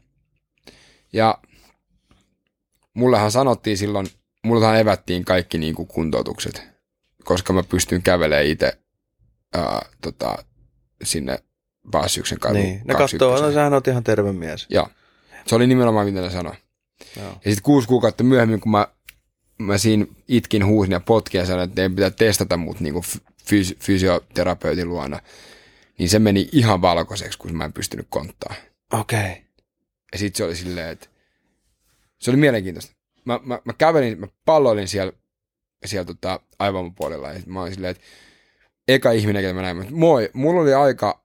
Ja mullehan sanottiin silloin, mullehan evättiin kaikki niin kuin kuntoutukset, koska mä pystyn kävelemään itse ää, tota, sinne Paasyksen kaivun Niin. Ne katsoo, no sähän oot ihan terve mies. Joo. Se oli nimenomaan mitä ne sanoi. Joo. Ja sitten kuusi kuukautta myöhemmin, kun mä, mä siinä itkin, huusin ja potkin ja sanoin, että teidän pitää testata mut niinku fysi- fysioterapeutin luona, niin se meni ihan valkoiseksi, kun mä en pystynyt konttaa. Okei. Okay. Ja sitten se oli silleen, että se oli mielenkiintoista. Mä, mä, mä kävelin, mä palloilin siellä, siellä tota, aivomupuolella ja sit mä olin silleen, että eka ihminen, ketä mä näin, että moi, mulla oli aika,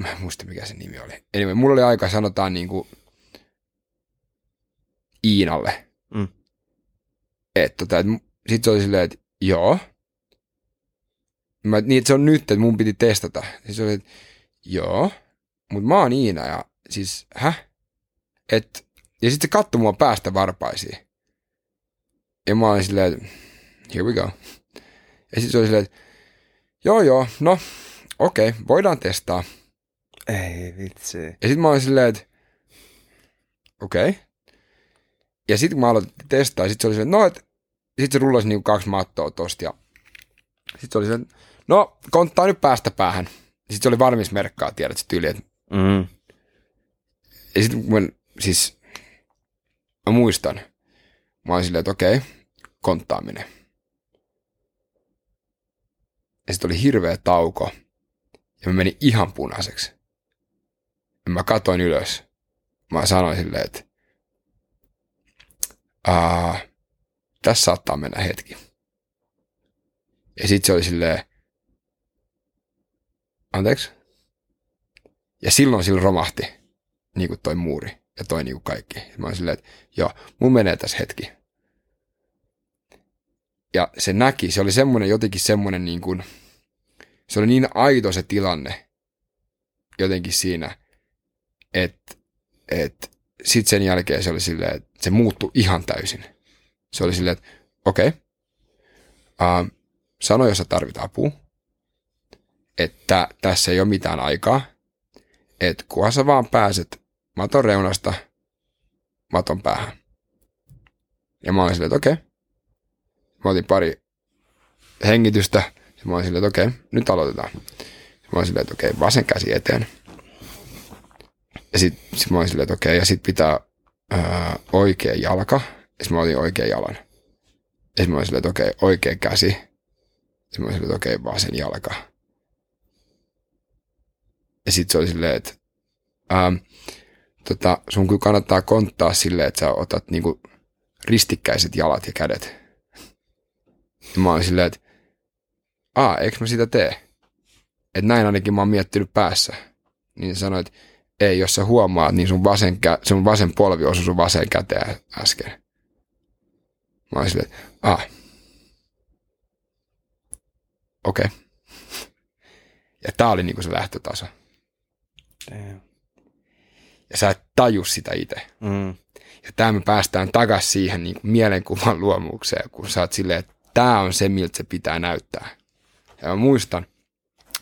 mä en muista mikä se nimi oli. Anyway, mulla oli aika, sanotaan niinku Iinalle. Mm. Että tota, et, sit se oli silleen, että joo. Mä, niin, että se on nyt, että mun piti testata. Siis se oli, että joo, mutta mä oon Iina ja siis, häh? Et, ja sitten se katsoi mua päästä varpaisiin. Ja mä olin silleen, että here we go. Ja sitten se oli silleen, että joo joo, no okei, okay, voidaan testaa. Ei vitsi. Ja sitten mä olin silleen, että okei. Okay. Ja sitten kun mä aloitin testaa, sitten se oli silleen, no et, sitten se rullasi niinku kaksi mattoa tosta ja sitten se oli silleen, no konttaa nyt päästä päähän. Sitten se oli valmis merkkaa, tiedät se tyyli, että Mm. ja sitten kun siis mä muistan, mä olin silleen, että okei, konttaaminen. Ja sitten oli hirveä tauko ja mä menin ihan punaiseksi. Ja mä katoin ylös. Mä sanoin silleen, että Aa, tässä saattaa mennä hetki. Ja sitten se oli silleen, anteeksi? Ja silloin sillä romahti niin kuin toi muuri ja toi niin kuin kaikki. Ja mä olin silleen, että joo, mun menee tässä hetki. Ja se näki, se oli semmoinen jotenkin semmoinen niin kuin, se oli niin aito se tilanne jotenkin siinä, että, että sitten sen jälkeen se oli silleen, että se muuttui ihan täysin. Se oli silleen, että okei, okay, uh, sano, jos sä tarvit apua, että tässä ei ole mitään aikaa, että kunhan sä vaan pääset maton reunasta maton päähän. Ja mä olin silleen, että okei. Okay. Mä otin pari hengitystä, ja mä olin silleen, että okei, okay, nyt aloitetaan. Mä olin silleen, että okei, okay, vasen käsi eteen. Ja sit, sit mä olin silleen, että okei, ja sit pitää ää, oikea jalka. Ja sit mä otin oikean jalan. Ja sit mä olin silleen, että okei, oikea käsi. Ja sit mä olin silleen, että okei, okay, vasen jalka. Ja sit se oli silleen, että ää, tota, sun kyllä kannattaa konttaa silleen, että sä otat niinku ristikkäiset jalat ja kädet. Ja mä olin silleen, että aa, eikö mä sitä tee? Että näin ainakin mä oon miettinyt päässä. Niin sanoit, että ei, jos sä huomaat, niin sun vasen, kä- sun vasen polvi osui sun vasen käteen äsken. Mä olin silleen, että ah, okei. Okay. Ja tää oli niinku se lähtötaso. Damn. Ja sä et taju sitä itse. Mm. Ja tää me päästään takas siihen niin kuin mielenkuvan luomukseen, kun sä oot silleen, että tää on se, miltä se pitää näyttää. Ja mä muistan,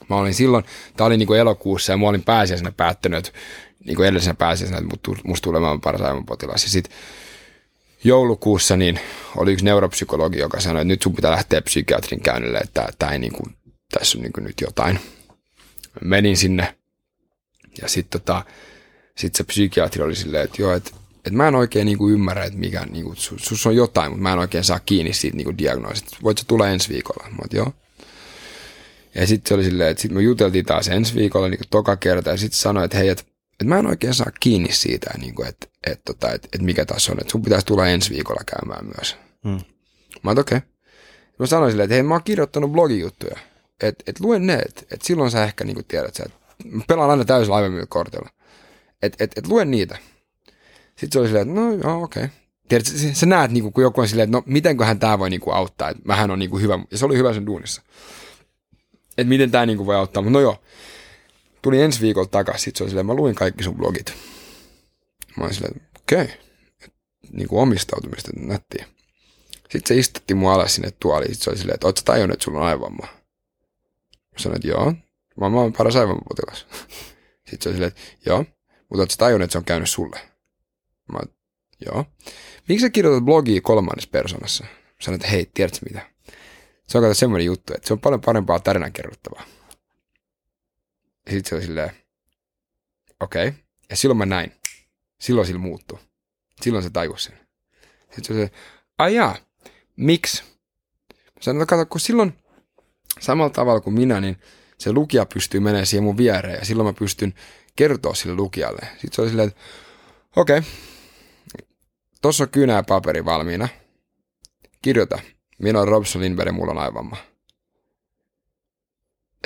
mä olin silloin, tää oli niin kuin elokuussa ja mä olin pääsiäisenä päättänyt, niin kuin edellisenä pääsiäisenä, että musta tulee maailman paras aivopotilas. Ja sit joulukuussa niin oli yksi neuropsykologi, joka sanoi, että nyt sun pitää lähteä psykiatrin käynnille, että tää ei niin kuin, tässä on niin kuin nyt jotain. Menin sinne ja sitten tota, sit se psykiatri oli silleen, että joo, että et mä en oikein niinku ymmärrä, että mikä, niinku, sus, sus on jotain, mutta mä en oikein saa kiinni siitä niinku diagnoosista. Voit sä tulla ensi viikolla? Mä oot, joo. Ja sitten se oli silleen, että sitten me juteltiin taas ensi viikolla niinku toka kerta, ja sitten sanoi, että hei, että et mä en oikein saa kiinni siitä, niinku, että et, tota, et, et mikä tässä on, että sun pitäisi tulla ensi viikolla käymään myös. Mm. Mä okei. Okay. Mä sanoin silleen, että hei, mä oon kirjoittanut blogijuttuja, että et luen ne, että et silloin sä ehkä niinku tiedät, sä, että mä pelaan aina täysillä laivamyyntikortilla. Et, et, et luen niitä. Sitten se oli silleen, että no joo, okei. Okay. Tiedätkö, sä, sä näet, niin kun joku on silleen, että no mitenköhän tämä voi niin kuin auttaa, että mähän on niin kuin hyvä, ja se oli hyvä sen duunissa. Että miten tämä niin kuin voi auttaa, mutta no joo. Tuli ensi viikolla takaisin, sitten se oli silleen, mä luin kaikki sun blogit. Mä olin silleen, okei, okay. niin kuin omistautumista, nättiä. Sitten se istutti mua alas sinne tuoliin, sitten se oli silleen, että ootko tajunnut, että sulla on aivovamma? Mä sanoin, että joo, mä, oon paras aivovammapotilas. Sitten se oli silleen, että joo, mutta ootko tajunnut, että se on käynyt sulle? Mä joo. Miksi sä kirjoitat blogia kolmannessa persoonassa? Sanoin, että hei, tiedätkö mitä? Se on kato semmoinen juttu, että se on paljon parempaa tarinan kerrottavaa. Sitten se oli silleen, okei. Okay. Ja silloin mä näin. Silloin sillä muuttui. Silloin se tajusi sen. Sitten se oli se, miksi? Mä sanoin, että kato, kun silloin samalla tavalla kuin minä, niin se lukija pystyy menemään siihen mun viereen ja silloin mä pystyn kertoa sille lukijalle. Sitten se oli silleen, että okei, okay. tossa on kynä ja paperi valmiina. Kirjoita. Minä olen Robson Lindberg ja mulla on aivamma.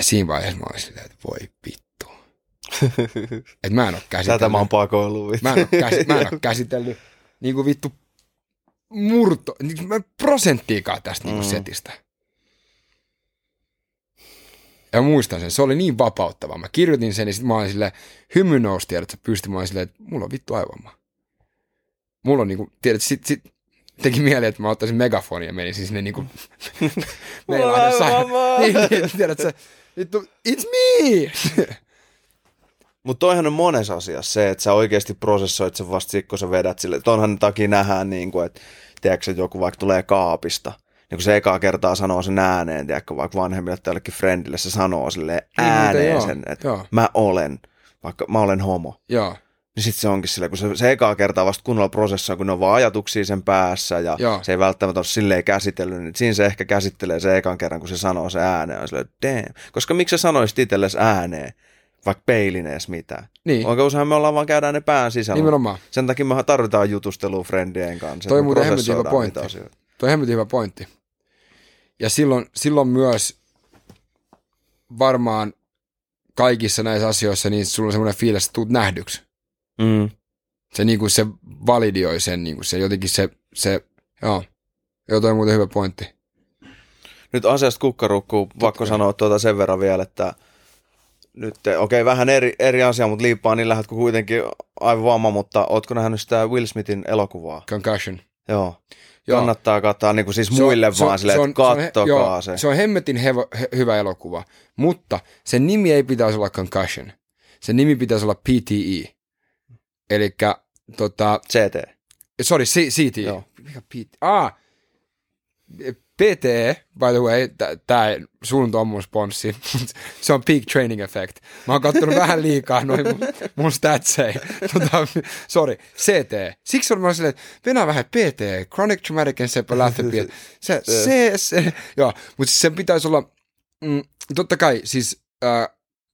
Siinä vaiheessa mä olin silleen, että voi vittu. että mä en ole käsitellyt. Tätä mä oon pakoillut. Mä en ole, käs, mä en ole käsitellyt niin kuin vittu murto, niin mä prosenttiikaan tästä niin kuin Mm. setistä. Ja muistan sen, se oli niin vapauttava. Mä kirjoitin sen ja sit mä olin silleen, hymy nousi, tiedätkö, pysty, mä olin silleen, että mulla on vittu aivomma. Mulla on niinku, tiedät, sit, sit teki mieli, että mä ottaisin megafonia ja menisin sinne niinku, meillä Mulla on aina aivovamma. niin, niin, tiedätkö, vittu, it's me! Mutta toihan on monessa asiassa se, että sä oikeasti prosessoit sen vasta sit, kun sä vedät sille. Tonhan takia nähdään, niin kuin, että tiedätkö, että joku vaikka tulee kaapista, niin kun se ekaa kertaa sanoo sen ääneen, tiedätkö, vaikka vanhemmille tai jollekin friendille, se sanoo sille Niin, muuten ääneen sen, että joo. mä olen, vaikka mä olen homo. Joo, Niin sitten se onkin sille, kun se, se ekaa kertaa vasta kunnolla prosessoi, kun ne on vaan ajatuksia sen päässä ja Joo. se ei välttämättä ole silleen käsitellyt, niin siinä se ehkä käsittelee se ekan kerran, kun se sanoo se ääneen. On silleen, damn. Koska miksi sä sanoisit itsellesi ääneen, vaikka peilin edes mitään? niin, Oikein usein me ollaan vaan käydään ne pään sisällä. nimenomaan. Sen takia me tarvitaan jutustelua friendien kanssa. Toi me muuten hemmetin hyvä pointti. Tuo on hyvä pointti. Ja silloin, silloin myös varmaan kaikissa näissä asioissa, niin sulla on semmoinen fiilis, että tuut nähdyksi. Mm. Se, niin kuin se validioi sen, niin kuin se jotenkin se, se joo. Joo, toi on muuten hyvä pointti. Nyt asiasta kukkarukkuu, pakko sanoa tuota sen verran vielä, että nyt, okei, okay, vähän eri, eri asia, mutta liippaa niin lähdet kuin kuitenkin aivan vamma, mutta ootko nähnyt sitä Will Smithin elokuvaa? Concussion. Joo. Joo. Kannattaa katsoa niin kuin siis Se muille se on- vaan silleen, se on- että se on kattokaa joo, se. Se on hemmetin hevo, he, hyvä elokuva, mutta sen nimi ei pitäisi olla Concussion. Sen nimi pitäisi olla PTE. Eli tota, CT. sorry, C- CT. Joo. Mikä PT? Ah, PTE, by the way, tämä suunta on mun sponssi, se on Peak Training Effect. Mä oon kattonut vähän liikaa noin mun, mun statsei. Tota, sorry, CT. Siksi on mä silleen, että venää vähän PT, Chronic Traumatic Encephalopathy. Se, se, se, joo, mutta siis sen pitäisi olla, mm, totta kai, siis äh,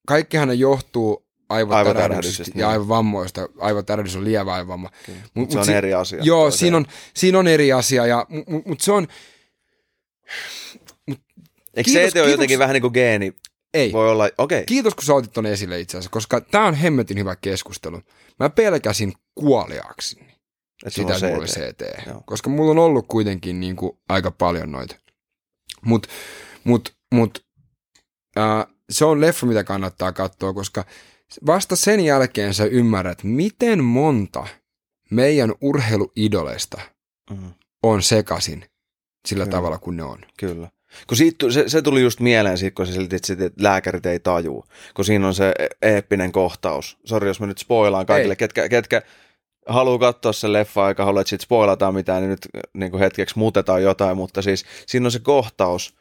kaikkihan johtuu aivotärähdyksestä ja niin. aivovammoista. Aivotärähdys on lievä aivovamma. Mut, Se on si- eri asia. Joo, siinä on, siinä on eri asia, ja, mutta mut, mut se on, Eikö kiitos- CT ole jotenkin vähän niin kuin geeni? ei. Voi olla, okei. Okay. Kiitos, kun sä otit ton esille itse asiassa, koska tämä on hemmetin hyvä keskustelu. Mä pelkäsin kuoliaakseni sitä, että mulla oli CT. Joo. Koska mulla on ollut kuitenkin niin kuin aika paljon noita. Mut, mut, mut äh, se on leffa, mitä kannattaa katsoa, koska vasta sen jälkeen sä ymmärrät, miten monta meidän urheiluidoleista Mm. on sekasin sillä Kyllä. tavalla kuin ne on. Kyllä. Kun siitä, se, se tuli just mieleen kun sä selitit, sit, että lääkärit ei tajuu. Kun siinä on se e- eeppinen kohtaus. Sori, jos mä nyt spoilaan kaikille, Ei. ketkä, ketkä haluaa katsoa sen leffa eikä halua, että sit spoilataan mitään, niin nyt niin kuin hetkeksi muutetaan jotain. Mutta siis siinä on se kohtaus,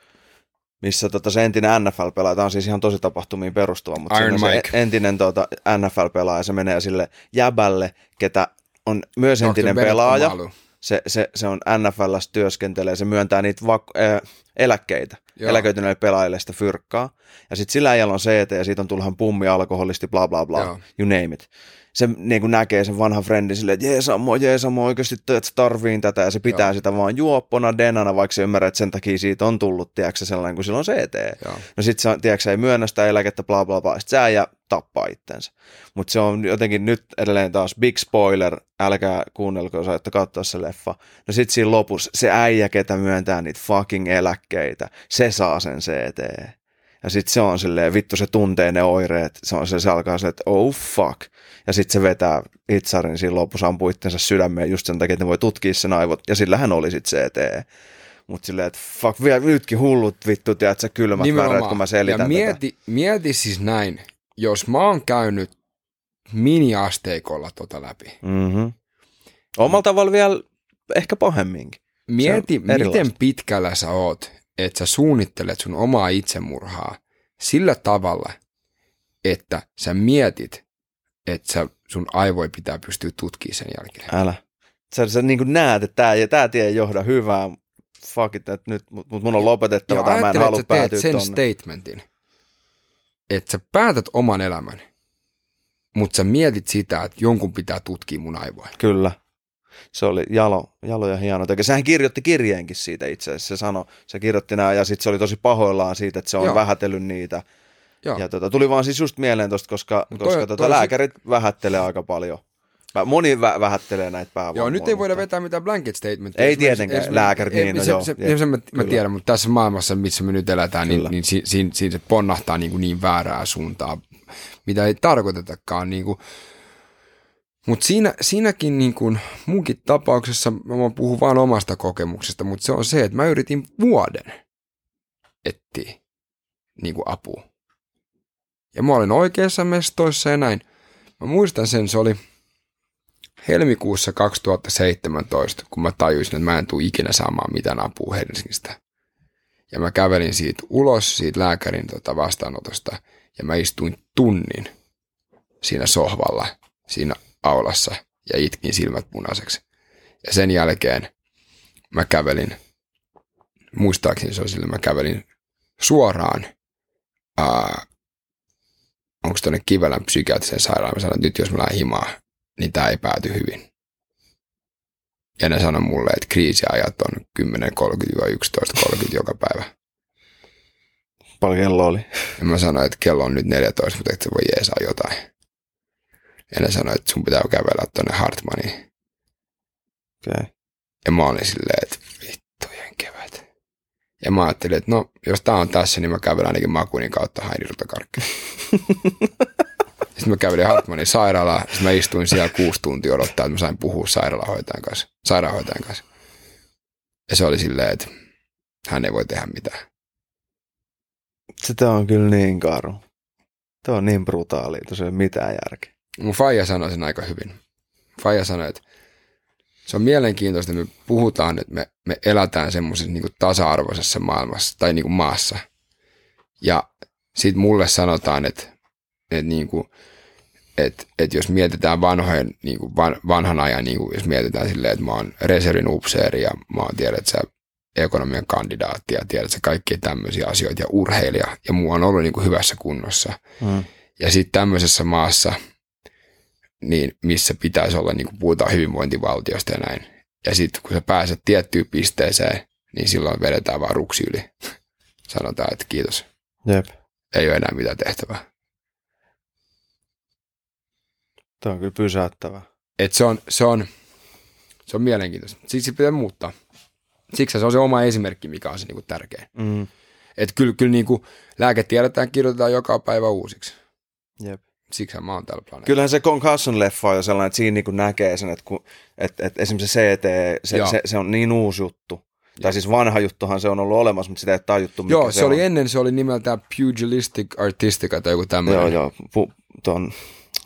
missä tota, se entinen NFL-pelaaja, tämä on siis ihan tosi tapahtumiin perustuva, mutta Iron on Mike. se entinen tota, NFL-pelaaja, se menee sille jäbälle, ketä on myös entinen Dr. Bennett pelaaja Omalu. se, se, se on NFLssä työskentelee, se myöntää niitä vak- äh, eläkkeitä, Joo. Eläköityneille pelaajille sitä fyrkkaa. Ja sitten sillä äijällä on CT ja siitä on tullut hän pummi, alkoholisti, bla bla bla. Joo. you name it. Se niin kuin näkee sen vanhan friendin silleen, että jeesa mua, jeesa mua oikeasti, että tarviin tätä, ja se pitää Joo. sitä vaan juoppona denana, vaikka se ymmärrät, että sen takia siitä on tullut, tiedätkö sellainen kuin silloin CT. Joo. No sit se, tiedätkö ei myönnä sitä eläkettä, bla bla bla, sit sä ja tappaa itsensä. Mutta se on jotenkin nyt edelleen taas big spoiler, älkää kuunnelko, jos ajatte katsoa se leffa. No sit siinä lopussa se äijä, ketä myöntää niitä fucking eläkkeitä, se saa sen CT. Ja sitten se on silleen, vittu se tuntee ne oireet, se on se, se alkaa silleen, että oh fuck. Ja sitten se vetää itsarin siinä lopussa, ampuu itsensä sydämeen just sen takia, että ne voi tutkia sen aivot. Ja sillähän oli sitten CT. Mutta silleen, että fuck, vielä nytkin hullut vittu, tiedät sä kylmät Nimenomaan. väreet, kun mä selitän ja mieti, tätä. mieti siis näin, jos mä oon käynyt mini-asteikolla tota läpi. Mm-hmm. Omalla tavalla vielä ehkä pahemminkin. Mieti, miten pitkällä sä oot että sä suunnittelet sun omaa itsemurhaa sillä tavalla, että sä mietit, että sä, sun aivoi pitää pystyä tutkimaan sen jälkeen. Älä. Sä, sä niin näet, että tämä, tämä tie ei johda hyvää, fuck it, että nyt mut mun on lopetettava tai mä en halua päätyä sen tonne. statementin, että sä päätät oman elämän, mutta sä mietit sitä, että jonkun pitää tutkia mun aivoja. Kyllä se oli jalo, jalo ja hieno teke. Sehän kirjoitti kirjeenkin siitä itse asiassa. Se sanoi, se kirjoitti nämä ja sitten se oli tosi pahoillaan siitä, että se on Joo. vähätellyt niitä. Joo. Ja tota, tuli vaan siis just mieleen tosta, koska, no toi, koska tota, toi lääkärit sit... vähättelee aika paljon. Moni vä- vähättelee näitä päävammoja. Joo, nyt ei voida vetää mitään blanket statementia. Ei tietenkään, lääkärit niin, no se, joo. Se, se, se mä, mä tiedän, mutta tässä maailmassa, missä me nyt eletään, niin, niin si, siinä, siinä se ponnahtaa niin, kuin niin väärää suuntaa, mitä ei tarkoitetakaan. Niin kuin, mutta siinä, siinäkin niin kun, munkin tapauksessa, mä puhun vain omasta kokemuksesta, mutta se on se, että mä yritin vuoden etsiä niin apua. Ja mä olin oikeassa mestoissa ja näin. Mä muistan sen, se oli helmikuussa 2017, kun mä tajusin, että mä en tule ikinä saamaan mitään apua Helsingistä. Ja mä kävelin siitä ulos, siitä lääkärin tota vastaanotosta, ja mä istuin tunnin siinä sohvalla, siinä aulassa ja itkin silmät punaiseksi. Ja sen jälkeen mä kävelin, muistaakseni se oli sille, mä kävelin suoraan, ää, onko tuonne Kivelän psykiatrisen sairaalaan, mä sanoin, että nyt jos mä lähden himaan, niin tämä ei pääty hyvin. Ja ne sanoi mulle, että kriisiajat on 10.30-11.30 joka päivä. Paljon kello oli? Ja mä sanoin, että kello on nyt 14, mutta et se voi jeesaa jotain. Ja ne sanoi, että sun pitää kävellä tuonne Hartmaniin. Okay. Ja mä olin silleen, että vittujen kevät. Ja mä ajattelin, että no, jos tää on tässä, niin mä kävelen ainakin Makunin kautta Hainilta Sitten mä kävelin Hartmanin sairaalaan, sitten mä istuin siellä kuusi tuntia odottaa, että mä sain puhua sairaalahoitajan kanssa, sairaanhoitajan kanssa. Ja se oli silleen, että hän ei voi tehdä mitään. Sitä on kyllä niin karu. Tuo on niin brutaali, että se ei ole mitään järkeä. Mun faija sanoi sen aika hyvin. Faija sanoi, että se on mielenkiintoista, että me puhutaan, että me, me elätään semmoisessa niin tasa-arvoisessa maailmassa tai niin kuin maassa. Ja sitten mulle sanotaan, että, että, niin kuin, että, että jos mietitään vanhojen, niin kuin van, vanhan ajan, niin kuin jos mietitään silleen, että mä oon reservin upseeri ja mä oon tiedät sä ekonomian kandidaatti ja tiedät sä kaikkia tämmöisiä asioita ja urheilija ja mua on ollut niin kuin hyvässä kunnossa. Mm. Ja sitten tämmöisessä maassa – niin missä pitäisi olla, niin kuin puhutaan hyvinvointivaltiosta ja näin. Ja sitten kun sä pääset tiettyyn pisteeseen, niin silloin vedetään vaan ruksi yli. Sanotaan, että kiitos. Jep. Ei ole enää mitään tehtävää. Tämä on kyllä pysäyttävä. Et se, on, se, on, se on mielenkiintoista. Siksi pitää muuttaa. Siksi se on se oma esimerkki, mikä on se niinku tärkeä. Mm. Että kyllä, kyllä niinku lääketiedetään kirjoitetaan joka päivä uusiksi. Jep. Siksi mä oon tällä planeetalla. Kyllähän se Concussion-leffa on jo sellainen, että siinä niin näkee sen, että, kun, että, että esimerkiksi se CT, se, se, se, on niin uusi juttu. Ja. Tai siis vanha juttuhan se on ollut olemassa, mutta sitä ei tajuttu, mikä Joo, se, se oli on. ennen, se oli nimeltään Pugilistic Artistica tai joku tämmöinen. Joo, joo. Pu, ton,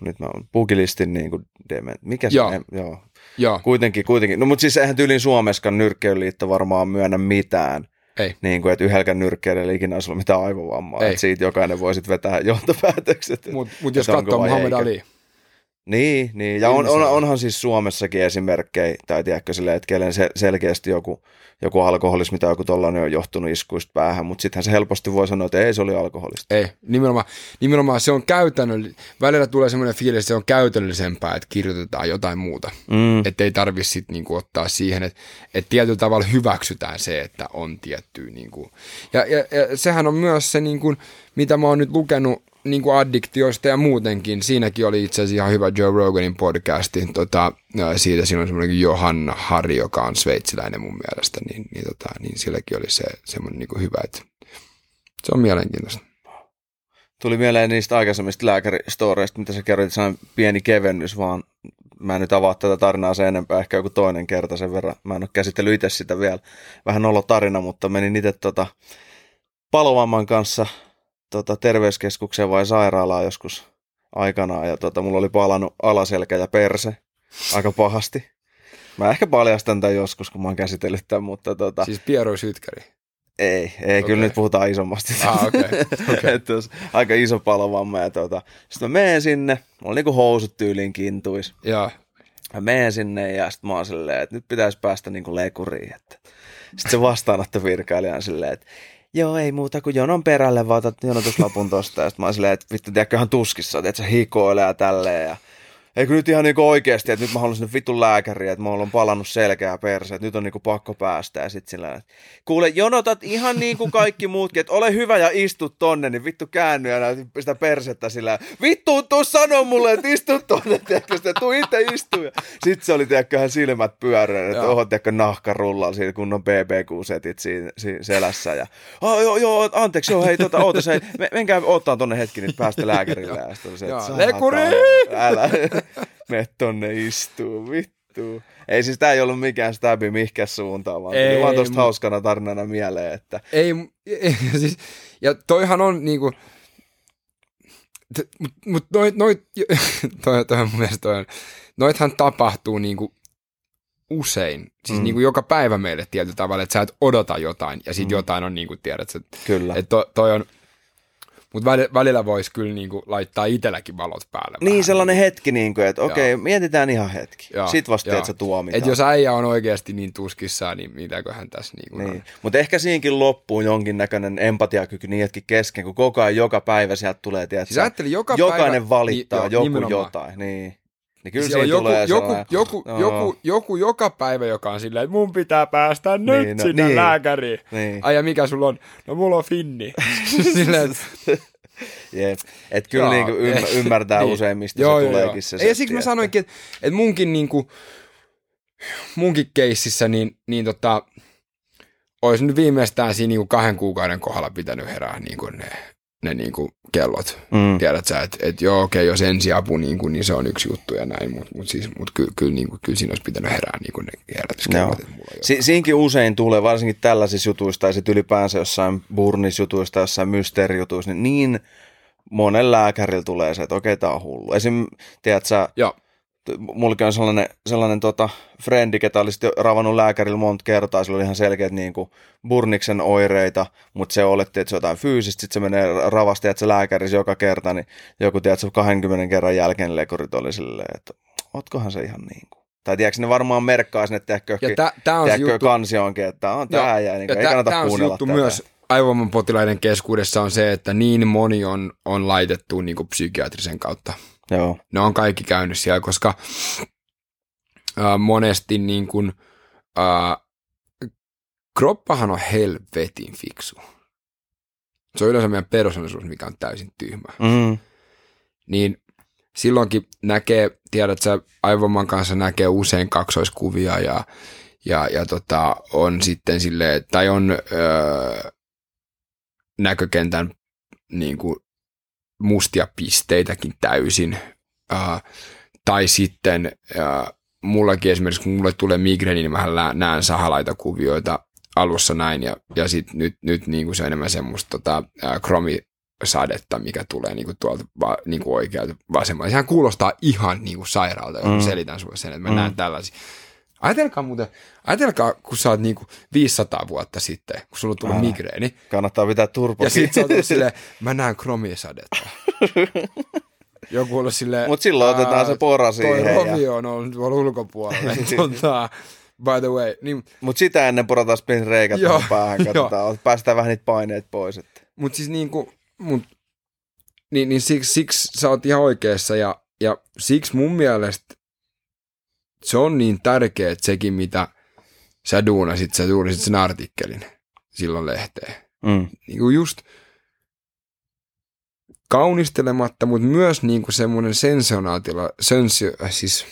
nyt mä oon Pugilistin niin kuin dement. Mikä se joo. on? Joo. Joo. Kuitenkin, kuitenkin. No mutta siis eihän tyylin Suomeskan nyrkkeilyliitto varmaan myönnä mitään ei. Niin kuin, että yhdelläkään nyrkkeilijällä ikinä olisi ollut mitään aivovammaa. Ei. Että siitä jokainen voi sitten vetää johtopäätökset. Mutta mut jos katsoo Muhammad Ali, Niin, niin. ja on, on, onhan siis Suomessakin esimerkkejä, tai tiedätkö silleen, että kellen se, selkeästi joku, joku alkoholismi tai joku tollainen on johtunut iskuista päähän, mutta sittenhän se helposti voi sanoa, että ei se oli alkoholista. Ei, nimenomaan, nimenomaan se on käytännön, välillä tulee semmoinen fiilis, että se on käytännöllisempää, että kirjoitetaan jotain muuta. Mm. Että ei tarvitse sitten niinku ottaa siihen, että, että tietyllä tavalla hyväksytään se, että on tiettyä. Niinku. Ja, ja, ja sehän on myös se, niinku, mitä mä oon nyt lukenut niin kuin addiktioista ja muutenkin. Siinäkin oli itse asiassa ihan hyvä Joe Roganin podcasti. Tota, siitä siinä on semmoinen Johanna Hari, joka on sveitsiläinen mun mielestä, niin, niin, tota, niin silläkin oli se semmoinen niin kuin hyvä, että se on mielenkiintoista. Tuli mieleen niistä aikaisemmista lääkäristoreista, mitä sä kerroit, että pieni kevennys, vaan mä en nyt avaa tätä tarinaa sen enempää, ehkä joku toinen kerta sen verran. Mä en ole käsitellyt itse sitä vielä. Vähän ollut tarina, mutta menin itse tota, palovamman kanssa tota, terveyskeskukseen vai sairaalaan joskus aikanaan ja tota, mulla oli palannut alaselkä ja perse aika pahasti. Mä ehkä paljastan tämän joskus, kun mä oon käsitellyt tämän, mutta tota... Siis Piero Sytkäri? Ei, ei okay. kyllä nyt puhutaan isommasti. Ah, okay. okay. että aika iso palovamma ja tota, sitten mä menen sinne, mulla on niinku housut tyyliin kintuis. Joo. Mä menen sinne ja sitten mä oon silleen, että nyt pitäisi päästä niinku lekuriin. Että... Sitten se vastaanottovirkailija on silleen, että joo, ei muuta kuin jonon perälle, vaan otat jonotuslapun tosta. Ja sitten mä oon silleen, että vittu, tiedätkö ihan tuskissa, että se hikoilee ja tälleen. Ja Eikö nyt ihan niinku oikeasti, että nyt mä haluan sinne vitun lääkäriin, että mulla on palannut selkeä perse, että nyt on niinku pakko päästä. Ja sit sillä kuule, jonotat ihan niin kuin kaikki muutkin, että ole hyvä ja istu tonne, niin vittu käänny ja näytin sitä persettä sillä vittu, tuu sano mulle, että istu tonne, tiedätkö, sitä, tuu itse istu. Ja sit se oli, tiedätkö, hän silmät pyöreen, että oho, tiedätkö, nahkarullalla siinä kunnon BBQ-setit siinä, siinä selässä. Ja, oh, joo, joo, anteeksi, joo, hei, tota, ootas, hei, menkää ottaa tonne hetki, niin päästä lääkärille. Ja se, että! Älä. Me tonne istuu, vittu. Ei siis tää ei ollut mikään stäbi mihkä suuntaan, vaan ei, vaan tosta hauskana tarinana mieleen, että... Ei, ei siis, ja toihan on niinku... Mutta mut noit, noit, toi, toi, mun mielestä toi on, noithan tapahtuu niinku usein, siis mm. niinku joka päivä meille tietyllä tavalla, että sä et odota jotain, ja sit mm. jotain on niinku, tiedät, että Kyllä. Että to, toi on, mutta välillä voisi kyllä niinku laittaa itselläkin valot päälle. Niin, vähän. sellainen hetki, niinku, että okei, okay, mietitään ihan hetki. Sitten vasta, että se tuomitaan. Että jos äijä on oikeasti niin tuskissaan, niin mitäköhän tässä niinku niin. Mutta ehkä siinkin loppuu jonkinnäköinen empatiakyky hetki kesken, kun koko ajan joka päivä sieltä tulee, tiedätkö, siis joka jokainen päivä, valittaa niin, jo, joku nimenomaan. jotain. Niin. Niin kyllä siinä joku, tulee joku, joku, no. joku, joku, joka päivä, joka on silleen, että mun pitää päästä nyt niin, no, sinne niin, lääkäriin. Niin. Ai ja mikä sulla on? No mulla on finni. silleen, Jep. Että kyllä Joo, niinku ymm, ymmärtää niin. usein, mistä joo, se joo, tuleekin joo. se. Ja siksi mä sanoinkin, että, että munkin, niinku, munkin keississä, niin, niin tota, olisi nyt viimeistään siinä niinku kahden kuukauden kohdalla pitänyt herää niinku ne, ne niinku kellot. Mm. Tiedät sä, että et joo, okei, okay, jos ensiapu, niinku, niin se on yksi juttu ja näin, mutta mut siis, mut ky, kyllä, niinku, kyllä siinä olisi pitänyt herää niinku ne herätyskellot. Si- siinkin usein tulee, varsinkin tällaisissa jutuissa tai sitten ylipäänsä jossain burnisjutuissa tai jossain mysteerijutuissa, niin niin monen lääkärillä tulee se, että okei, tämä on hullu. Esim, tiedät sä, Joo. Mullakin on sellainen, sellainen tota, frendi, ketä olisi ravannut lääkärillä monta kertaa, sillä oli ihan selkeät niin kuin, burniksen oireita, mutta se oletti, että se on jotain fyysistä, sitten se menee ravasti, että se lääkäri joka kerta, niin joku tiedät, 20 kerran jälkeen lekurit oli silleen, että otkohan se ihan niin kuin. Tai tiedätkö, ne varmaan merkkaa sinne, että ehkä kansi onkin, että tämä on tämä ja, niin kuin, ei kannata kuunnella juttu tätä. myös aivovammapotilaiden keskuudessa on se, että niin moni on, on laitettu niin kuin psykiatrisen kautta. Joo. Ne on kaikki käynyt siellä, koska äh, monesti niin kuin, äh, kroppahan on helvetin fiksu. Se on yleensä meidän persoonallisuus, mikä on täysin tyhmä. Mm. Niin silloinkin näkee, tiedät sä, aivomman kanssa näkee usein kaksoiskuvia ja, ja, ja tota, on sitten sille tai on öö, näkökentän niin kuin mustia pisteitäkin täysin. Uh, tai sitten uh, mullakin esimerkiksi, kun mulle tulee migreeni, niin mä näen sahalaita kuvioita alussa näin, ja, ja sit nyt, nyt niin kuin se on enemmän semmoista tota, uh, kromisadetta, mikä tulee niin kuin tuolta va, niin kuin oikealta vasemmalta. Sehän kuulostaa ihan niin kuin sairaalta, jos mm. selitän sulle sen, että mä mm. näen tällaisia. Ajatelkaa muuten, ajatelkaa, kun sä oot niinku 500 vuotta sitten, kun sulla on tullut Älä. migreeni. Kannattaa pitää turpo. Ja sit sä oot silleen, mä näen kromisadetta. joku ollut silleen... Mut silloin otetaan se pora siihen Toi ja- Rovio on ollut tuolla ulkopuolella. tota, by the way. Niin, Mutta sitä ennen porataan spin reikä Joo, päähän, katsotaan, päästään vähän niitä paineet pois. Että. Mutta siis niinku, mut, niin, niin siksi, siksi sä oot ihan oikeassa ja, ja siksi mun mielestä se on niin tärkeä, että sekin mitä sä duunasit, sä duunasit sen artikkelin silloin lehteen. Mm. Niinku just kaunistelematta, mutta myös niinku semmoinen sensionaatila, sensio, siis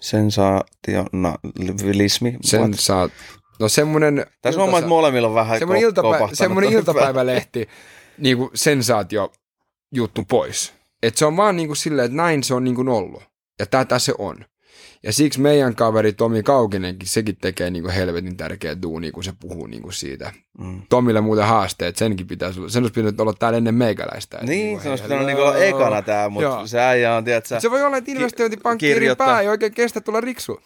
Sensaationalismi. sensaat, no semmoinen... Tässä on että molemmilla on vähän semmoinen, iltapä, semmoinen iltapäivälehti, niin kuin sensaatio juttu pois. Et se on vaan niin kuin silleen, että näin se on niin kuin ollut. Ja tätä se on. Ja siksi meidän kaveri Tomi Kaukinenkin, sekin tekee niin kuin helvetin tärkeä duuni, kun se puhuu niin kuin siitä. Mm. Tomille muuten haasteet, senkin pitäisi olla, sen olisi pitänyt olla täällä ennen meikäläistä. Niin, kuin, se olisi pitänyt niinku olla hello. ekana tää, mutta se äijä on, tiedätkö, Se voi olla, että investointipankkiirin pää ei oikein kestä tulla riksu.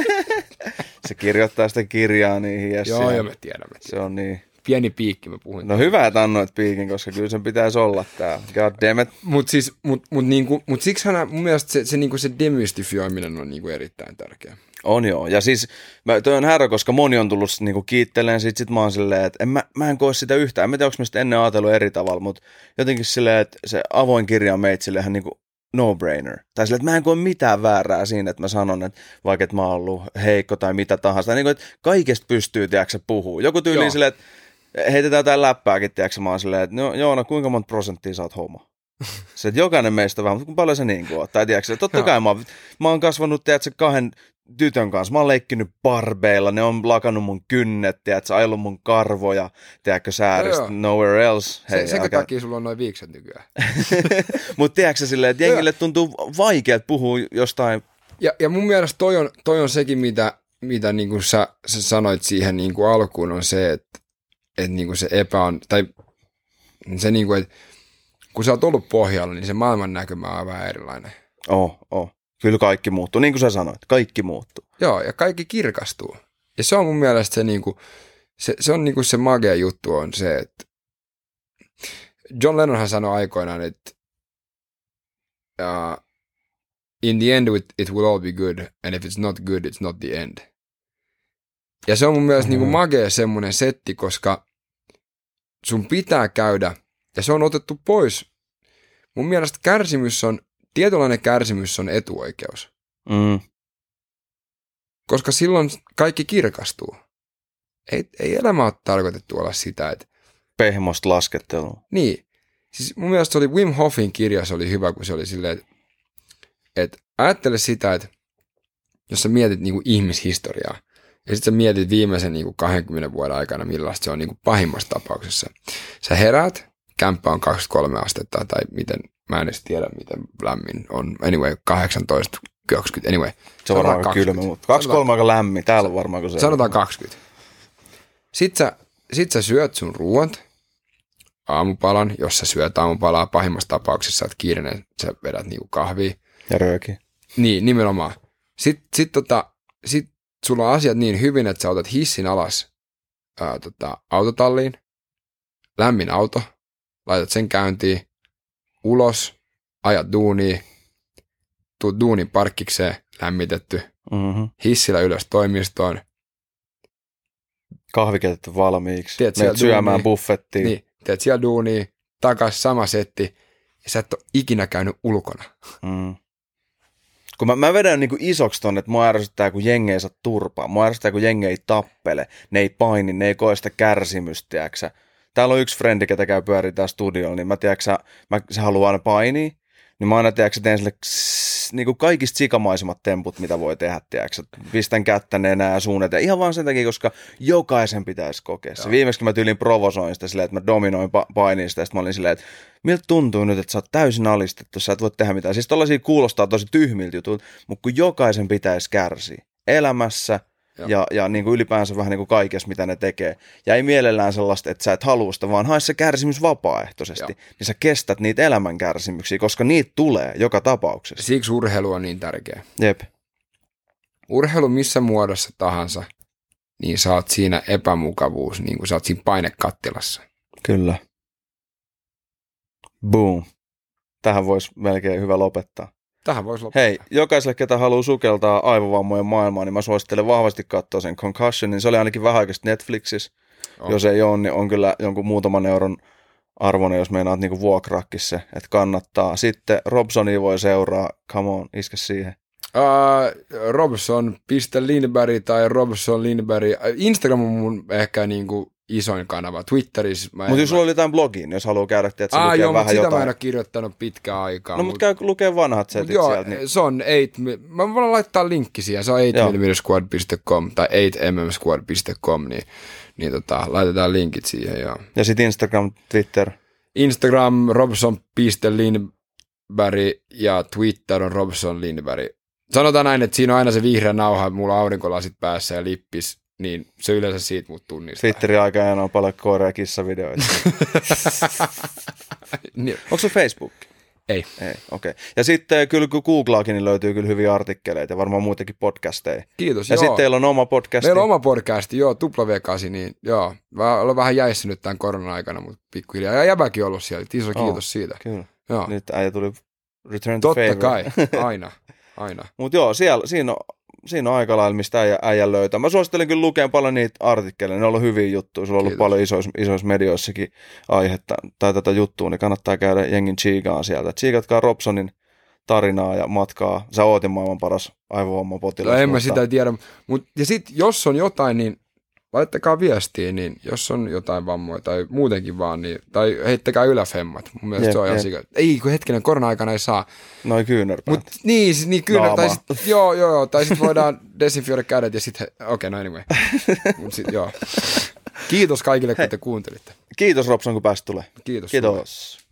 se kirjoittaa sitä kirjaa niihin ja Joo, joo, me tiedämme. se on niin. Pieni piikki mä puhuin. No hyvä, että annoit piikin, koska kyllä sen pitäisi olla tää. God damn it. Mutta siis, mut, mut, niinku, mut siksihän mun mielestä se, se, niinku se demystifioiminen on niinku erittäin tärkeä. On joo. Ja siis mä, toi on härä, koska moni on tullut niinku kiitteleen sit, sit mä oon silleen, että en mä, mä en koe sitä yhtään. En mä tiedä, onko mä sitä ennen ajatellut eri tavalla, mutta jotenkin silleen, että se avoin kirja on meitsille ihan niinku no-brainer. Tai silleen, että mä en koe mitään väärää siinä, että mä sanon, että vaikka että mä oon ollut heikko tai mitä tahansa. Tai niinku, että kaikesta pystyy, tiedätkö, puhuu. Joku tyyli silleen, että heitetään jotain läppääkin, tiedätkö, mä oon silleen, että no, joo, no kuinka monta prosenttia sä oot homo? Se, että jokainen meistä vähän, mutta kuinka paljon se niin kuin on. Tai tiedätkö, totta kai mä oon, mä oon kasvanut, tiedätkö, kahden tytön kanssa. Mä oon leikkinyt barbeilla, ne on lakannut mun kynnet, tiedätkö, ajellut mun karvoja, tiedätkö, sääristä, joo. nowhere else. Se, sekä takia sulla on noin viikset nykyään. Mutta tiedätkö silleen, että jengille tuntuu vaikealta puhua jostain, Ja, ja mun mielestä toi on, toi on sekin, mitä, mitä niinku sä, sä sanoit siihen niinku alkuun, on se, että et niinku se epä on, tai se niinku, että kun sä oot ollut pohjalla, niin se maailman näkymä on vähän erilainen. oh, oh. Kyllä kaikki muuttuu, niin kuin sä sanoit, kaikki muuttuu. Joo, ja kaikki kirkastuu. Ja se on mun mielestä se, niinku, se, se on niinku se magea juttu on se, että John Lennonhan sanoi aikoinaan, että uh, in the end it, it will all be good, and if it's not good, it's not the end. Ja se on mun mielestä niinku Mhm. magea semmoinen setti, koska sun pitää käydä, ja se on otettu pois. Mun mielestä kärsimys on, tietynlainen kärsimys on etuoikeus Mm. koska silloin kaikki kirkastuu. Ei, ei elämä ole tarkoitettu olla sitä, että Pehmosta laskettelua. niin. Siis mun mielestä se oli Wim Hofin kirja, se oli hyvä, kun se oli silleen, että, että ajattele sitä, että jos sä mietit niin kuin ihmishistoriaa, ja sitten sä mietit viimeisen niin kuin 20 vuoden aikana, millaista se on niin kuin pahimmassa tapauksessa. Sä heräät, kämppä on 23 astetta, tai miten, mä en edes tiedä, miten lämmin on. Anyway, 18, 20, anyway. Se on varmaan aika 20. kylmä, mutta kaksi kolme aika lämmin. Täällä on varmaan se. Sanotaan 20. Sitten sä, sit sä syöt sun ruoat, aamupalan, jos sä syöt aamupalaa, pahimmassa tapauksessa sä oot kiireinen, sä vedät niinku kahvia. Ja rööki. Niin, nimenomaan. Sitten sit tota, sit sulla on asiat niin hyvin, että sä otat hissin alas ää, tota, autotalliin, lämmin auto, laitat sen käyntiin, ulos, ajat duuniin, tuut duunin parkkikseen, lämmitetty, Mm-hmm. hissillä ylös toimistoon, Kahvi keitetty valmiiksi. Siellä Menet syömään buffettiin. Niin, teet siellä duunia, takas sama setti, ja sä et ole ikinä käynyt ulkona. Mm. Kun mä, mä vedän niinku isoksi tonne, että mua ärsyttää, kun jengi ei saa turpaa. Mua ärsyttää, kun jengi ei tappele. Ne ei paini, ne ei koe sitä kärsimystä, tiiäksä. Täällä on yksi frendi, ketä käy pyörii tää studiolla, niin mä tiiäksä, mä, se haluaa aina painia. Niin mä aina, tiiäksä, teen sille kss, niinku kaikista sikamaisemmat temput, mitä voi tehdä, tiiäksä. Pistän kättä nenää suun eteen. Ihan vaan sen takia, koska jokaisen pitäisi kokea se. Viimeksi mä tyylin provosoin sitä silleen, että mä dominoin pa- painin sitä, ja sit mä olin silleen, että miltä tuntuu nyt, että sä oot täysin alistettu, sä et voi tehdä mitään. Siis tollaisia kuulostaa tosi tyhmiltä jutulta, mutta kun jokaisen pitäisi kärsiä elämässä Joo. ja, ja niin kuin ylipäänsä vähän niin kuin kaikessa, mitä ne tekee. Ja ei mielellään sellaista, että sä et halua sitä, vaan hae se kärsimys vapaaehtoisesti. Joo. Niin sä kestät niitä elämän kärsimyksiä, koska niitä tulee joka tapauksessa. Siksi urheilu on niin tärkeä. Jep. Urheilu missä muodossa tahansa, niin sä oot siinä epämukavuus, niin kuin sä oot siinä painekattilassa. Kyllä. Boom. tähän voisi melkein hyvä lopettaa. Tähän voisi lopettaa. Hei, jokaiselle, ketä haluaa sukeltaa aivovammojen maailmaan, niin mä suosittelen vahvasti katsoa sen Concussionin. Se oli ainakin vähän aikaisesti Netflixissä. On. Jos ei ole, niin on kyllä jonkun muutaman euron arvoinen, jos meinaat niinku vuokraakin se, että kannattaa. Sitten Robsonia voi seuraa, come on, iske siihen. Uh, Robson.Lindberg tai Robson Lindberg. Instagram on mun ehkä niinku isoin kanava. Twitterissä mä Mutta jos sulla oli jotain blogiin, jos haluaa käydä, että Ah, lukee joo, vähän sitä mä en jotain. ole kirjoittanut pitkään aikaa. No mut- mutta käy lukee vanhat mut setit joo, sieltä. Niin. se on 8, mä voin laittaa linkki siihen, se on 8mmsquad.com tai 8mmsquad.com, niin, niin tota, laitetaan linkit siihen. Ja Ja sitten Instagram, Twitter. Instagram robson.lindberg ja Twitter on Robson Lindberg. Sanotaan näin, että siinä on aina se vihreä nauha, mulla on aurinkolasit päässä ja lippis, niin se yleensä siitä mut tunnistaa. Twitterin aikana on paljon koira- ja kissavideoita. Niin, Onko se Facebook? Ei. Ei, okei. Okay. Ja sitten kyllä kun googlaakin, niin löytyy kyllä hyviä artikkeleita ja varmaan muitakin podcasteja. Kiitos, Ja joo. sitten teillä on oma podcasti. Meillä on oma podcasti, joo, W8, niin joo. Mä olen vähän jäissä nyt tämän korona-aikana, mutta pikkuhiljaa. Ja jäbäkin ollut siellä, iso Oo, kiitos siitä. Kyllä. Joo, Nyt äijä tuli Return to totta favor. kai, aina, aina. Mutta joo, siellä, siinä, on, siinä on aika lailla, mistä äijä, äijä löytää. Mä suosittelen kyllä lukea paljon niitä artikkeleja. Ne on ollut hyviä juttuja. Sulla on ollut Kiitos. paljon isoissa, isoissa medioissakin aihetta tai tätä juttua, niin kannattaa käydä jengin chiigaan sieltä. Tsiigatkaa Robsonin tarinaa ja matkaa. Sä oot jo maailman paras aivovammapotilas. No, en mä sitä tiedä. Mut, ja sitten jos on jotain, niin laittakaa viestiä, niin jos on jotain vammoja tai muutenkin vaan, niin, tai heittäkää yläfemmat. Mun mielestä Jep, se on ihan sika. Ei, kun hetkinen, korona-aikana ei saa. Noi kyynärpäät. Mut niin, siis- niin Naama. tai sit, joo, joo, joo, tai sitten voidaan desinfioida kädet ja sitten, okei, okay, no anyway. Mut sit, joo. Kiitos kaikille, kun te kuuntelitte. Kiitos Robson, kun pääsit tulee. Kiitos. sulle. Kiitos.